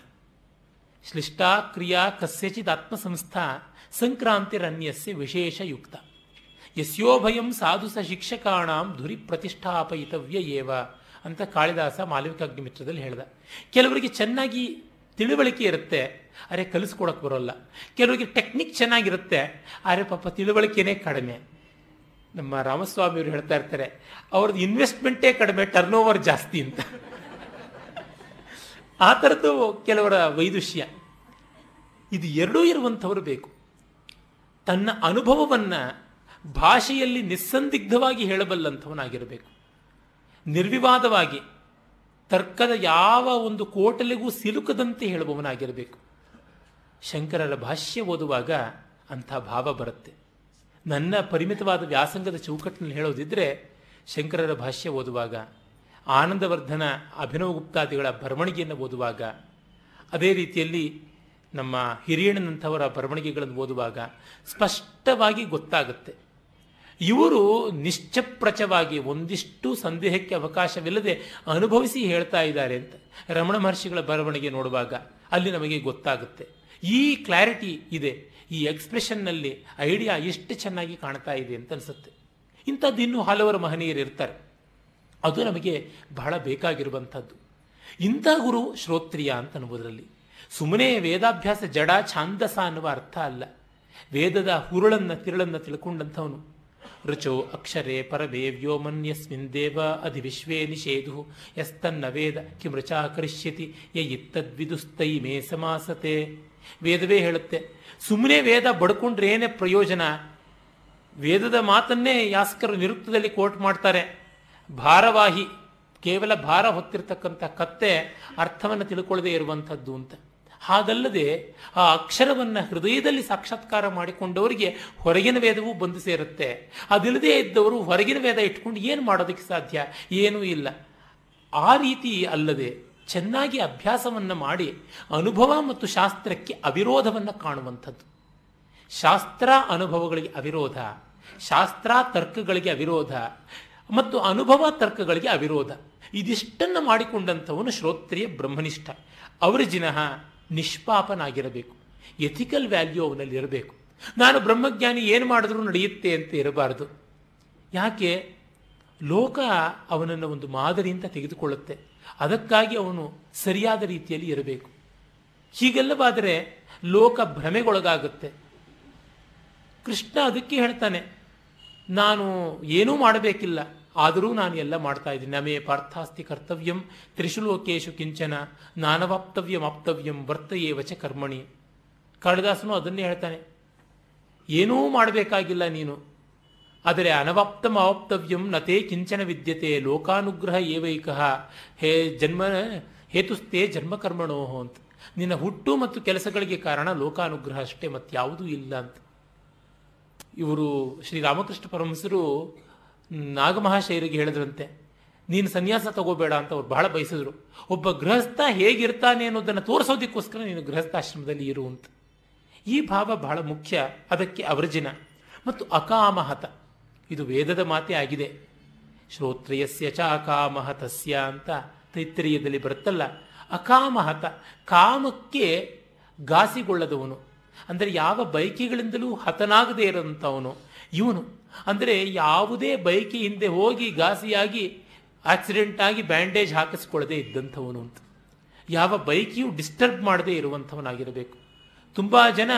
Speaker 1: ಶ್ಲಿಷ್ಟ, ಕ್ರಿಯಾ ಕಸ್ಯಚಿತ್ ಆತ್ಮಸಂಸ್ಥಾ ಸಂಕ್ರಾಂತಿರನ್ಯಸ್ಯ ವಿಶೇಷ ಯುಕ್ತ. ಯಸ್ಯೋಭಯಂ ಸಾಧು ಸ ಶಿಕ್ಷಕಾಣಾಂ ಧುರಿ ಪ್ರತಿಷ್ಠಾಪಯಿತವ್ಯ ಏವ. ಅಂತ ಕಾಳಿದಾಸ ಮಾಲವಿಕಾಗ್ನಿ ಮಿತ್ರದಲ್ಲಿ ಹೇಳ್ದ. ಕೆಲವರಿಗೆ ಚೆನ್ನಾಗಿ ತಿಳುವಳಿಕೆ ಇರುತ್ತೆ, ಅರೆ ಕಲಿಸ್ಕೊಡಕ್ಕೆ ಬರೋಲ್ಲ. ಕೆಲವರಿಗೆ ಟೆಕ್ನಿಕ್ ಚೆನ್ನಾಗಿರುತ್ತೆ ಆದರೆ ಪಾಪ ತಿಳುವಳಿಕೆನೇ ಕಡಿಮೆ. ನಮ್ಮ ರಾಮಸ್ವಾಮಿಯವರು ಹೇಳ್ತಾ ಇರ್ತಾರೆ, ಅವ್ರದ್ದು ಇನ್ವೆಸ್ಟ್ಮೆಂಟೇ ಕಡಿಮೆ ಟರ್ನ್ ಓವರ್ ಜಾಸ್ತಿ ಅಂತ. ಆ ಥರದ್ದು ಕೆಲವರ ವೈದುಷ್ಯ. ಇದು ಎರಡೂ ಇರುವಂಥವರು ಬೇಕು. ತನ್ನ ಅನುಭವವನ್ನು ಭಾಷೆಯಲ್ಲಿ ನಿಸ್ಸಂದಿಗ್ಧವಾಗಿ ಹೇಳಬಲ್ಲಂಥವನಾಗಿರಬೇಕು. ನಿರ್ವಿವಾದವಾಗಿ ತರ್ಕದ ಯಾವ ಒಂದು ಕೋಟಲಿಗೂ ಸಿಲುಕದಂತೆ ಹೇಳುವವನಾಗಿರಬೇಕು. ಶಂಕರರ ಭಾಷ್ಯ ಓದುವಾಗ ಅಂಥ ಭಾವ ಬರುತ್ತೆ. ನನ್ನ ಪರಿಮಿತವಾದ ವ್ಯಾಸಂಗದ ಚೌಕಟ್ಟಿನಲ್ಲಿ ಹೇಳೋದಿದ್ರೆ ಶಂಕರರ ಭಾಷ್ಯ ಓದುವಾಗ, ಆನಂದವರ್ಧನ ಅಭಿನವ ಗುಪ್ತಾದಿಗಳ ಬರವಣಿಗೆಯನ್ನು ಓದುವಾಗ, ಅದೇ ರೀತಿಯಲ್ಲಿ ನಮ್ಮ ಹಿರಿಯಣ್ಣನಂಥವರ ಬರವಣಿಗೆಗಳನ್ನು ಓದುವಾಗ ಸ್ಪಷ್ಟವಾಗಿ ಗೊತ್ತಾಗುತ್ತೆ. ಇವರು ನಿಶ್ಚಪ್ರಚವಾಗಿ ಒಂದಿಷ್ಟು ಸಂದೇಹಕ್ಕೆ ಅವಕಾಶವಿಲ್ಲದೆ ಅನುಭವಿಸಿ ಹೇಳ್ತಾ ಇದ್ದಾರೆ ಅಂತ ರಮಣ ಮಹರ್ಷಿಗಳ ಬರವಣಿಗೆ ನೋಡುವಾಗ ಅಲ್ಲಿ ನಮಗೆ ಗೊತ್ತಾಗುತ್ತೆ. ಈ ಕ್ಲಾರಿಟಿ ಇದೆ. ಈ ಎಕ್ಸ್ಪ್ರೆಷನ್ನಲ್ಲಿ ಐಡಿಯಾ ಎಷ್ಟು ಚೆನ್ನಾಗಿ ಕಾಣ್ತಾ ಇದೆ ಅಂತ ಅನಿಸುತ್ತೆ. ಇಂಥದ್ದು ಇನ್ನೂ ಹಲವರು ಮಹನೀಯರು ಇರ್ತಾರೆ. ಅದು ನಮಗೆ ಬಹಳ ಬೇಕಾಗಿರುವಂಥದ್ದು. ಇಂಥ ಗುರು ಶ್ರೋತ್ರಿಯ ಅಂತ ಅನ್ನುವುದರಲ್ಲಿ ಸುಮ್ಮನೆ ವೇದಾಭ್ಯಾಸ ಜಡ ಛಾಂದಸ ಅನ್ನುವ ಅರ್ಥ ಅಲ್ಲ. ವೇದದ ಹುರುಳನ್ನು ತಿರುಳನ್ನು ತಿಳ್ಕೊಂಡಂಥವನು ರುಚೋ ಅಕ್ಷರೇ ಪರವೇ ವ್ಯೋಮನ್ಯಸ್ಮಿನ್ ದೇವ ಅಧಿವಿಶ್ವೇ ನಿಷೇಧು ಯಸ್ತನ್ನ ವೇದ ಕಿಮೃಚಾ ಕರಿಷ್ಯತಿ ಯ ಇತ್ತದ್ವಿದುಸ್ತೈ ಮೇ ಸಮಾಸತೆ ವೇದವೇ ಹೇಳುತ್ತೆ ಸುಮ್ಮನೆ ವೇದ ಬಡ್ಕೊಂಡ್ರೆ ಪ್ರಯೋಜನ? ವೇದದ ಮಾತನ್ನೇ ಯಾಸ್ಕರು ನಿರುಕ್ತದಲ್ಲಿ ಕೋಟ್ ಮಾಡ್ತಾರೆ. ಭಾರವಾಹಿ ಕೇವಲ ಭಾರ ಹೊತ್ತಿರತಕ್ಕಂಥ ಕತ್ತೆ ಅರ್ಥವನ್ನು ತಿಳ್ಕೊಳ್ಳದೇ ಇರುವಂಥದ್ದು ಅಂತ. ಹಾಗಲ್ಲದೆ ಆ ಅಕ್ಷರವನ್ನು ಹೃದಯದಲ್ಲಿ ಸಾಕ್ಷಾತ್ಕಾರ ಮಾಡಿಕೊಂಡವರಿಗೆ ಹೊರಗಿನ ವೇದವೂ ಬಂದು ಸೇರುತ್ತೆ. ಅದಿಲ್ಲದೆ ಇದ್ದವರು ಹೊರಗಿನ ವೇದ ಇಟ್ಕೊಂಡು ಏನು ಮಾಡೋದಕ್ಕೆ ಸಾಧ್ಯ? ಏನೂ ಇಲ್ಲ. ಆ ರೀತಿ ಅಲ್ಲದೆ ಚೆನ್ನಾಗಿ ಅಭ್ಯಾಸವನ್ನು ಮಾಡಿ ಅನುಭವ ಮತ್ತು ಶಾಸ್ತ್ರಕ್ಕೆ ಅವಿರೋಧವನ್ನು ಕಾಣುವಂಥದ್ದು. ಶಾಸ್ತ್ರ ಅನುಭವಗಳಿಗೆ ಅವಿರೋಧ, ಶಾಸ್ತ್ರ ತರ್ಕಗಳಿಗೆ ಅವಿರೋಧ ಮತ್ತು ಅನುಭವ ತರ್ಕಗಳಿಗೆ ಅವಿರೋಧ. ಇದಿಷ್ಟನ್ನು ಮಾಡಿಕೊಂಡಂಥವನು ಶ್ರೋತ್ರಿಯ ಬ್ರಹ್ಮನಿಷ್ಠ. ಅವರಿಜಿನಃ ನಿಷ್ಪಾಪನಾಗಿರಬೇಕು. ಎಥಿಕಲ್ ವ್ಯಾಲ್ಯೂ ಅವನಲ್ಲಿ ಇರಬೇಕು. ನಾನು ಬ್ರಹ್ಮಜ್ಞಾನಿ ಏನು ಮಾಡಿದ್ರೂ ನಡೆಯುತ್ತೆ ಅಂತ ಇರಬಾರದು. ಯಾಕೆ? ಲೋಕ ಅವನನ್ನು ಒಂದು ಮಾದರಿ ಅಂತ ತೆಗೆದುಕೊಳ್ಳುತ್ತೆ. ಅದಕ್ಕಾಗಿ ಅವನು ಸರಿಯಾದ ರೀತಿಯಲ್ಲಿ ಇರಬೇಕು. ಹೀಗೆಲ್ಲವಾದರೆ ಲೋಕ ಭ್ರಮೆಗೊಳಗಾಗುತ್ತೆ. ಕೃಷ್ಣ ಅದಕ್ಕೆ ಹೇಳ್ತಾನೆ, ನಾನು ಏನೂ ಮಾಡಬೇಕಿಲ್ಲ. ಆದರೂ ನಾನು ಎಲ್ಲ ಮಾಡ್ತಾ ಇದ್ದೀನಿ. ನಮೇ ಪಾರ್ಥಾಸ್ತಿ ಕರ್ತವ್ಯಂ, ತ್ರಿಶುಲೋಕೇಶು ಕಿಂಚನ, ನಾನವಾಪ್ತವ್ಯಂ ಆಪ್ತವ್ಯಂ ವರ್ತಯೇ ವಚ ಕರ್ಮಣಿ. ಕಾಳಿದಾಸನು ಅದನ್ನೇ ಹೇಳ್ತಾನೆ. ಏನೂ ಮಾಡಬೇಕಾಗಿಲ್ಲ ನೀನು. ಆದರೆ ಅನವಾಪ್ತಮ ಅವಾಪ್ತವ್ಯಂ ನತೇ ಕಿಂಚನ ವಿದ್ಯತೆ ಲೋಕಾನುಗ್ರಹ ಏವೈಕ. ಹೇ ಜನ್ಮ ಹೇತುಸ್ತೇ ಜನ್ಮಕರ್ಮಣೋಹೋ ಅಂತ. ನಿನ್ನ ಹುಟ್ಟು ಮತ್ತು ಕೆಲಸಗಳಿಗೆ ಕಾರಣ ಲೋಕಾನುಗ್ರಹ ಅಷ್ಟೇ ಮತ್ತಾವುದೂ ಇಲ್ಲ ಅಂತ. ಇವರು ಶ್ರೀರಾಮಕೃಷ್ಣ ಪರಮಹಂಸರು ನಾಗಮಹಾಶಯರಿಗೆ ಹೇಳಿದ್ರಂತೆ, ನೀನು ಸನ್ಯಾಸ ತಗೋಬೇಡ ಅಂತ ಅವ್ರು ಬಹಳ ಬಯಸಿದ್ರು. ಒಬ್ಬ ಗೃಹಸ್ಥ ಹೇಗಿರ್ತಾನೆ ಅನ್ನೋದನ್ನು ತೋರಿಸೋದಕ್ಕೋಸ್ಕರ ನೀನು ಗೃಹಸ್ಥಾಶ್ರಮದಲ್ಲಿ ಇರು ಅಂತ. ಈ ಭಾವ ಬಹಳ ಮುಖ್ಯ, ಅದಕ್ಕೆ ಅವರ್ಜಿನ. ಮತ್ತು ಅಕಾಮಹತ. ಇದು ವೇದದ ಮಾತೇ ಆಗಿದೆ. ಶ್ರೋತ್ರಿಯಸ್ಯ ಚ ಅಕಾಮಹತಸ್ಯ ಅಂತ ತೈತ್ರಿಯದಲ್ಲಿ ಬರುತ್ತಲ್ಲ, ಅಕಾಮಹತ ಕಾಮಕ್ಕೆ ಗಾಸಿಗೊಳ್ಳದವನು ಅಂದರೆ ಯಾವ ಬೈಕಿಗಳಿಂದಲೂ ಹತನಾಗದೇ ಇರೋಂಥವನು ಇವನು ಅಂದರೆ ಯಾವುದೇ ಬೈಕಿ ಹಿಂದೆ ಹೋಗಿ ಘಾಸಿಯಾಗಿ ಆಕ್ಸಿಡೆಂಟ್ ಆಗಿ ಬ್ಯಾಂಡೇಜ್ ಹಾಕಿಸ್ಕೊಳ್ಳದೆ ಇದ್ದಂಥವನು ಅಂತ. ಯಾವ ಬೈಕಿಯೂ ಡಿಸ್ಟರ್ಬ್ ಮಾಡದೇ ಇರುವಂಥವನಾಗಿರಬೇಕು. ತುಂಬ ಜನ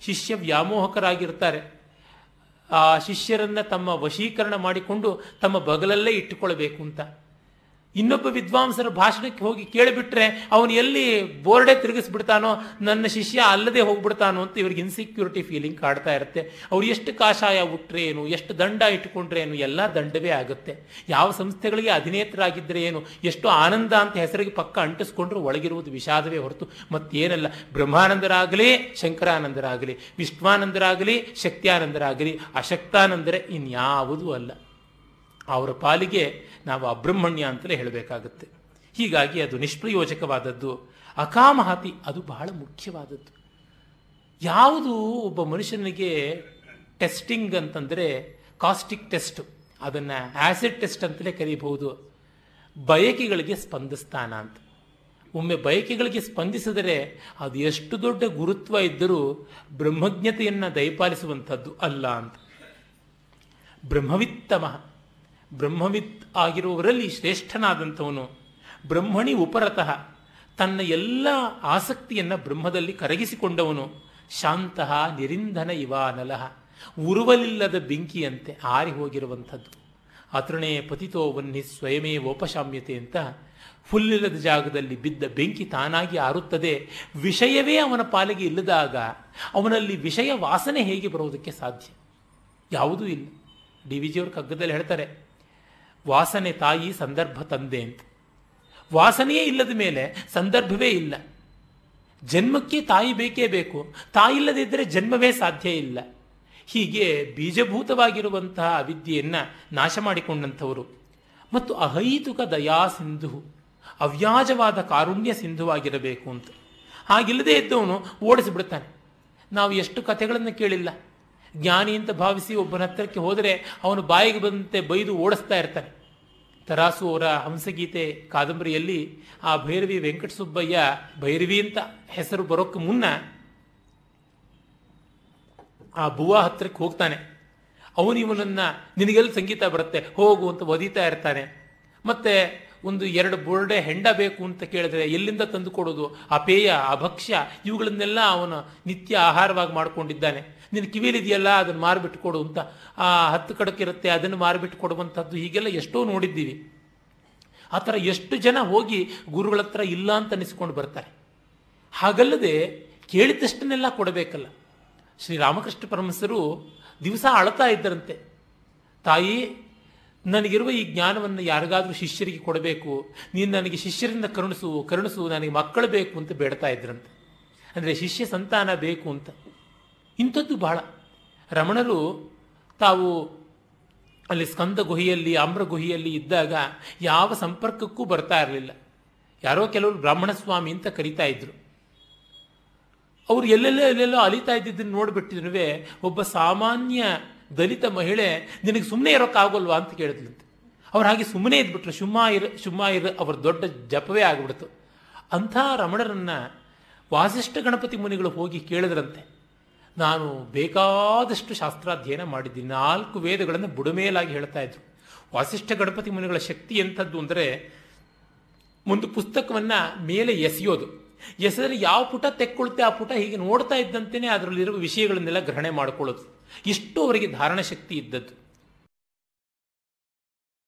Speaker 1: ಶಿಷ್ಯ ವ್ಯಾಮೋಹಕರಾಗಿರ್ತಾರೆ. ಆ ಶಿಷ್ಯರನ್ನು ತಮ್ಮ ವಶೀಕರಣ ಮಾಡಿಕೊಂಡು ತಮ್ಮ ಬಗಲಲ್ಲೇ ಇಟ್ಟುಕೊಳ್ಬೇಕು ಅಂತ. ಇನ್ನೊಬ್ಬ ವಿದ್ವಾಂಸರ ಭಾಷಣಕ್ಕೆ ಹೋಗಿ ಕೇಳಿಬಿಟ್ರೆ ಅವನು ಎಲ್ಲಿ ಬೋರ್ಡೇ ತಿರುಗಿಸ್ಬಿಡ್ತಾನೋ, ನನ್ನ ಶಿಷ್ಯ ಅಲ್ಲದೆ ಹೋಗ್ಬಿಡ್ತಾನೋ ಅಂತ ಇವ್ರಿಗೆ ಇನ್ಸೆಕ್ಯೂರಿಟಿ ಫೀಲಿಂಗ್ ಕಾಡ್ತಾ ಇರುತ್ತೆ. ಅವ್ರು ಎಷ್ಟು ಕಾಷಾಯ ಏನು ಎಷ್ಟು ದಂಡ ಇಟ್ಟುಕೊಂಡ್ರೆ ಏನು ಎಲ್ಲ ದಂಡವೇ ಆಗುತ್ತೆ. ಯಾವ ಸಂಸ್ಥೆಗಳಿಗೆ ಅಧಿನೇತರಾಗಿದ್ದರೆ ಏನು, ಎಷ್ಟು ಆನಂದ ಅಂತ ಹೆಸರಿಗೆ ಪಕ್ಕ ಅಂಟಿಸ್ಕೊಂಡ್ರು ಒಳಗಿರುವುದು ವಿಷಾದವೇ ಹೊರತು. ಮತ್ತೇನಲ್ಲ, ಬ್ರಹ್ಮಾನಂದರಾಗಲಿ, ಶಂಕರಾನಂದರಾಗಲಿ ವಿಶ್ವಾನಂದರಾಗಲಿ ಶಕ್ತಿಯಾನಂದರಾಗಲಿ, ಅಶಕ್ತಾನಂದರೆ ಇನ್ಯಾವುದೂ ಅಲ್ಲ. ಅವರ ಪಾಲಿಗೆ ನಾವು ಅಬ್ರಹ್ಮಣ್ಯ ಅಂತಲೇ ಹೇಳಬೇಕಾಗುತ್ತೆ. ಹೀಗಾಗಿ ಅದು ನಿಷ್ಪ್ರಯೋಜಕವಾದದ್ದು. ಅಕಾಮಹತಿ ಅದು ಬಹಳ ಮುಖ್ಯವಾದದ್ದು. ಯಾವುದು ಒಬ್ಬ ಮನುಷ್ಯನಿಗೆ ಟೆಸ್ಟಿಂಗ್ ಅಂತಂದರೆ ಕಾಸ್ಟಿಕ್ ಟೆಸ್ಟ್, ಅದನ್ನು ಆ್ಯಸಿಡ್ ಟೆಸ್ಟ್ ಅಂತಲೇ ಕರೀಬಹುದು. ಬಯಕೆಗಳಿಗೆ ಸ್ಪಂದಿಸ್ತಾನ ಅಂತ. ಒಮ್ಮೆ ಬಯಕೆಗಳಿಗೆ ಸ್ಪಂದಿಸಿದರೆ ಅದು ಎಷ್ಟು ದೊಡ್ಡ ಗುರುತ್ವ ಇದ್ದರೂ ಬ್ರಹ್ಮಜ್ಞತೆಯನ್ನು ದಯಪಾಲಿಸುವಂಥದ್ದು ಅಲ್ಲ ಅಂತ. ಬ್ರಹ್ಮವಿತ್ತಮ. ಬ್ರಹ್ಮವಿತ್ ಆಗಿರುವವರಲ್ಲಿ ಶ್ರೇಷ್ಠನಾದಂಥವನು. ಬ್ರಹ್ಮಣಿ ಉಪರತಃ ತನ್ನ ಎಲ್ಲ ಆಸಕ್ತಿಯನ್ನು ಬ್ರಹ್ಮದಲ್ಲಿ ಕರಗಿಸಿಕೊಂಡವನು. ಶಾಂತಹ ನಿರಿಂಧನ ಇವಾನಲಹ ಉರುವಲಿಲ್ಲದ ಬೆಂಕಿಯಂತೆ ಆರಿ ಹೋಗಿರುವಂಥದ್ದು. ಅತೃಣೇ ಪತಿತೋ ವನ್ನಿ ಸ್ವಯಮೇ ಓಪಶಾಮ್ಯತೆ ಅಂತ ಹುಲ್ಲಿಲ್ಲದ ಜಾಗದಲ್ಲಿ ಬಿದ್ದ ಬೆಂಕಿ ತಾನಾಗಿ ಆರುತ್ತದೆ. ವಿಷಯವೇ ಅವನ ಪಾಲಿಗೆ ಇಲ್ಲದಾಗ ಅವನಲ್ಲಿ ವಿಷಯ ವಾಸನೆ ಹೇಗೆ ಬರೋದಕ್ಕೆ ಸಾಧ್ಯ? ಯಾವುದೂ ಇಲ್ಲ. ಡಿ ವಿ ಕಗ್ಗದಲ್ಲಿ ಹೇಳ್ತಾರೆ. ವಾಸನೆ ತಾಯಿ ಸಂದರ್ಭ ತಂದೆ ಅಂತ. ವಾಸನೆಯೇ ಇಲ್ಲದ ಮೇಲೆ ಸಂದರ್ಭವೇ ಇಲ್ಲ. ಜನ್ಮಕ್ಕೆ ತಾಯಿ ಬೇಕೇ ಬೇಕು. ತಾಯಿ ಇಲ್ಲದಿದ್ದರೆ ಜನ್ಮವೇ ಸಾಧ್ಯ ಇಲ್ಲ. ಹೀಗೆ ಬೀಜಭೂತವಾಗಿರುವಂತಹ ಅವಿದ್ಯೆಯನ್ನು ನಾಶ ಮಾಡಿಕೊಂಡಂಥವರು. ಮತ್ತು ಅಹೈತುಕ ದಯಾ ಸಿಂಧು, ಅವ್ಯಾಜವಾದ ಕಾರುಣ್ಯ ಸಿಂಧುವಾಗಿರಬೇಕು ಅಂತ. ಹಾಗಿಲ್ಲದೆ ಇದ್ದವನು ಓಡಿಸಿಬಿಡ್ತಾನೆ. ನಾವು ಎಷ್ಟು ಕಥೆಗಳನ್ನು ಕೇಳಿಲ್ಲ. ಜ್ಞಾನಿ ಅಂತ ಭಾವಿಸಿ ಒಬ್ಬನ ಹತ್ತಿರಕ್ಕೆ ಹೋದರೆ ಅವನು ಬಾಯಿಗೆ ಬಂದಂತೆ ಬೈದು ಓಡಿಸ್ತಾ ಇರ್ತಾನೆ. ತರಾಸು ಅವರ ಹಂಸಗೀತೆ ಕಾದಂಬರಿಯಲ್ಲಿ ಆ ಭೈರವಿ ವೆಂಕಟಸುಬ್ಬಯ್ಯ, ಭೈರವಿ ಅಂತ ಹೆಸರು ಬರೋಕ್ಕೆ ಮುನ್ನ ಆ ಬುವ ಹತ್ತಿರಕ್ಕೆ ಹೋಗ್ತಾನೆ. ಅವನು ಇವನನ್ನ, ನಿನಗೆಲ್ಲ ಸಂಗೀತ ಬರುತ್ತೆ? ಹೋಗು ಅಂತ ಒದೀತಾ ಇರ್ತಾನೆ. ಮತ್ತೆ ಒಂದು ಎರಡು ಬೋರ್ಡೆ ಹೆಂಡ ಬೇಕು ಅಂತ ಕೇಳಿದ್ರೆ ಎಲ್ಲಿಂದ ತಂದು ಕೊಡೋದು? ಆ ಪೇಯ, ಆ ಭಕ್ಷ್ಯ, ಇವುಗಳನ್ನೆಲ್ಲ ಅವನು ನಿತ್ಯ ಆಹಾರವಾಗಿ ಮಾಡ್ಕೊಂಡಿದ್ದಾನೆ. ನಿನ್ನ ಕಿವಿಲಿದೆಯಲ್ಲ, ಅದನ್ನು ಮಾರಿಬಿಟ್ಟು ಕೊಡು ಅಂತ. ಆ ಹತ್ತು ಕಡಕ್ಕಿರುತ್ತೆ ಅದನ್ನು ಮಾರಿಬಿಟ್ಟು ಕೊಡುವಂಥದ್ದು ಹೀಗೆಲ್ಲ ಎಷ್ಟೋ ನೋಡಿದ್ದೀವಿ. ಆ ಥರ ಎಷ್ಟು ಜನ ಹೋಗಿ ಗುರುಗಳ ಹತ್ರ ಇಲ್ಲ ಅಂತ ಅನಿಸ್ಕೊಂಡು ಬರ್ತಾರೆ. ಹಾಗಲ್ಲದೆ ಕೇಳಿದಷ್ಟನ್ನೆಲ್ಲ ಕೊಡಬೇಕಲ್ಲ. ಶ್ರೀರಾಮಕೃಷ್ಣ ಪರಮಸರು ದಿವಸ ಅಳ್ತಾ ಇದ್ದರಂತೆ. ತಾಯಿ ನನಗಿರುವ ಈ ಜ್ಞಾನವನ್ನು ಯಾರಿಗಾದರೂ ಶಿಷ್ಯರಿಗೆ ಕೊಡಬೇಕು, ನೀನು ನನಗೆ ಶಿಷ್ಯರಿಂದ ಕರುಣಿಸು ಕರುಣಿಸು, ನನಗೆ ಮಕ್ಕಳು ಬೇಕು ಅಂತ ಬೇಡ್ತಾ ಇದ್ರಂತೆ. ಅಂದರೆ ಶಿಷ್ಯ ಸಂತಾನ ಬೇಕು ಅಂತ. ಇಂಥದ್ದು ಬಹಳ. ರಮಣರು ತಾವು ಅಲ್ಲಿ ಸ್ಕಂದ ಗುಹೆಯಲ್ಲಿ, ಆಮ್ರ ಗುಹಿಯಲ್ಲಿ ಇದ್ದಾಗ ಯಾವ ಸಂಪರ್ಕಕ್ಕೂ ಬರ್ತಾ ಇರಲಿಲ್ಲ. ಯಾರೋ ಕೆಲವರು ಬ್ರಾಹ್ಮಣ ಸ್ವಾಮಿ ಅಂತ ಕರಿತಾ ಇದ್ರು. ಅವರು ಎಲ್ಲೆಲ್ಲೋ ಎಲ್ಲೆಲ್ಲೋ ಅಲಿತಾ ಇದ್ದಿದ್ದನ್ನು ನೋಡ್ಬಿಟ್ಟಿದ್ರುವೆ ಒಬ್ಬ ಸಾಮಾನ್ಯ ದಲಿತ ಮಹಿಳೆ, ನಿನಗೆ ಸುಮ್ಮನೆ ಇರೋಕ್ಕಾಗೋಲ್ವಾ ಅಂತ ಕೇಳಿದ್ಲಂತೆ ಅವ್ರು ಹಾಗೆ ಸುಮ್ಮನೆ ಇದ್ಬಿಟ್ರು. ಶುಮ್ಮಾ ಇರ ಅವ್ರ ದೊಡ್ಡ ಜಪವೇ ಆಗಿಬಿಡ್ತು. ಅಂಥ ರಮಣರನ್ನ ವಾಸಿಷ್ಠ ಗಣಪತಿ ಮುನಿಗಳು ಹೋಗಿ ಕೇಳಿದ್ರಂತೆ. ನಾನು ಬೇಕಾದಷ್ಟು ಶಾಸ್ತ್ರಾಧ್ಯಯನ ಮಾಡಿದ್ದೀನಿ. ನಾಲ್ಕು ವೇದಗಳನ್ನು ಬುಡಮೇಲಾಗಿ ಹೇಳ್ತಾ ಇದ್ರು. ವಾಸಿಷ್ಠ ಗಣಪತಿ ಮುನಿಗಳ ಶಕ್ತಿ ಎಂಥದ್ದು ಅಂದರೆ, ಒಂದು ಪುಸ್ತಕವನ್ನು ಮೇಲೆ ಎಸೆಯೋದು. ಎಸೆದರೆ ಯಾವ ಪುಟ ತೆಕ್ಕೊಳ್ತೆ ಆ ಪುಟ ಹೀಗೆ ನೋಡ್ತಾ ಇದ್ದಂತೆಯೇ ಅದರಲ್ಲಿರುವ ವಿಷಯಗಳನ್ನೆಲ್ಲ ಗ್ರಹಣೆ ಮಾಡಿಕೊಳ್ಳೋದು. ಇಷ್ಟು ಅವರಿಗೆ ಧಾರಣ ಶಕ್ತಿ ಇದ್ದದ್ದು.